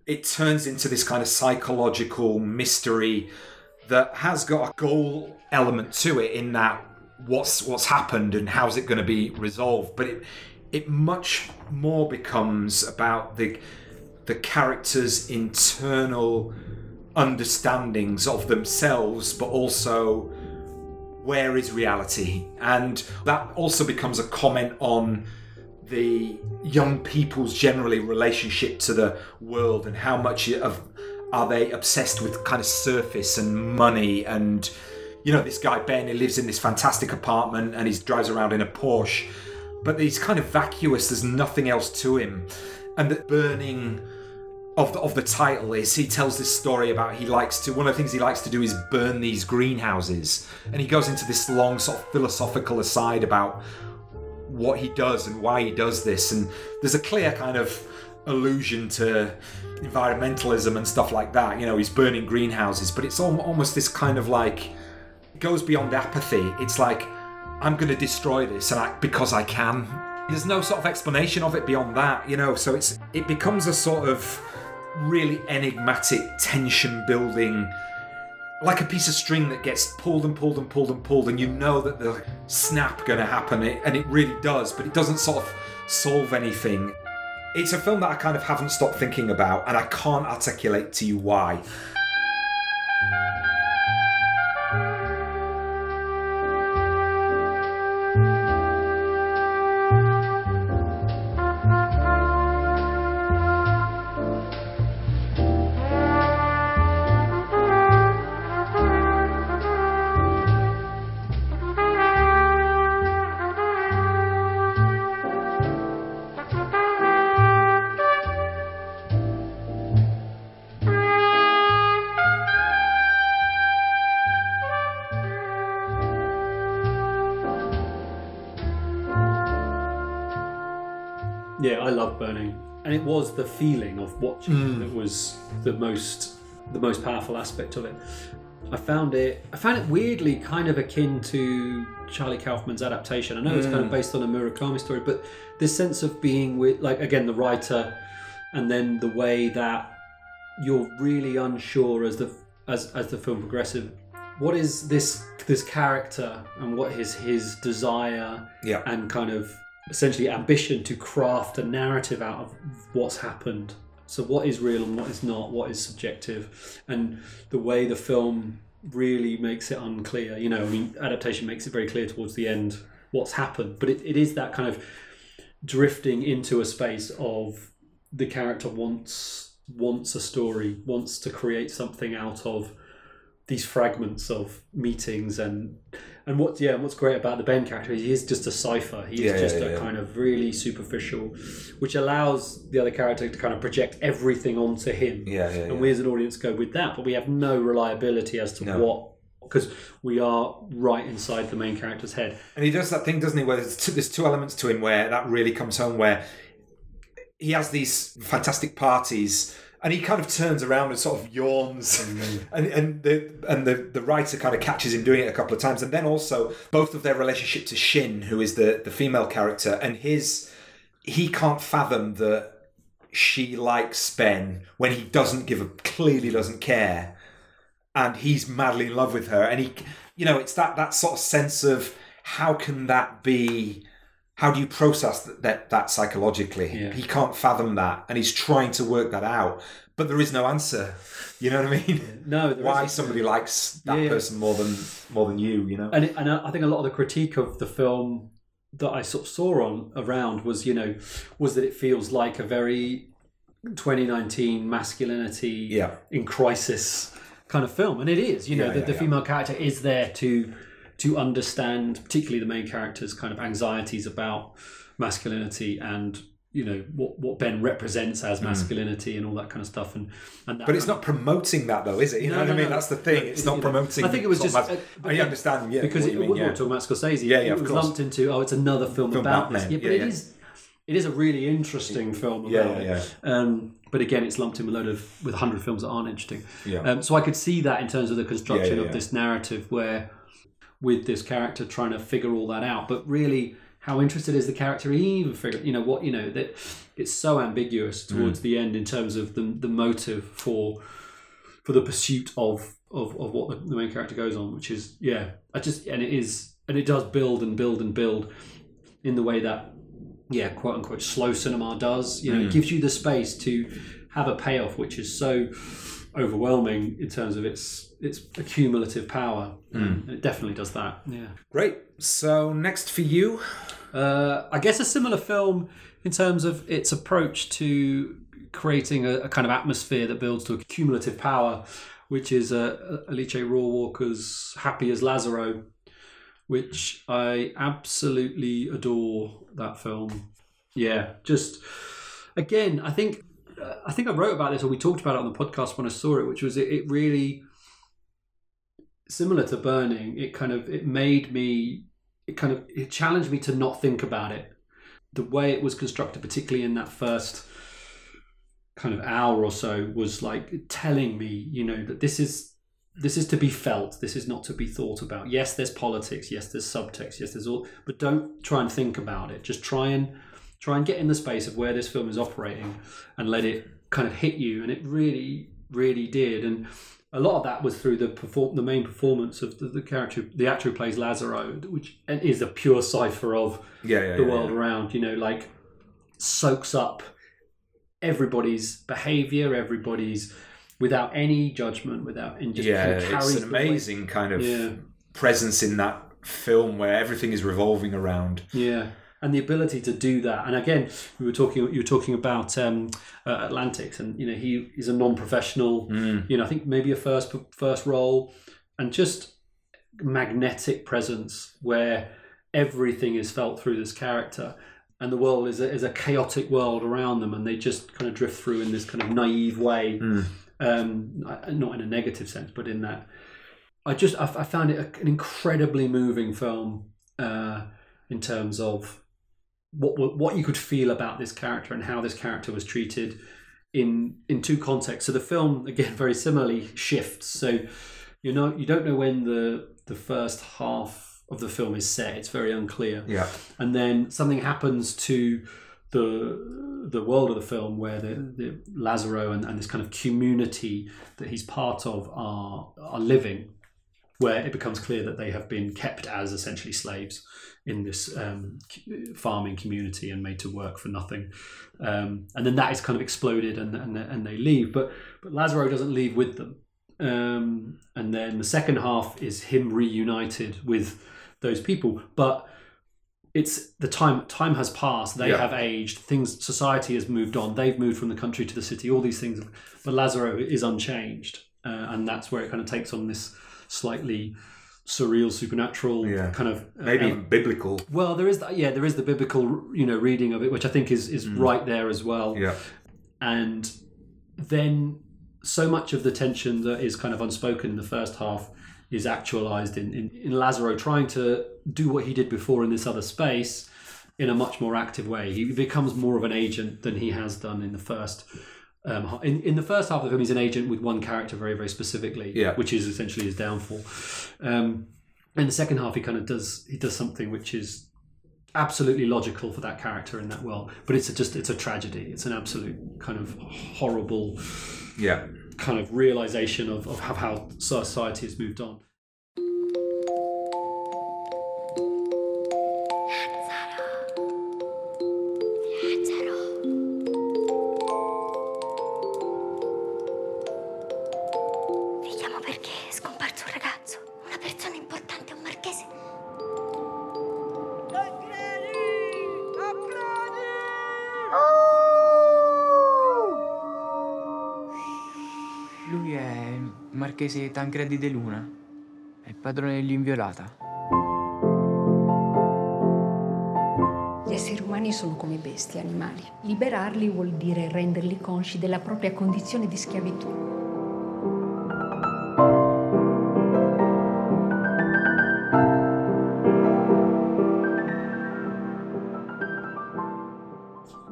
it turns into this kind of psychological mystery that has got a goal element to it in that what's what's happened and how's it going to be resolved but it it much more becomes about the the characters internal understandings of themselves but also where is reality? And that also becomes a comment on the young people's generally relationship to the world and how much of are they obsessed with kind of surface and money and you know this guy Ben he lives in this fantastic apartment and he drives around in a Porsche but he's kind of vacuous there's nothing else to him. And the burning of the, of the title is he tells this story about he likes to one of the things he likes to do is burn these greenhouses. And he goes into this long sort of philosophical aside about what he does and why he does this. And there's a clear kind of allusion to environmentalism and stuff like that. You know he's burning greenhouses but it's al- almost this kind of like goes beyond apathy it's like i'm going to destroy this and I, because i can There's no sort of explanation of it beyond that, you know. So it's it becomes a sort of really enigmatic, tension building, like a piece of string that gets pulled and pulled and pulled and pulled, and you know that the snap going to happen, and it really does, but it doesn't sort of solve anything. It's a film that I kind of haven't stopped thinking about, and I can't articulate to you why. Was the feeling of watching Mm. that was the most the most powerful aspect of it. I found it I found it weirdly kind of akin to Charlie Kaufman's adaptation. I know it's kind of Mm. based on a Murakami story, but this sense of being with like again the writer, and then the way that you're really unsure as the as as the film progresses. What is this this character and what is his desire Yeah. and kind of essentially ambition to craft a narrative out of what's happened. So what is real and what is not, what is subjective, and the way the film really makes it unclear. You know, I mean, adaptation makes it very clear towards the end what's happened, but it, it is that kind of drifting into a space of the character wants wants a story, wants to create something out of these fragments of meetings and and what yeah what's great about the Ben character is he is just a cipher he Yeah, just yeah, a yeah. kind of really superficial which allows the other character to kind of project everything onto him Yeah, yeah, and we as an audience go with that but we have no reliability as to No. what because we are right inside the main character's head And he does that thing, doesn't he? Where there's two, there's two elements to him where that really comes home. Where he has these fantastic parties, and he kind of turns around and sort of yawns, mm-hmm. and and the and the the writer kind of catches him doing it a couple of times, and then also both of their relationship to Shin, who is the the female character, and his he can't fathom that she likes Ben when he doesn't give a clearly doesn't care. And he's madly in love with her. And he you know it's that that sort of sense of how can that be how do you process that that, that psychologically he can't fathom that and he's trying to work that out but there is no answer you know what i mean no there why isn't. somebody likes that Yeah, yeah. person more than more than you you know and, it, and I think a lot of the critique of the film that I sort of saw on around was, you know, was that it feels like a very 2019 masculinity Yeah. in crisis kind of film, and it is. You know, Yeah, the, the yeah. female character is there to to understand, particularly the main character's kind of anxieties about masculinity and you know what what Ben represents as Mm. masculinity and all that kind of stuff, and and that but it's not promoting that though is it you No, know what no, i mean no. that's the thing it's It- not promoting I think it was just. of uh, mas- i understand yeah because it, you mean, we're yeah. talking about Scorsese. Yeah, yeah, it was course. lumped into oh, it's another film, Film about Batman. this. Yeah, but Yeah, it is. It is a really interesting film. Yeah, About yeah, it. Um, but again, it's lumped in with a load of with hundred films that aren't interesting. Yeah. Um, so I could see that in terms of the construction of this narrative, where with this character trying to figure all that out, but really. How interested is the character even figure? You know what you know that it's so ambiguous Mm. towards the end in terms of the the motive for for the pursuit of of, of what the, the main character goes on, which is yeah, I just and it is and it does build and build and build in the way that yeah, quote unquote slow cinema does. You know, Mm. it gives you the space to have a payoff which is so overwhelming in terms of its its accumulative power. Mm. It definitely does that. Yeah. great so next for you Uh, I guess a similar film in terms of its approach to creating a, a kind of atmosphere that builds to a cumulative power, which is uh, Alice Rohrwacher's "Happy as Lazzaro," which I absolutely adore. That film, yeah, just again, I think I think I wrote about this or we talked about it on the podcast when I saw it, which was it, it really similar to Burning. It kind of it made me it kind of it challenged me to not think about it. The way it was constructed, particularly in that first kind of hour or so, was like telling me, you know, that this is this is to be felt. This is not to be thought about. Yes, there's politics. Yes, there's subtext. Yes, there's all. But don't try and think about it. Just try and try and get in the space of where this film is operating, and let it kind of hit you. And it really, really did. And a lot of that was through the perform the main performance of the, the character, the actor who plays Lazzaro, which is a pure cipher of Yeah, yeah, the yeah, world around. You know, like soaks up everybody's behavior, everybody's without any judgment, without and just yeah, kind of it's an amazing kind of presence in that film where everything is revolving around. Yeah, and the ability to do that. And again, we were talking. You were talking about um, uh, Atlantics, and you know he is a non-professional. Mm. You know, I think maybe a first first role, and just magnetic presence where everything is felt through this character. And the world is a, is a chaotic world around them, and they just kind of drift through in this kind of naive way, Mm. um, not in a negative sense, but in that I just I, I found it a, an incredibly moving film uh, in terms of what what you could feel about this character and how this character was treated in in two contexts. So the film again very similarly shifts. So you know you don't know when the the first half of the film is set. It's very unclear. Yeah. And then something happens to the the world of the film where the, the Lazzaro and, and this kind of community that he's part of are are living where it becomes clear that they have been kept as essentially slaves in this um, farming community and made to work for nothing. Um, and then that is kind of exploded and, and, and they leave. But, but Lazzaro doesn't leave with them. Um, and then the second half is him reunited with those people. But it's the time time has passed they Yeah. have aged things society has moved on they've moved from the country to the city all these things but lazzaro is unchanged uh, and that's where it kind of takes on this slightly surreal supernatural Yeah. kind of uh, Maybe even biblical. well there is that yeah there is the biblical you know reading of it which i think is is right there as well Yeah. and then so much of the tension that is kind of unspoken in the first half is actualized in, in, in Lazzaro trying to do what he did before in this other space in a much more active way. He becomes more of an agent than he has done in the first. Um, in, in the first half of the film, he's an agent with one character very, very specifically, Yeah. which is essentially his downfall. Um, in the second half, he kind of does he does something which is absolutely logical for that character in that world, but it's a, just it's a tragedy. It's an absolute kind of horrible Yeah. kind of realization of, of how, how society has moved on. Marchese Tancredi De Luna. È padrone dell'inviolata. Gli esseri umani sono come bestie, animali. Liberarli vuol dire renderli consci della propria condizione di schiavitù.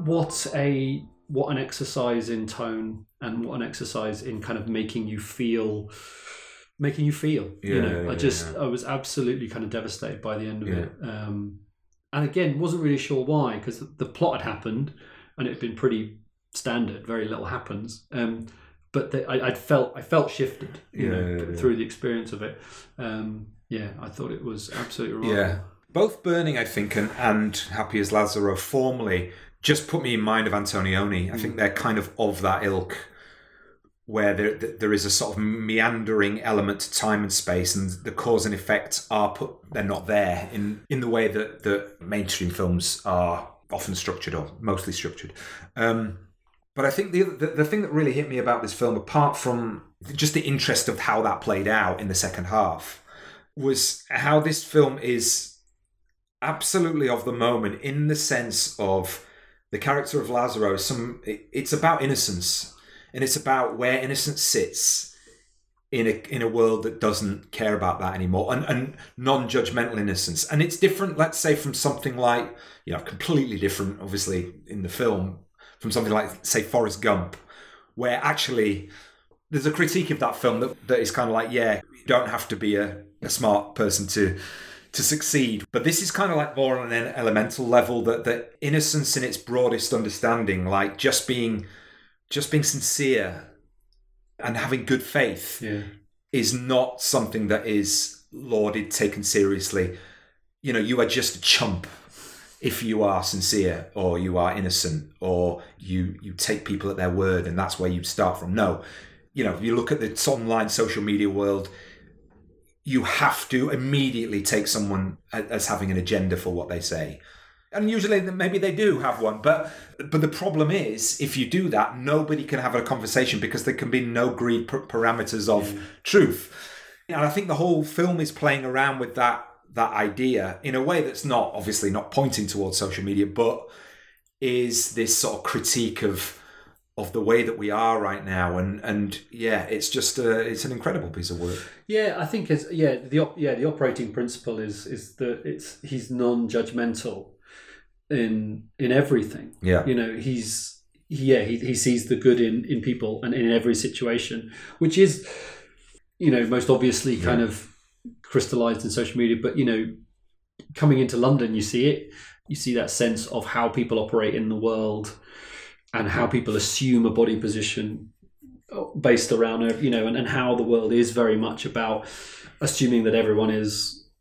What a what an exercise in tone and what an exercise in kind of making you feel making you feel you know yeah, i just yeah. i was absolutely kind of devastated by the end of Yeah. it um and again wasn't really sure why because the, plot had happened and it had been pretty standard very little happens um but the, I, I'd felt I felt shifted, you Yeah, know, yeah, yeah. through the experience of it. Um, yeah, I thought it was absolutely right. Yeah. Both Burning, I think, and, and Happy as Lazzaro formally just put me in mind of Antonioni. I Mm. think they're kind of of that ilk where there, there is a sort of meandering element to time and space and the cause and effect are put they're not there in in the way that that mainstream films are often structured or mostly structured um but I think the, the the thing that really hit me about this film, apart from just the interest of how that played out in the second half, was how this film is absolutely of the moment in the sense of the character of Lazzaro. is Some it- it's about innocence, and it's about where innocence sits in a in a world that doesn't care about that anymore, and, and non-judgmental innocence. And it's different, let's say, from something like you know, completely different, obviously, in the film from something like say Forrest Gump, where actually there's a critique of that film that, that is kind of like, yeah, you don't have to be a, a smart person to to succeed. But this is kind of like more on an elemental level that that innocence in its broadest understanding, like just being just being sincere and having good faith Yeah. is not something that is lauded, taken seriously. You know, you are just a chump if you are sincere or you are innocent or you you take people at their word and that's where you start from. No. You know, if you look at the online social media world, you have to immediately take someone as having an agenda for what they say. And usually maybe they do have one, but but the problem is if you do that, nobody can have a conversation because there can be no agreed par- parameters of truth. And I think the whole film is playing around with that that idea in a way that's not obviously not pointing towards social media, but is this sort of critique of of the way that we are right now and and yeah it's just a, it's an incredible piece of work Yeah, I think it's yeah the op- yeah the operating principle is is that it's he's non-judgmental in in everything. Yeah. you know he's yeah he, he sees the good in in people and in every situation, which is you know most obviously kind of crystallized in social media. But you know, coming into London, you see it. You see that sense of how people operate in the world and how people assume a body position based around you know, and, and how the world is very much about assuming that everyone is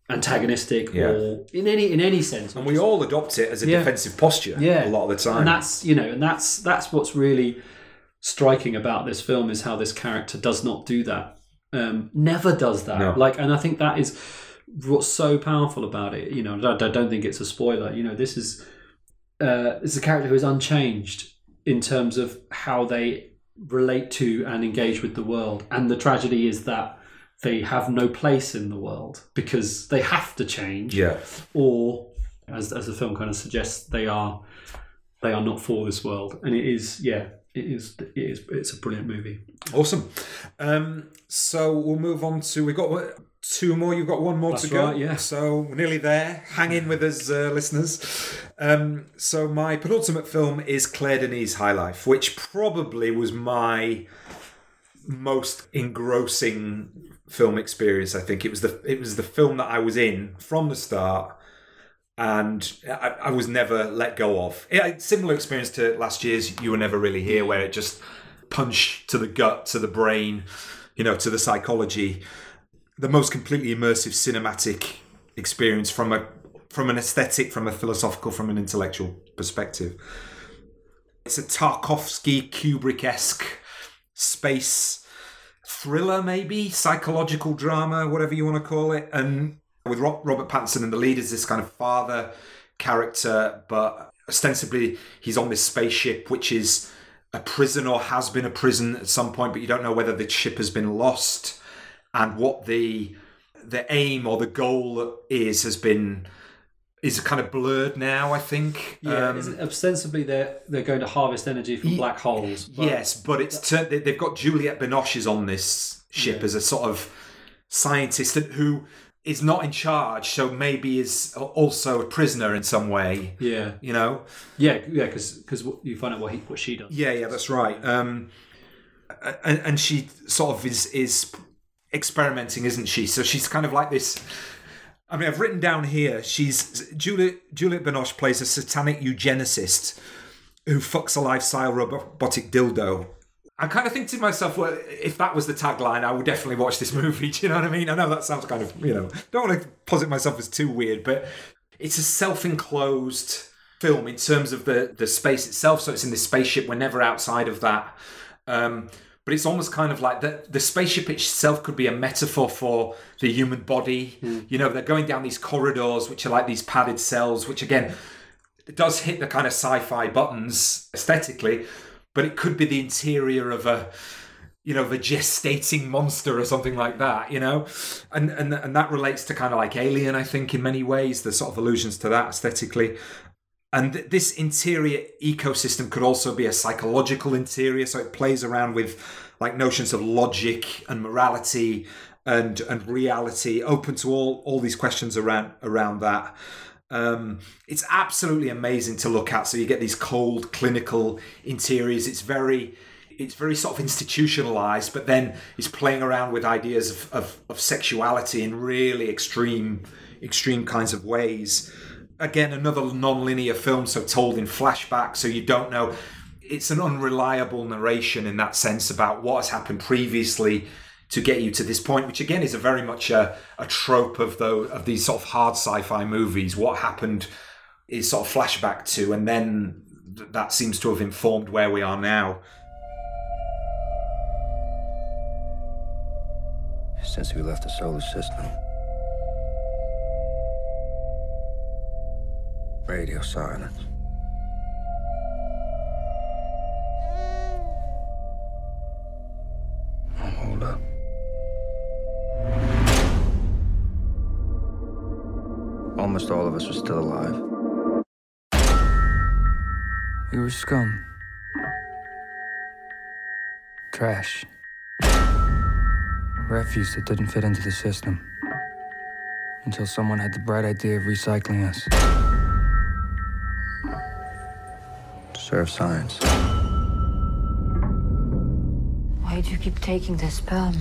antagonistic Yeah. or in any in any sense. and we all adopt it as a Yeah. defensive posture Yeah, a lot of the time and that's you know, and that's that's what's really striking about this film is how this character does not do that, um, never does that. No. Like, and I think that is what's so powerful about it. You know, I, don't think it's a spoiler. You know, this is uh, this is a character who is unchanged in terms of how they relate to and engage with the world, and the tragedy is that they have no place in the world because they have to change. Yeah. Or as, as the film kind of suggests they are they are not for this world. And it is yeah it is it is it's a brilliant movie. Awesome. Um so we'll move on to we've got two more you've got one more That's to go right, yeah. so we're nearly there hang in with us uh, listeners um so my penultimate film is claire denis high life which probably was my most engrossing film experience i think it was the it was the film that i was in from the start and I, I was never let go of. It, similar experience to last year's You Were Never Really Here, where it just punched to the gut, to the brain, you know, to the psychology. The most completely immersive cinematic experience from a from an aesthetic, from a philosophical, from an intellectual perspective. It's a Tarkovsky Kubrick esque space thriller, maybe? Psychological drama, whatever you want to call it, and with Robert Pattinson in the lead as this kind of father character, but ostensibly he's on this spaceship, which is a prison or has been a prison at some point, but you don't know whether the ship has been lost and what the the aim or the goal is has been is kind of blurred now. I think. yeah Um, ostensibly they're they're going to harvest energy from black holes but- yes, but it's they- they've got Juliette Binoche is on this ship Yeah. as a sort of scientist that- who is not in charge, so maybe is also a prisoner in some way. yeah You know. yeah yeah because because you find out what he what she does Yeah, yeah, that's right. Um, and, and she sort of is is experimenting, isn't she? So she's kind of like this. I mean, I've written down here. She's Juliette Juliette Binoche plays a satanic eugenicist who fucks a life-size robotic dildo. I kind of think to myself, well, if that was the tagline, I would definitely watch this movie. Do you know what I mean? I know that sounds kind of, you know, don't want to posit myself as too weird, but it's a self-enclosed film in terms of the the space itself. So it's in this spaceship. We're never outside of that. Um, but it's almost kind of like the the spaceship itself could be a metaphor for the human body. Hmm. You know, they're going down these corridors, which are like these padded cells, which again it does hit the kind of sci-fi buttons aesthetically, but it could be the interior of a you know, the gestating monster or something like that, you know? And and and that relates to kind of like Alien, I think, in many ways. There's sort of allusions to that aesthetically. And th- this interior ecosystem could also be a psychological interior, so it plays around with like notions of logic and morality and and reality, open to all all these questions around around that. Um, it's absolutely amazing to look at. So you get these cold, clinical interiors. It's very it's very sort of institutionalized, but then it's playing around with ideas of, of, of sexuality in really extreme extreme kinds of ways. Again, another non-linear film, so told in flashback, so you don't know. It's an unreliable narration in that sense about what has happened previously to get you to this point, which again is a very much a, a trope of the of these sort of hard sci-fi movies. What happened is sort of flashback to, and then that seems to have informed where we are now. Since we left the solar system, radio silence. Hold up. Almost all of us are still alive. We were scum. Trash. Refuse that didn't fit into the system. Until someone had the bright idea of recycling us. Serve science. Why do you keep taking this sperm?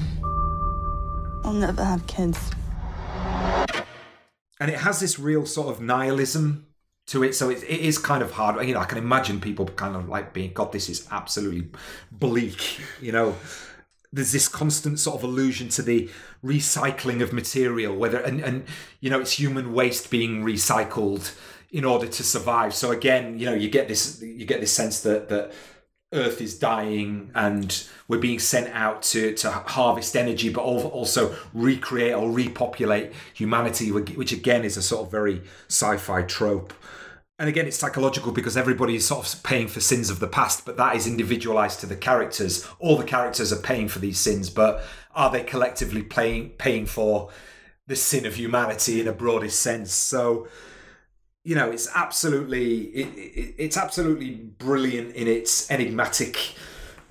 I'll never have kids. and it has this real sort of nihilism to it so it, it is kind of hard you know i can imagine people kind of like being god this is absolutely bleak you know there's this constant sort of allusion to the recycling of material whether and, and you know it's human waste being recycled in order to survive so again you know you get this you get this sense that that Earth is dying and we're being sent out to, to harvest energy, but also recreate or repopulate humanity, which again is a sort of very sci fi trope. And again, it's psychological because everybody is sort of paying for sins of the past, but that is individualized to the characters. All the characters are paying for these sins, but are they collectively paying paying for the sin of humanity in a broadest sense? So, you know, it's absolutely it, it, it's absolutely brilliant in its enigmatic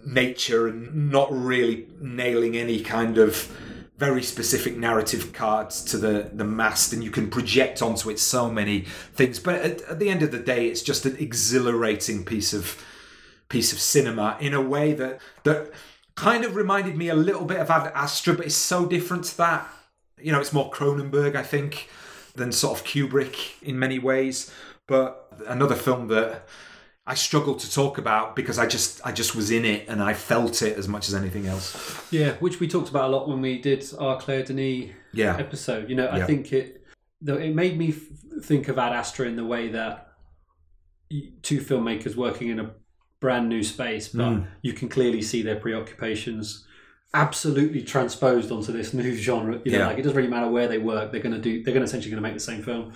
nature and not really nailing any kind of very specific narrative cards to the the mast and you can project onto it so many things. But at, at the end of the day it's just an exhilarating piece of piece of cinema in a way that that kind of reminded me a little bit of Ad Astra but it's so different to that. You know it's more Cronenberg I think than sort of Kubrick in many ways but another film that I struggle to talk about because I just I just was in it and I felt it as much as anything else. Yeah, which we talked about a lot when we did our Claire Denis Yeah. episode. You know, I Yeah. think it though it made me think of Ad Astra in the way that two filmmakers working in a brand new space, but Mm. you can clearly see their preoccupations absolutely transposed onto this new genre. You know, Yeah. like it doesn't really matter where they work; they're going to do. They're going to essentially going to make the same film.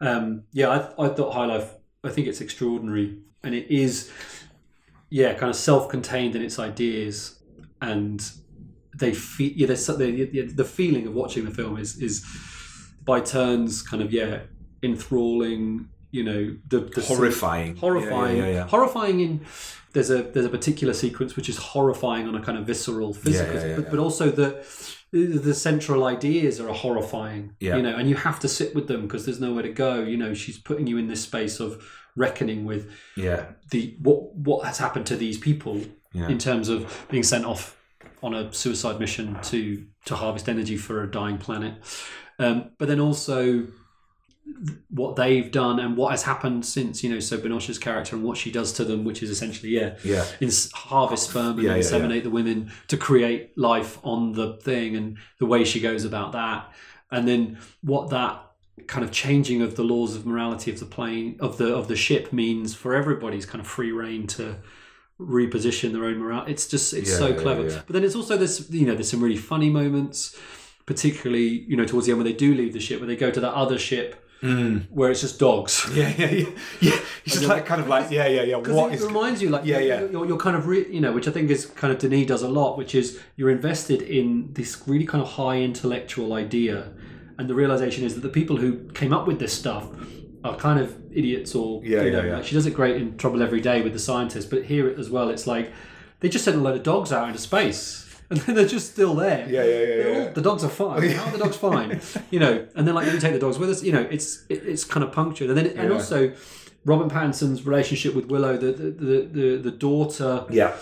Um, yeah, I, I thought High Life. I think it's extraordinary, and it is, yeah, kind of self-contained in its ideas, and they feel. Yeah, there's the, the feeling of watching the film is is by turns kind of yeah enthralling. You know, the, the Horrifying. horrifying, Yeah, yeah, yeah, yeah. horrifying in. There's a there's a particular sequence which is horrifying on a kind of visceral, physical, yeah, yeah, but, yeah. but also the the central ideas are horrifying. Yeah. You know, and you have to sit with them because there's nowhere to go. You know, she's putting you in this space of reckoning with Yeah. the what what has happened to these people in terms of being sent off on a suicide mission to to harvest energy for a dying planet. Um, but then also what they've done and what has happened since you know so Binoche's character and what she does to them which is essentially yeah Yeah. ins- harvest sperm and Yeah, yeah, inseminate the women to create life on the thing and the way she goes about that and then what that kind of changing of the laws of morality of the plane of the of the ship means for everybody's kind of free reign to reposition their own morale it's just it's Yeah, so yeah, clever yeah. but then it's also this you know there's some really funny moments particularly you know towards the end when they do leave the ship when they go to that other ship Mm. where it's just dogs Yeah, yeah, yeah. Yeah. It's just like kind of like yeah, yeah, yeah. What it is reminds you, like, Yeah, you're, yeah. You're, you're kind of, re- you know, which I think is kind of Denis does a lot, which is you're invested in this really kind of high intellectual idea, and the realization is that the people who came up with this stuff are kind of idiots, or Yeah, you yeah, yeah. like, she does it great in Trouble Every Day with the scientists, but here as well, it's like they just sent a load of dogs out into space. And then they're just still there. Yeah, yeah, yeah, They're all- the dogs are fine. How are the dogs fine? You know, and then like we take the dogs with us. You know, it's it, it's kind of punctured, and then and also Robin Pattinson's relationship with Willow, the the the, the, the daughter, Yeah.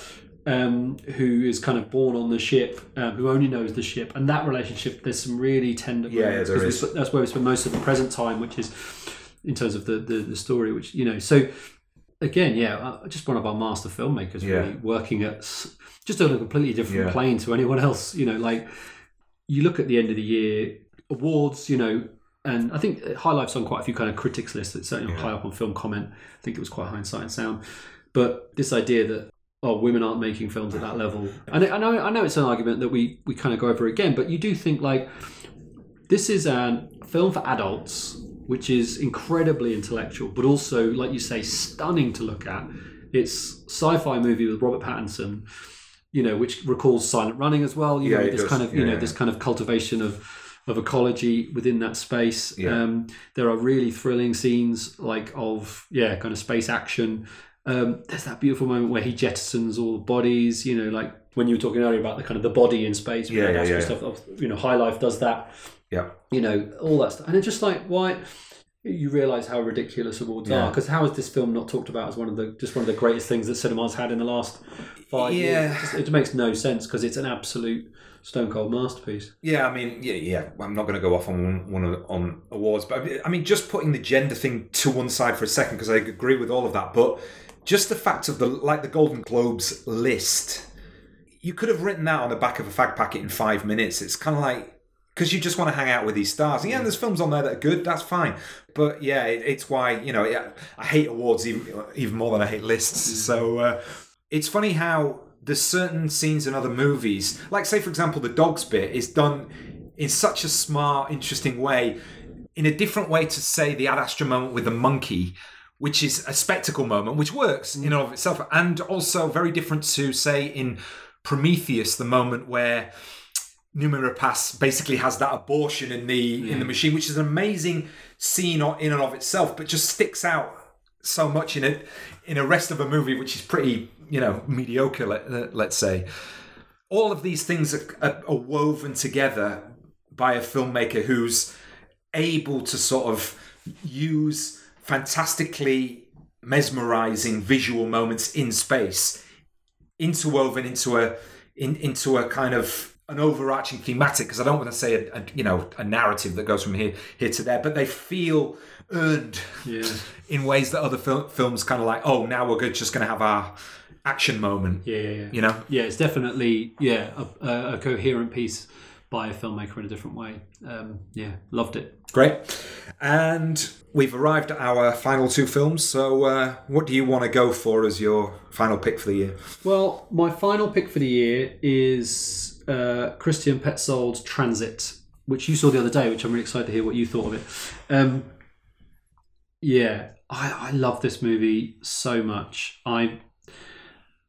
um, who is kind of born on the ship, um, who only knows the ship, and that relationship. There's some really tender Yeah, moments there 'cause we that's where we spend most of the present time, which is in terms of the the, the story, which you know. So again, yeah, uh, just one of our master filmmakers, Yeah. really working at just on a completely different Yeah. plane to anyone else. You know, like you look at the end of the year awards, you know, and I think High Life's on quite a few kind of critics lists. It's certainly high up on film comment. I think it was quite in and Sound. But this idea that oh, women aren't making films at that level, and I know I know it's an argument that we we kind of go over again, but you do think like this is a film for adults, which is incredibly intellectual, but also, like you say, stunning to look at. It's sci-fi movie with Robert Pattinson, you know, which recalls Silent Running as well. You Yeah, know, this does. kind of you Yeah, know this kind of cultivation of of ecology within that space. Yeah. Um, there are really thrilling scenes like of yeah, kind of space action. Um, there's that beautiful moment where he jettisons all the bodies. You know, like when you were talking earlier about the kind of the body in space. Yeah, yeah, yeah. Stuff you know, High Life does that Yeah. you know, all that stuff. And it's just like, why? You realise how ridiculous awards Yeah. are. Because how is this film not talked about as one of the just one of the greatest things that cinema's had in the last five Yeah. years? It, makes no sense because it's an absolute stone cold masterpiece. Yeah, I mean, yeah, yeah. I'm not going to go off on one, one of, on awards, but I mean, just putting the gender thing to one side for a second because I agree with all of that. But just the fact of the like the Golden Globes list, you could have written that on the back of a fag packet in five minutes. It's kind of like because you just want to hang out with these stars. And yeah, there's films on there that are good. That's fine. But yeah, it, it's why you know yeah, I hate awards even, even more than I hate lists. So uh, it's funny how there's certain scenes in other movies, like say for example, the dogs bit is done in such a smart, interesting way, in a different way to say the Ad Astra moment with the monkey. Which is a spectacle moment, which works in and of itself, and also very different to say in Prometheus, the moment where Noomi Rapace basically has that abortion in the in the machine, which is an amazing scene in and of itself, but just sticks out so much in it in a rest of a movie which is pretty you know mediocre. Let, let's say all of these things are, are, are woven together by a filmmaker who's able to sort of use fantastically mesmerizing visual moments in space interwoven into a in, into a kind of an overarching thematic because I don't want to say a, a you know a narrative that goes from here here to there, but they feel earned Yeah. in ways that other fil- films kind of like oh now we're good, just going to have our action moment. Yeah, yeah, yeah. You know, Yeah, it's definitely yeah a, a, a coherent piece by a filmmaker in a different way. Um, yeah, loved it. great. And we've arrived at our final two films. So uh, what do you want to go for as your final pick for the year? Well, my final pick for the year is uh, Christian Petzold's Transit, which you saw the other day, which I'm really excited to hear what you thought of it. Um, yeah, I, I love this movie so much. I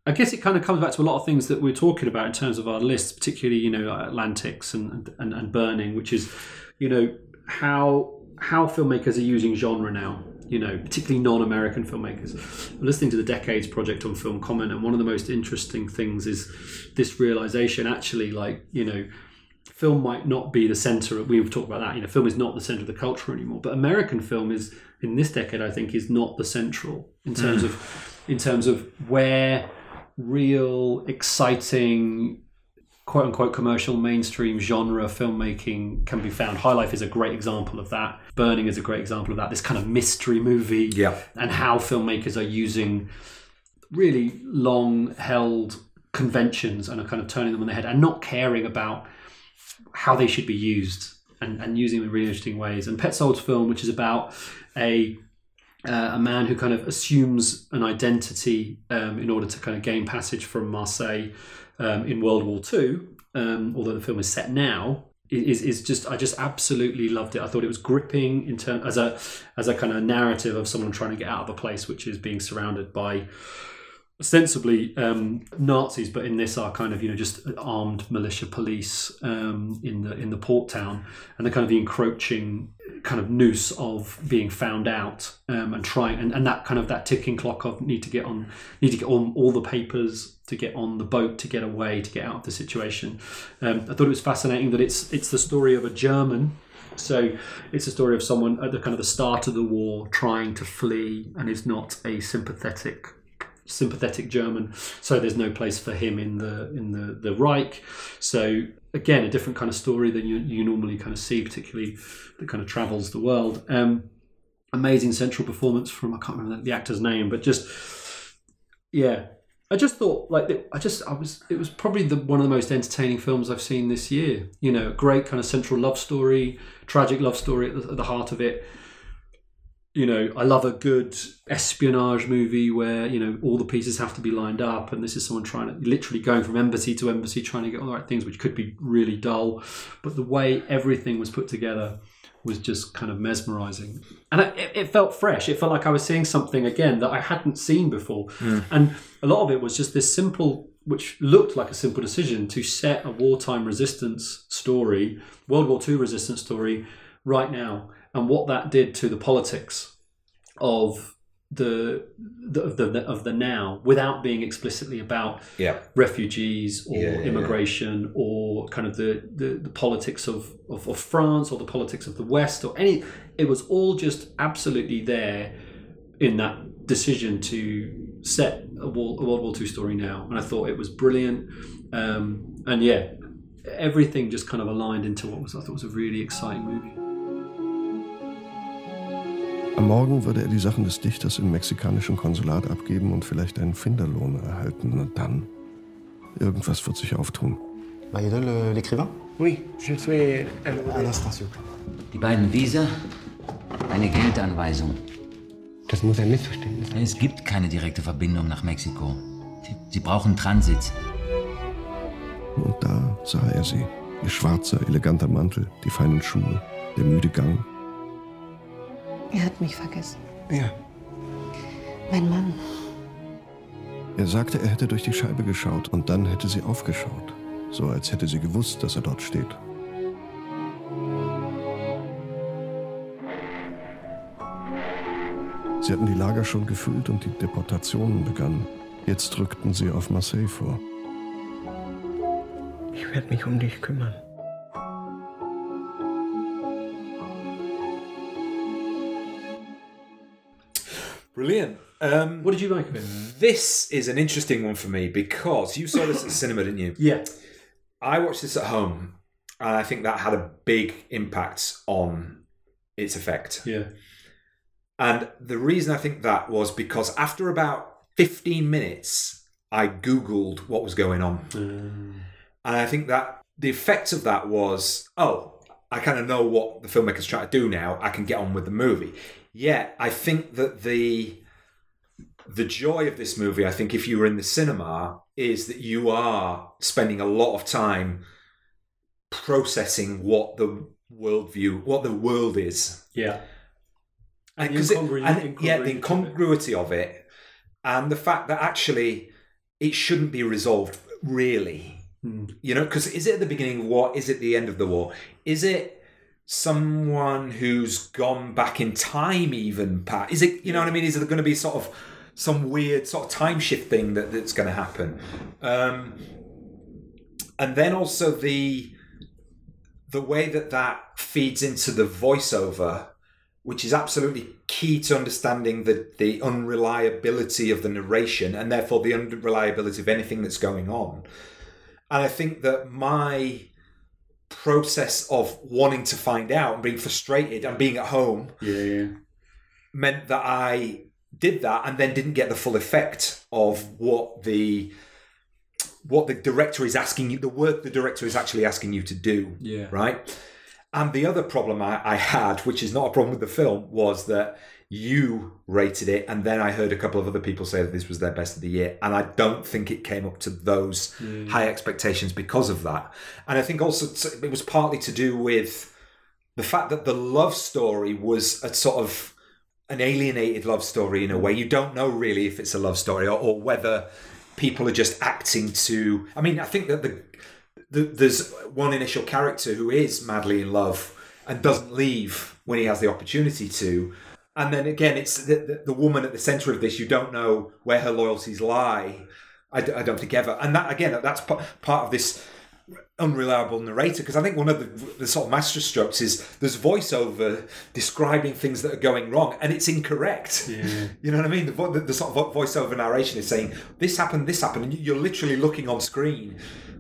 I guess it kind of comes back to a lot of things that we're talking about in terms of our lists, particularly you know Atlantics and and, and Burning, which is you know how how filmmakers are using genre now. You know, particularly non-American filmmakers. I'm listening to the Decades Project on Film Comment, and one of the most interesting things is this realization. Actually, like you know, film might not be the center. Of, We've talked about that. You know, film is not the center of the culture anymore. But American film is in this decade, I think, is not the central in terms Mm. of in terms of where real exciting quote unquote commercial mainstream genre filmmaking can be found. High Life is a great example of that. Burning is a great example of that. This kind of mystery movie Yeah. and how filmmakers are using really long held conventions and are kind of turning them on their head and not caring about how they should be used and, and using them in really interesting ways. And Petzold's film, which is about a uh, a man who kind of assumes an identity um, in order to kind of gain passage from Marseille um, in World War Two, um, although the film is set now. Is, is just I just absolutely loved it. I thought it was gripping in term as a as a kind of narrative of someone trying to get out of a place which is being surrounded by ostensibly um, Nazis, but in this are kind of you know just armed militia police um, in the in the port town, and the kind of the encroaching kind of noose of being found out um, and trying and, and that kind of that ticking clock of need to get on need to get on all the papers to get on the boat to get away to get out of the situation. Um, I thought it was fascinating that it's it's the story of a German. So it's a story of someone at the kind of the start of the war trying to flee and is not a sympathetic sympathetic German, so there's no place for him in the in the the Reich. So again, a different kind of story than you you normally kind of see, particularly that kind of travels the world. Um, amazing central performance from I can't remember the actor's name, but just yeah. I just thought like I just I was it was probably the one of the most entertaining films I've seen this year. You know, great kind of central love story, tragic love story at the, at the heart of it. You know, I love a good espionage movie where you know all the pieces have to be lined up, and this is someone trying to literally going from embassy to embassy, trying to get all the right things, which could be really dull. But the way everything was put together was just kind of mesmerizing, and it, it felt fresh. It felt like I was seeing something again that I hadn't seen before, Mm. and a lot of it was just this simple, which looked like a simple decision to set a wartime resistance story, World War II resistance story, right now, and what that did to the politics of the, the of the of the now, without being explicitly about Yeah. refugees or Yeah, yeah, yeah. immigration or kind of the, the, the politics of, of, of France or the politics of the West or any. It was all just absolutely there in that decision to set a, World, a World War II story now, and I thought it was brilliant. Um, and yeah, everything just kind of aligned into what was I thought was a really exciting movie. Am Morgen würde er die Sachen des Dichters im mexikanischen Konsulat abgeben und vielleicht einen Finderlohn erhalten. Und dann? Irgendwas wird sich auftun. Maïdol, euh, l'écrivain Oui, je suis Un instant, s'il vous plaît. Die beiden Visa, eine Geldanweisung. Das muss ein Missverständnis sein. Es gibt keine direkte Verbindung nach Mexiko. Sie, sie brauchen Transit. Und da sah er sie. Ihr schwarzer, eleganter Mantel, die feinen Schuhe, der müde Gang. Er hat mich vergessen. Ja. Mein Mann. Er sagte, er hätte durch die Scheibe geschaut und dann hätte sie aufgeschaut. So als hätte sie gewusst, dass er dort steht. Sie hatten die Lager schon gefüllt und die Deportationen begannen. Jetzt rückten sie auf Marseille vor. Ich werde mich um dich kümmern. Brilliant. Um, what did you make of it? This is an interesting one for me because you saw this at the cinema, didn't you? Yeah. I watched this at home, and I think that had a big impact on its effect. Yeah. And the reason I think that was because after about 15 minutes, I Googled what was going on. And I think that the effect of that was, oh, I kind of know what the filmmaker's trying to do now. I can get on with the movie. Yet I think that the the joy of this movie, I think, if you were in the cinema, is that you are spending a lot of time processing what the worldview, what the world is. Yeah. And, The 'cause it- incongru- and- yeah, the incongruity incongruity of it, and the fact that actually it shouldn't be resolved really. Hmm. You know, because is it at the beginning of war? Is it the end of the war? Is it someone who's gone back in time? Even Pat? Is it? You know what I mean? Is it going to be sort of some weird sort of time shift thing that, that's going to happen? Um, and then also the the way that that feeds into the voiceover, which is absolutely key to understanding the the unreliability of the narration and therefore the unreliability of anything that's going on. And I think that my process of wanting to find out and being frustrated and being at home Yeah, yeah. meant that I did that and then didn't get the full effect of what the what the director is asking you the work the director is actually asking you to do Yeah. right and the other problem I, I had which is not a problem with the film was that you rated it and then I heard a couple of other people say that this was their best of the year and I don't think it came up to those Mm. high expectations because of that and I think also it was partly to do with the fact that the love story was a sort of an alienated love story in a way. You don't know really if it's a love story or, or whether people are just acting to. I mean, I think that the, the there's one initial character who is madly in love and doesn't leave when he has the opportunity to. And then again, it's the, the, the woman at the center of this. You don't know where her loyalties lie. I, d- I don't think ever. And that again, that's p- part of this unreliable narrator because I think one of the, the sort of master strokes is there's voiceover describing things that are going wrong and it's incorrect. Yeah. You know what I mean? The, the, the sort of voiceover narration is saying this happened, this happened, and you're literally looking on screen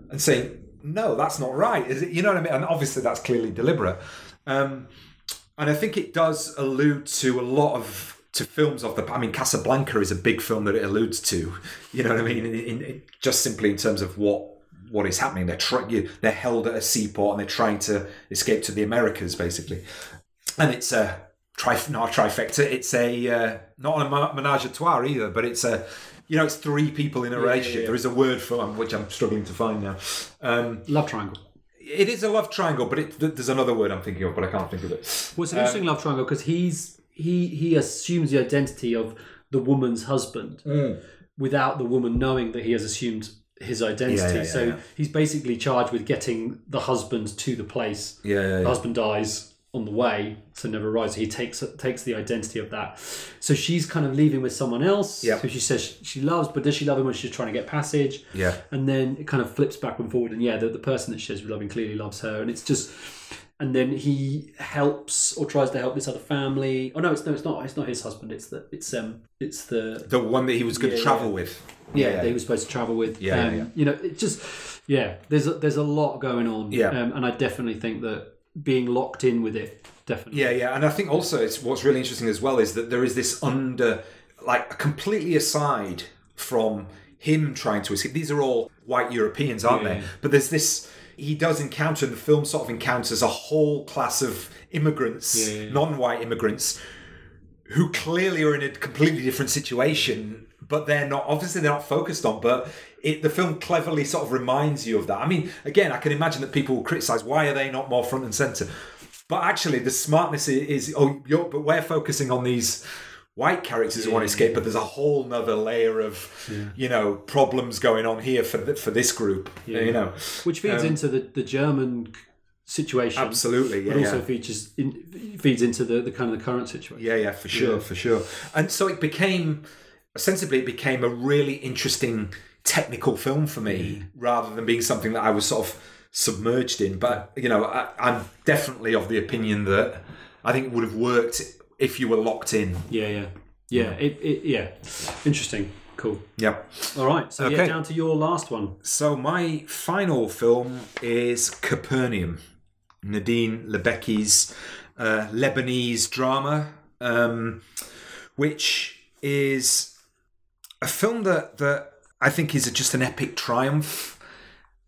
and saying no, that's not right. Is it? You know what I mean? And obviously that's clearly deliberate. Um, and I think it does allude to a lot of to films of the. I mean, Casablanca is a big film that it alludes to. You know what I mean? In, in, in- just simply in terms of what what is happening. They're try, they're held at a seaport and they're trying to escape to the Americas, basically. And it's a trif- not a trifecta. It's a uh, not a menage a trois either, but it's a you know it's three people in a Yeah, yeah, relationship. yeah. There is a word for um, which I'm struggling to find now. Um, Love triangle. It is a love triangle, but it, there's another word I'm thinking of, but I can't think of it. Well, it's an Um, interesting love triangle because he's he he assumes the identity of the woman's husband Mm. without the woman knowing that he has assumed his identity. Yeah, yeah, yeah, so he's basically charged with getting the husband to the place. Yeah, yeah, The yeah. husband dies on the way, so never arrives. He takes takes the identity of that. So she's kind of leaving with someone else Yeah. who she says she loves, but does she love him when she's trying to get passage? Yeah. And then it kind of flips back and forward, and yeah, the, the person that she says loving clearly loves her, and it's just. And then he helps or tries to help this other family. Oh no, it's no, it's not. It's not his husband. It's the it's um it's the The one that he was going to travel yeah. with. yeah, that he was supposed to travel with. Yeah, yeah, Um, yeah. You know, it just yeah. There's a, there's a lot going on. Yeah. um, and I definitely think that being locked in with it definitely. Yeah, yeah, and I think also it's what's really interesting as well is that there is this under, like, completely aside from him trying to escape. These are all white Europeans, aren't Yeah. they? But there's this. He does encounter the film sort of encounters a whole class of immigrants, Yeah, yeah, non-white immigrants, who clearly are in a completely different situation, but they're not obviously they're not focused on. But it, the film cleverly sort of reminds you of that. I mean, again, I can imagine that people will criticize why are they not more front and center. But actually, the smartness i- is oh, you're, but we're focusing on these white characters who want to escape, but there's a whole nother layer of you know problems going on here for th- for this group. Yeah. You know, which feeds Um, into the the German situation. Absolutely, yeah, but also yeah. features in, feeds into the, the kind of the current situation. Yeah, yeah, for sure, Yeah. for sure. And so it became, ostensibly, it became a really interesting technical film for me, rather than being something that I was sort of submerged in. But you know, I, I'm definitely of the opinion that I think it would have worked if you were locked in. Yeah, yeah, yeah. It, it yeah, interesting, cool. Yeah. All right, so yeah, down to your last one. So my final film is Capernaum, Nadine Labaki's uh, Lebanese drama, um, which is a film that that I think is just an epic triumph.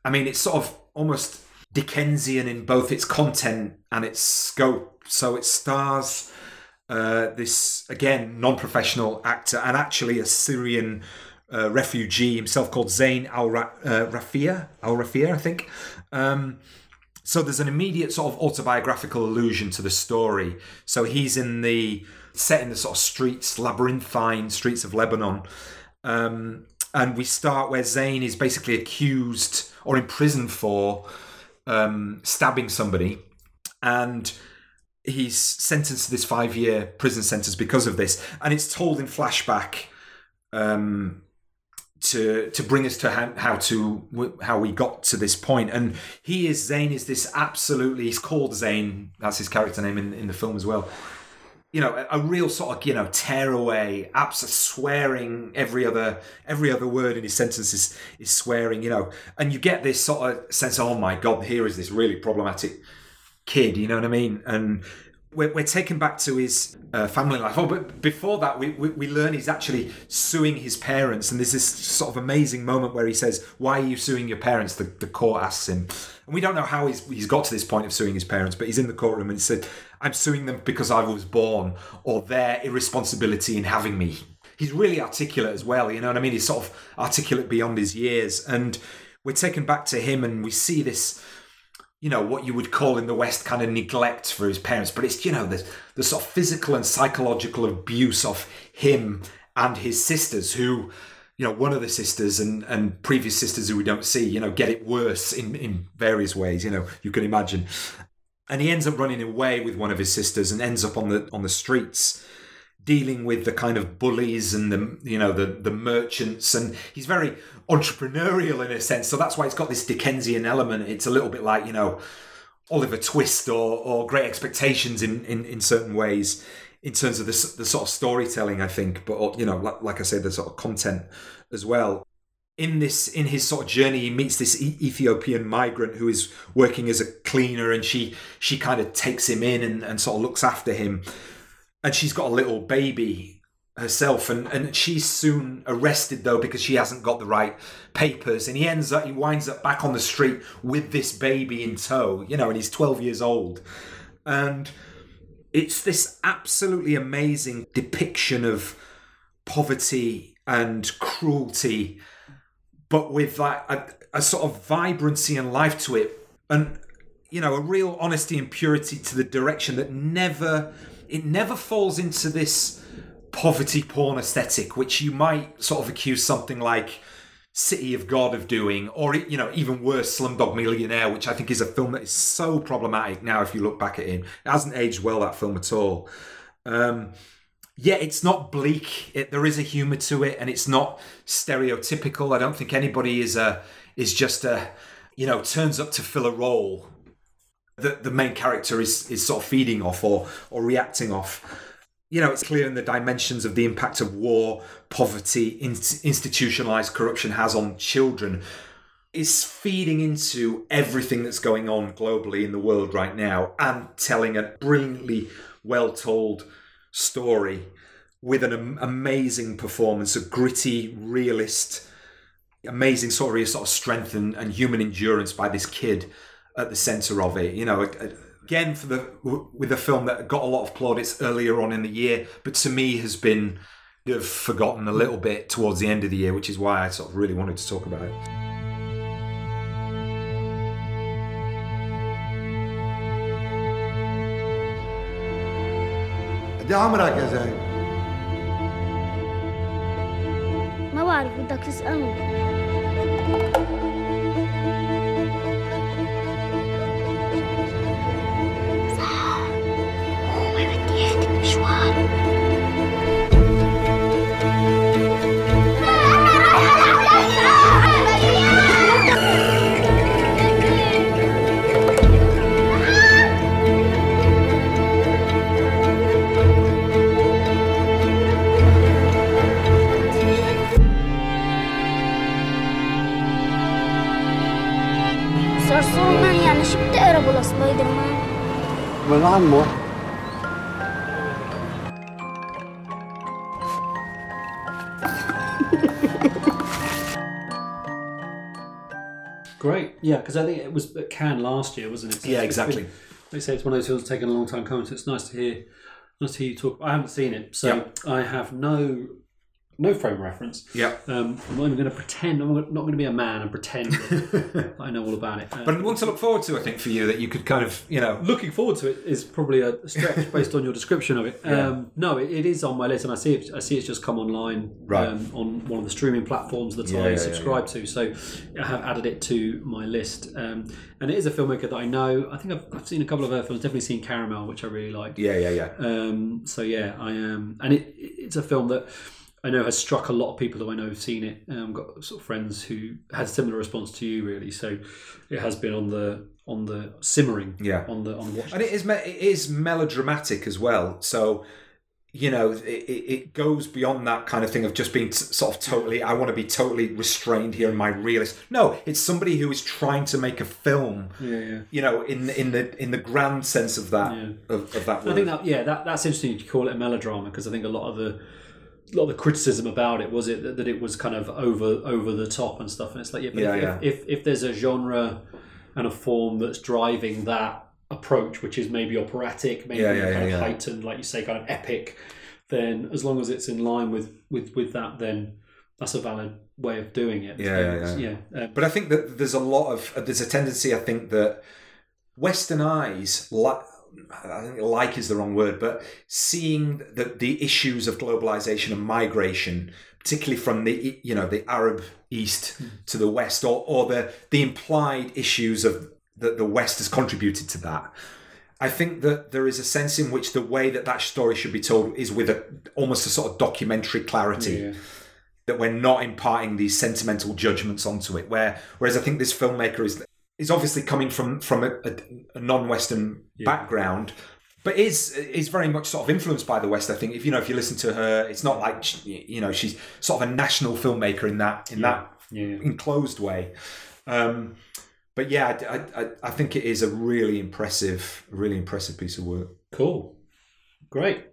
I mean, it's sort of almost Dickensian in both its content and its scope. So it stars uh, this again non-professional actor and actually a Syrian uh, refugee himself called Zain Al uh, Rafeea. Al Rafeea, I think. Um, so there's an immediate sort of autobiographical allusion to the story. So he's in the set in the sort of streets, labyrinthine streets of Lebanon. Um, and we start where Zain is basically accused or imprisoned for um, stabbing somebody. And he's sentenced to this five year prison sentence because of this. And it's told in flashback um, to to bring us to how, how to how we got to this point. And he is Zain is this absolutely he's called Zain. That's his character name in, in the film as well. You know, a, a real sort of you know tearaway, absolute swearing every other every other word in his sentence is, is swearing. You know, and you get this sort of sense. Oh my god, here is this really problematic kid. You know what I mean? And we're, we're taken back to his uh, family life. Oh, but before that, we, we, we learn he's actually suing his parents. And there's this sort of amazing moment where he says, Why are you suing your parents? The, the court asks him. And we don't know how he's, he's got to this point of suing his parents, but he's in the courtroom and he said, I'm suing them because I was born or their irresponsibility in having me. He's really articulate as well, you know what I mean? He's sort of articulate beyond his years. And we're taken back to him and we see this you know what you would call in the west kind of neglect for his parents but it's you know the, the sort of physical and psychological abuse of him and his sisters who you know one of the sisters and and previous sisters who we don't see you know get it worse in in various ways you know you can imagine. And he ends up running away with one of his sisters and ends up on the on the streets dealing with the kind of bullies and the you know the the merchants. And he's very entrepreneurial in a sense. So that's why it's got this Dickensian element. It's a little bit like you know Oliver Twist or or Great Expectations in in, in certain ways in terms of the, the sort of storytelling I think. But you know like, like I said the sort of content as well. In this in his sort of journey he meets this Ethiopian migrant who is working as a cleaner and she she kind of takes him in and, and sort of looks after him and she's got a little baby herself and, and she's soon arrested though because she hasn't got the right papers. And he ends up he winds up back on the street with this baby in tow you know and he's 12 years old. And it's this absolutely amazing depiction of poverty and cruelty but with like a, a sort of vibrancy and life to it and you know a real honesty and purity to the direction that never it never falls into this poverty porn aesthetic which you might sort of accuse something like city of god of doing or you know even worse slumdog millionaire which i think is a film that is so problematic now if you look back at it it hasn't aged well that film at all um yeah, it's not bleak. It, there is a humor to it, and it's not stereotypical. I don't think anybody is a is just a you know turns up to fill a role that the main character is is sort of feeding off or or reacting off. You know, it's clear in the dimensions of the impact of war, poverty, in, institutionalized corruption has on children. Is feeding into everything that's going on globally in the world right now and telling a brilliantly well told story with an amazing performance, a gritty, realist, amazing story of, sort of strength and, and human endurance by this kid at the center of it. You know, a- a- again for the w- with a film that got a lot of plaudits earlier on in the year, but to me has been kind of forgotten a little bit towards the end of the year, which is why I sort of really wanted to talk about it. قد إيه عمرك يا زايد؟ ما بعرف بدك تسألني مشوار. صرصور يعني شو بتقربوا لسبايدر مان؟ من عمه yeah, because I think it was at Cannes last year, wasn't it? So Yeah, exactly. been- They say it's one of those films that's taken a long time coming, so it's nice to hear, nice to hear you talk. I haven't seen it, so I have no no frame reference. Yeah. Um, I'm not even going to pretend. I'm not going to be a man and pretend that I know all about it. Uh, But one to look forward to, I think, for you that you could kind of, you know, looking forward to it is probably a stretch based on your description of it. Yeah. Um, no, it, it is on my list, and I see it. I see it's just come online Right. um, on one of the streaming platforms that Yeah, I yeah, subscribe to. So I have added it to my list, um, and it is a filmmaker that I know. I think I've, I've seen a couple of her films. Definitely seen Caramel, which I really liked. Yeah, yeah, yeah. Um, so yeah, I am, and it, it's a film that I know has struck a lot of people who I know have seen it. Um, got sort of friends who had a similar response to you, really. So it has been on the on the simmering, Yeah. on the on the watch. and it is me- it is melodramatic as well. So you know, it, it goes beyond that kind of thing of just being s- sort of totally. I want to be totally restrained here in my realist. No, it's somebody who is trying to make a film. Yeah, yeah. You know, in in the in the grand sense of that of, of that I think that yeah, that, that's interesting to call it a melodrama because I think a lot of the lot of the criticism about it was it that, that it was kind of over over the top and stuff, and it's like yeah, but Yeah, if, yeah. If, if if there's a genre and a form that's driving that approach, which is maybe operatic, maybe Yeah, kind of heightened, like you say, kind of epic, then as long as it's in line with with with that, then that's a valid way of doing it. Yeah, yeah, yeah. Uh, but I think that there's a lot of there's a tendency. I think that Western eyes, like I think like is the wrong word, but seeing the the issues of globalization and migration, particularly from the you know the Arab East to the West, or or the the implied issues of that the West has contributed to that. I think that there is a sense in which the way that that story should be told is with a almost a sort of documentary clarity. Yeah. That we're not imparting these sentimental judgments onto it. Where whereas I think this filmmaker is is obviously coming from from a, a, a non-Western background, but is is very much sort of influenced by the West. I think if you know if you listen to her, it's not like she- you know she's sort of a national filmmaker in that in that Yeah. enclosed way. Um, but yeah, I, I, I- I think it is a really impressive, really impressive piece of work. Cool. Great.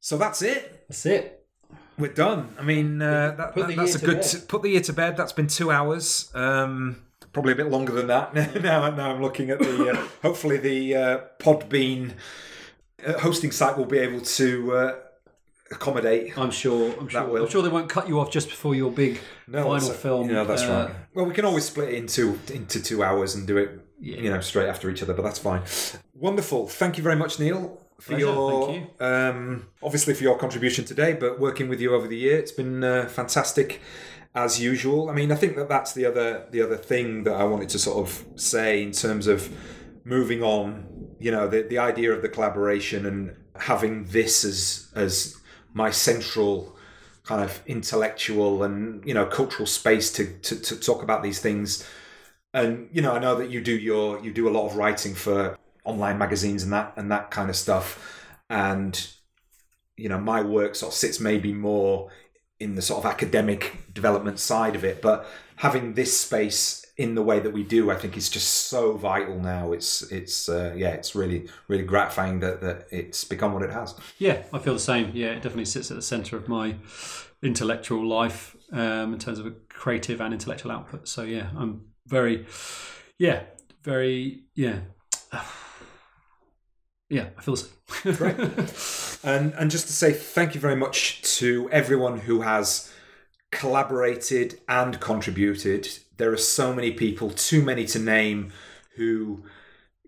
So that's it. That's it. We're done. I mean, uh, that, that- that's a good put the year to bed. That's been two hours. Um, probably a bit longer than that. now, now I'm looking at the. Uh, hopefully, the uh, Podbean uh, hosting site will be able to uh, accommodate. I'm sure. I'm sure. will. I'm sure they won't cut you off just before your big no, final film. No, that's uh, right. Well, we can always split it into into two hours and do it, you know, straight after each other. But that's fine. Wonderful. Thank you very much, Neil, for Pleasure, your thank um, obviously for your contribution today, but working with you over the year, it's been uh, fantastic as usual. I mean, I think that that's the other the other thing that I wanted to sort of say in terms of moving on. You know, the the idea of the collaboration and having this as as my central kind of intellectual and you know cultural space to, to to talk about these things and you know i know that you do your you do a lot of writing for online magazines and that and that kind of stuff and you know my work sort of sits maybe more in the sort of academic development side of it but having this space in the way that we do i think is just so vital now it's it's uh, yeah it's really really gratifying that that it's become what it has Yeah, I feel the same. Yeah, it definitely sits at the centre of my intellectual life um, in terms of a creative and intellectual output. So yeah, I'm very, yeah, very, yeah, yeah. I feel same. Great. and and just to say thank you very much to everyone who has collaborated and contributed. There are so many people, too many to name, who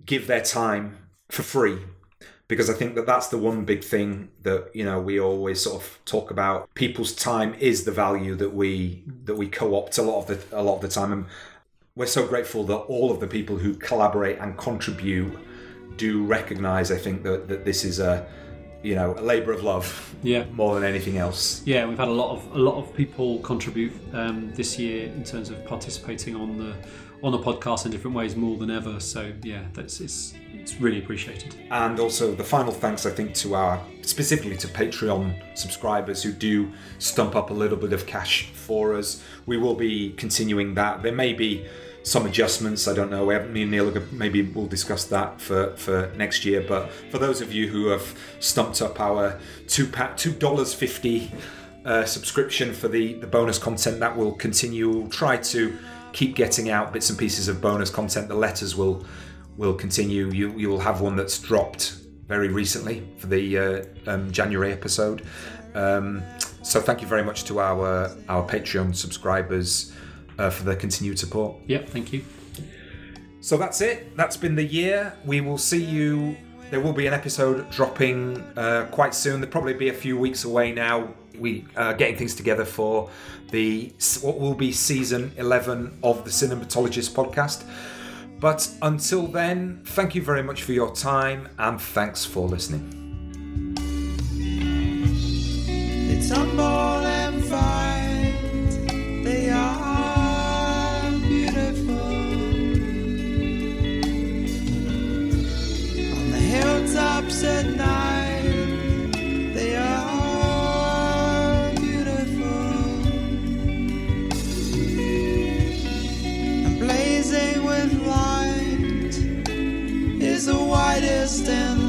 give their time for free. Because I think that that's the one big thing that you know we always sort of talk about. People's time is the value that we that we co-opt a lot of the a lot of the time, and we're so grateful that all of the people who collaborate and contribute do recognize. I think that that this is a you know a labor of love, Yeah. more than anything else. Yeah, we've had a lot of a lot of people contribute um, this year in terms of participating on the on the podcast in different ways more than ever. So yeah, that's it's it's really appreciated. And also the final thanks, I think, to our specifically to Patreon subscribers who do stump up a little bit of cash for us. We will be continuing that. There may be some adjustments. I don't know. We haven't- Me and Neil maybe we'll discuss that for for next year. But for those of you who have stumped up our two pa- two dollars fifty uh, subscription for the the bonus content, that will continue. We'll try to keep getting out bits and pieces of bonus content. The letters will will continue. You you will have one that's dropped very recently for the uh, um, January episode. Um, so thank you very much to our our Patreon subscribers uh, for their continued support. Yep, thank you. So that's it. That's been the year. We will see you. There will be an episode dropping uh, quite soon. There'll probably be a few weeks away now. We are getting things together for the what will be season 11 of the Cinematologist podcast. But until then, thank you very much for your time and thanks for listening. They tumble and fight. Hilltops at night, they are beautiful. And blazing with light is the widest and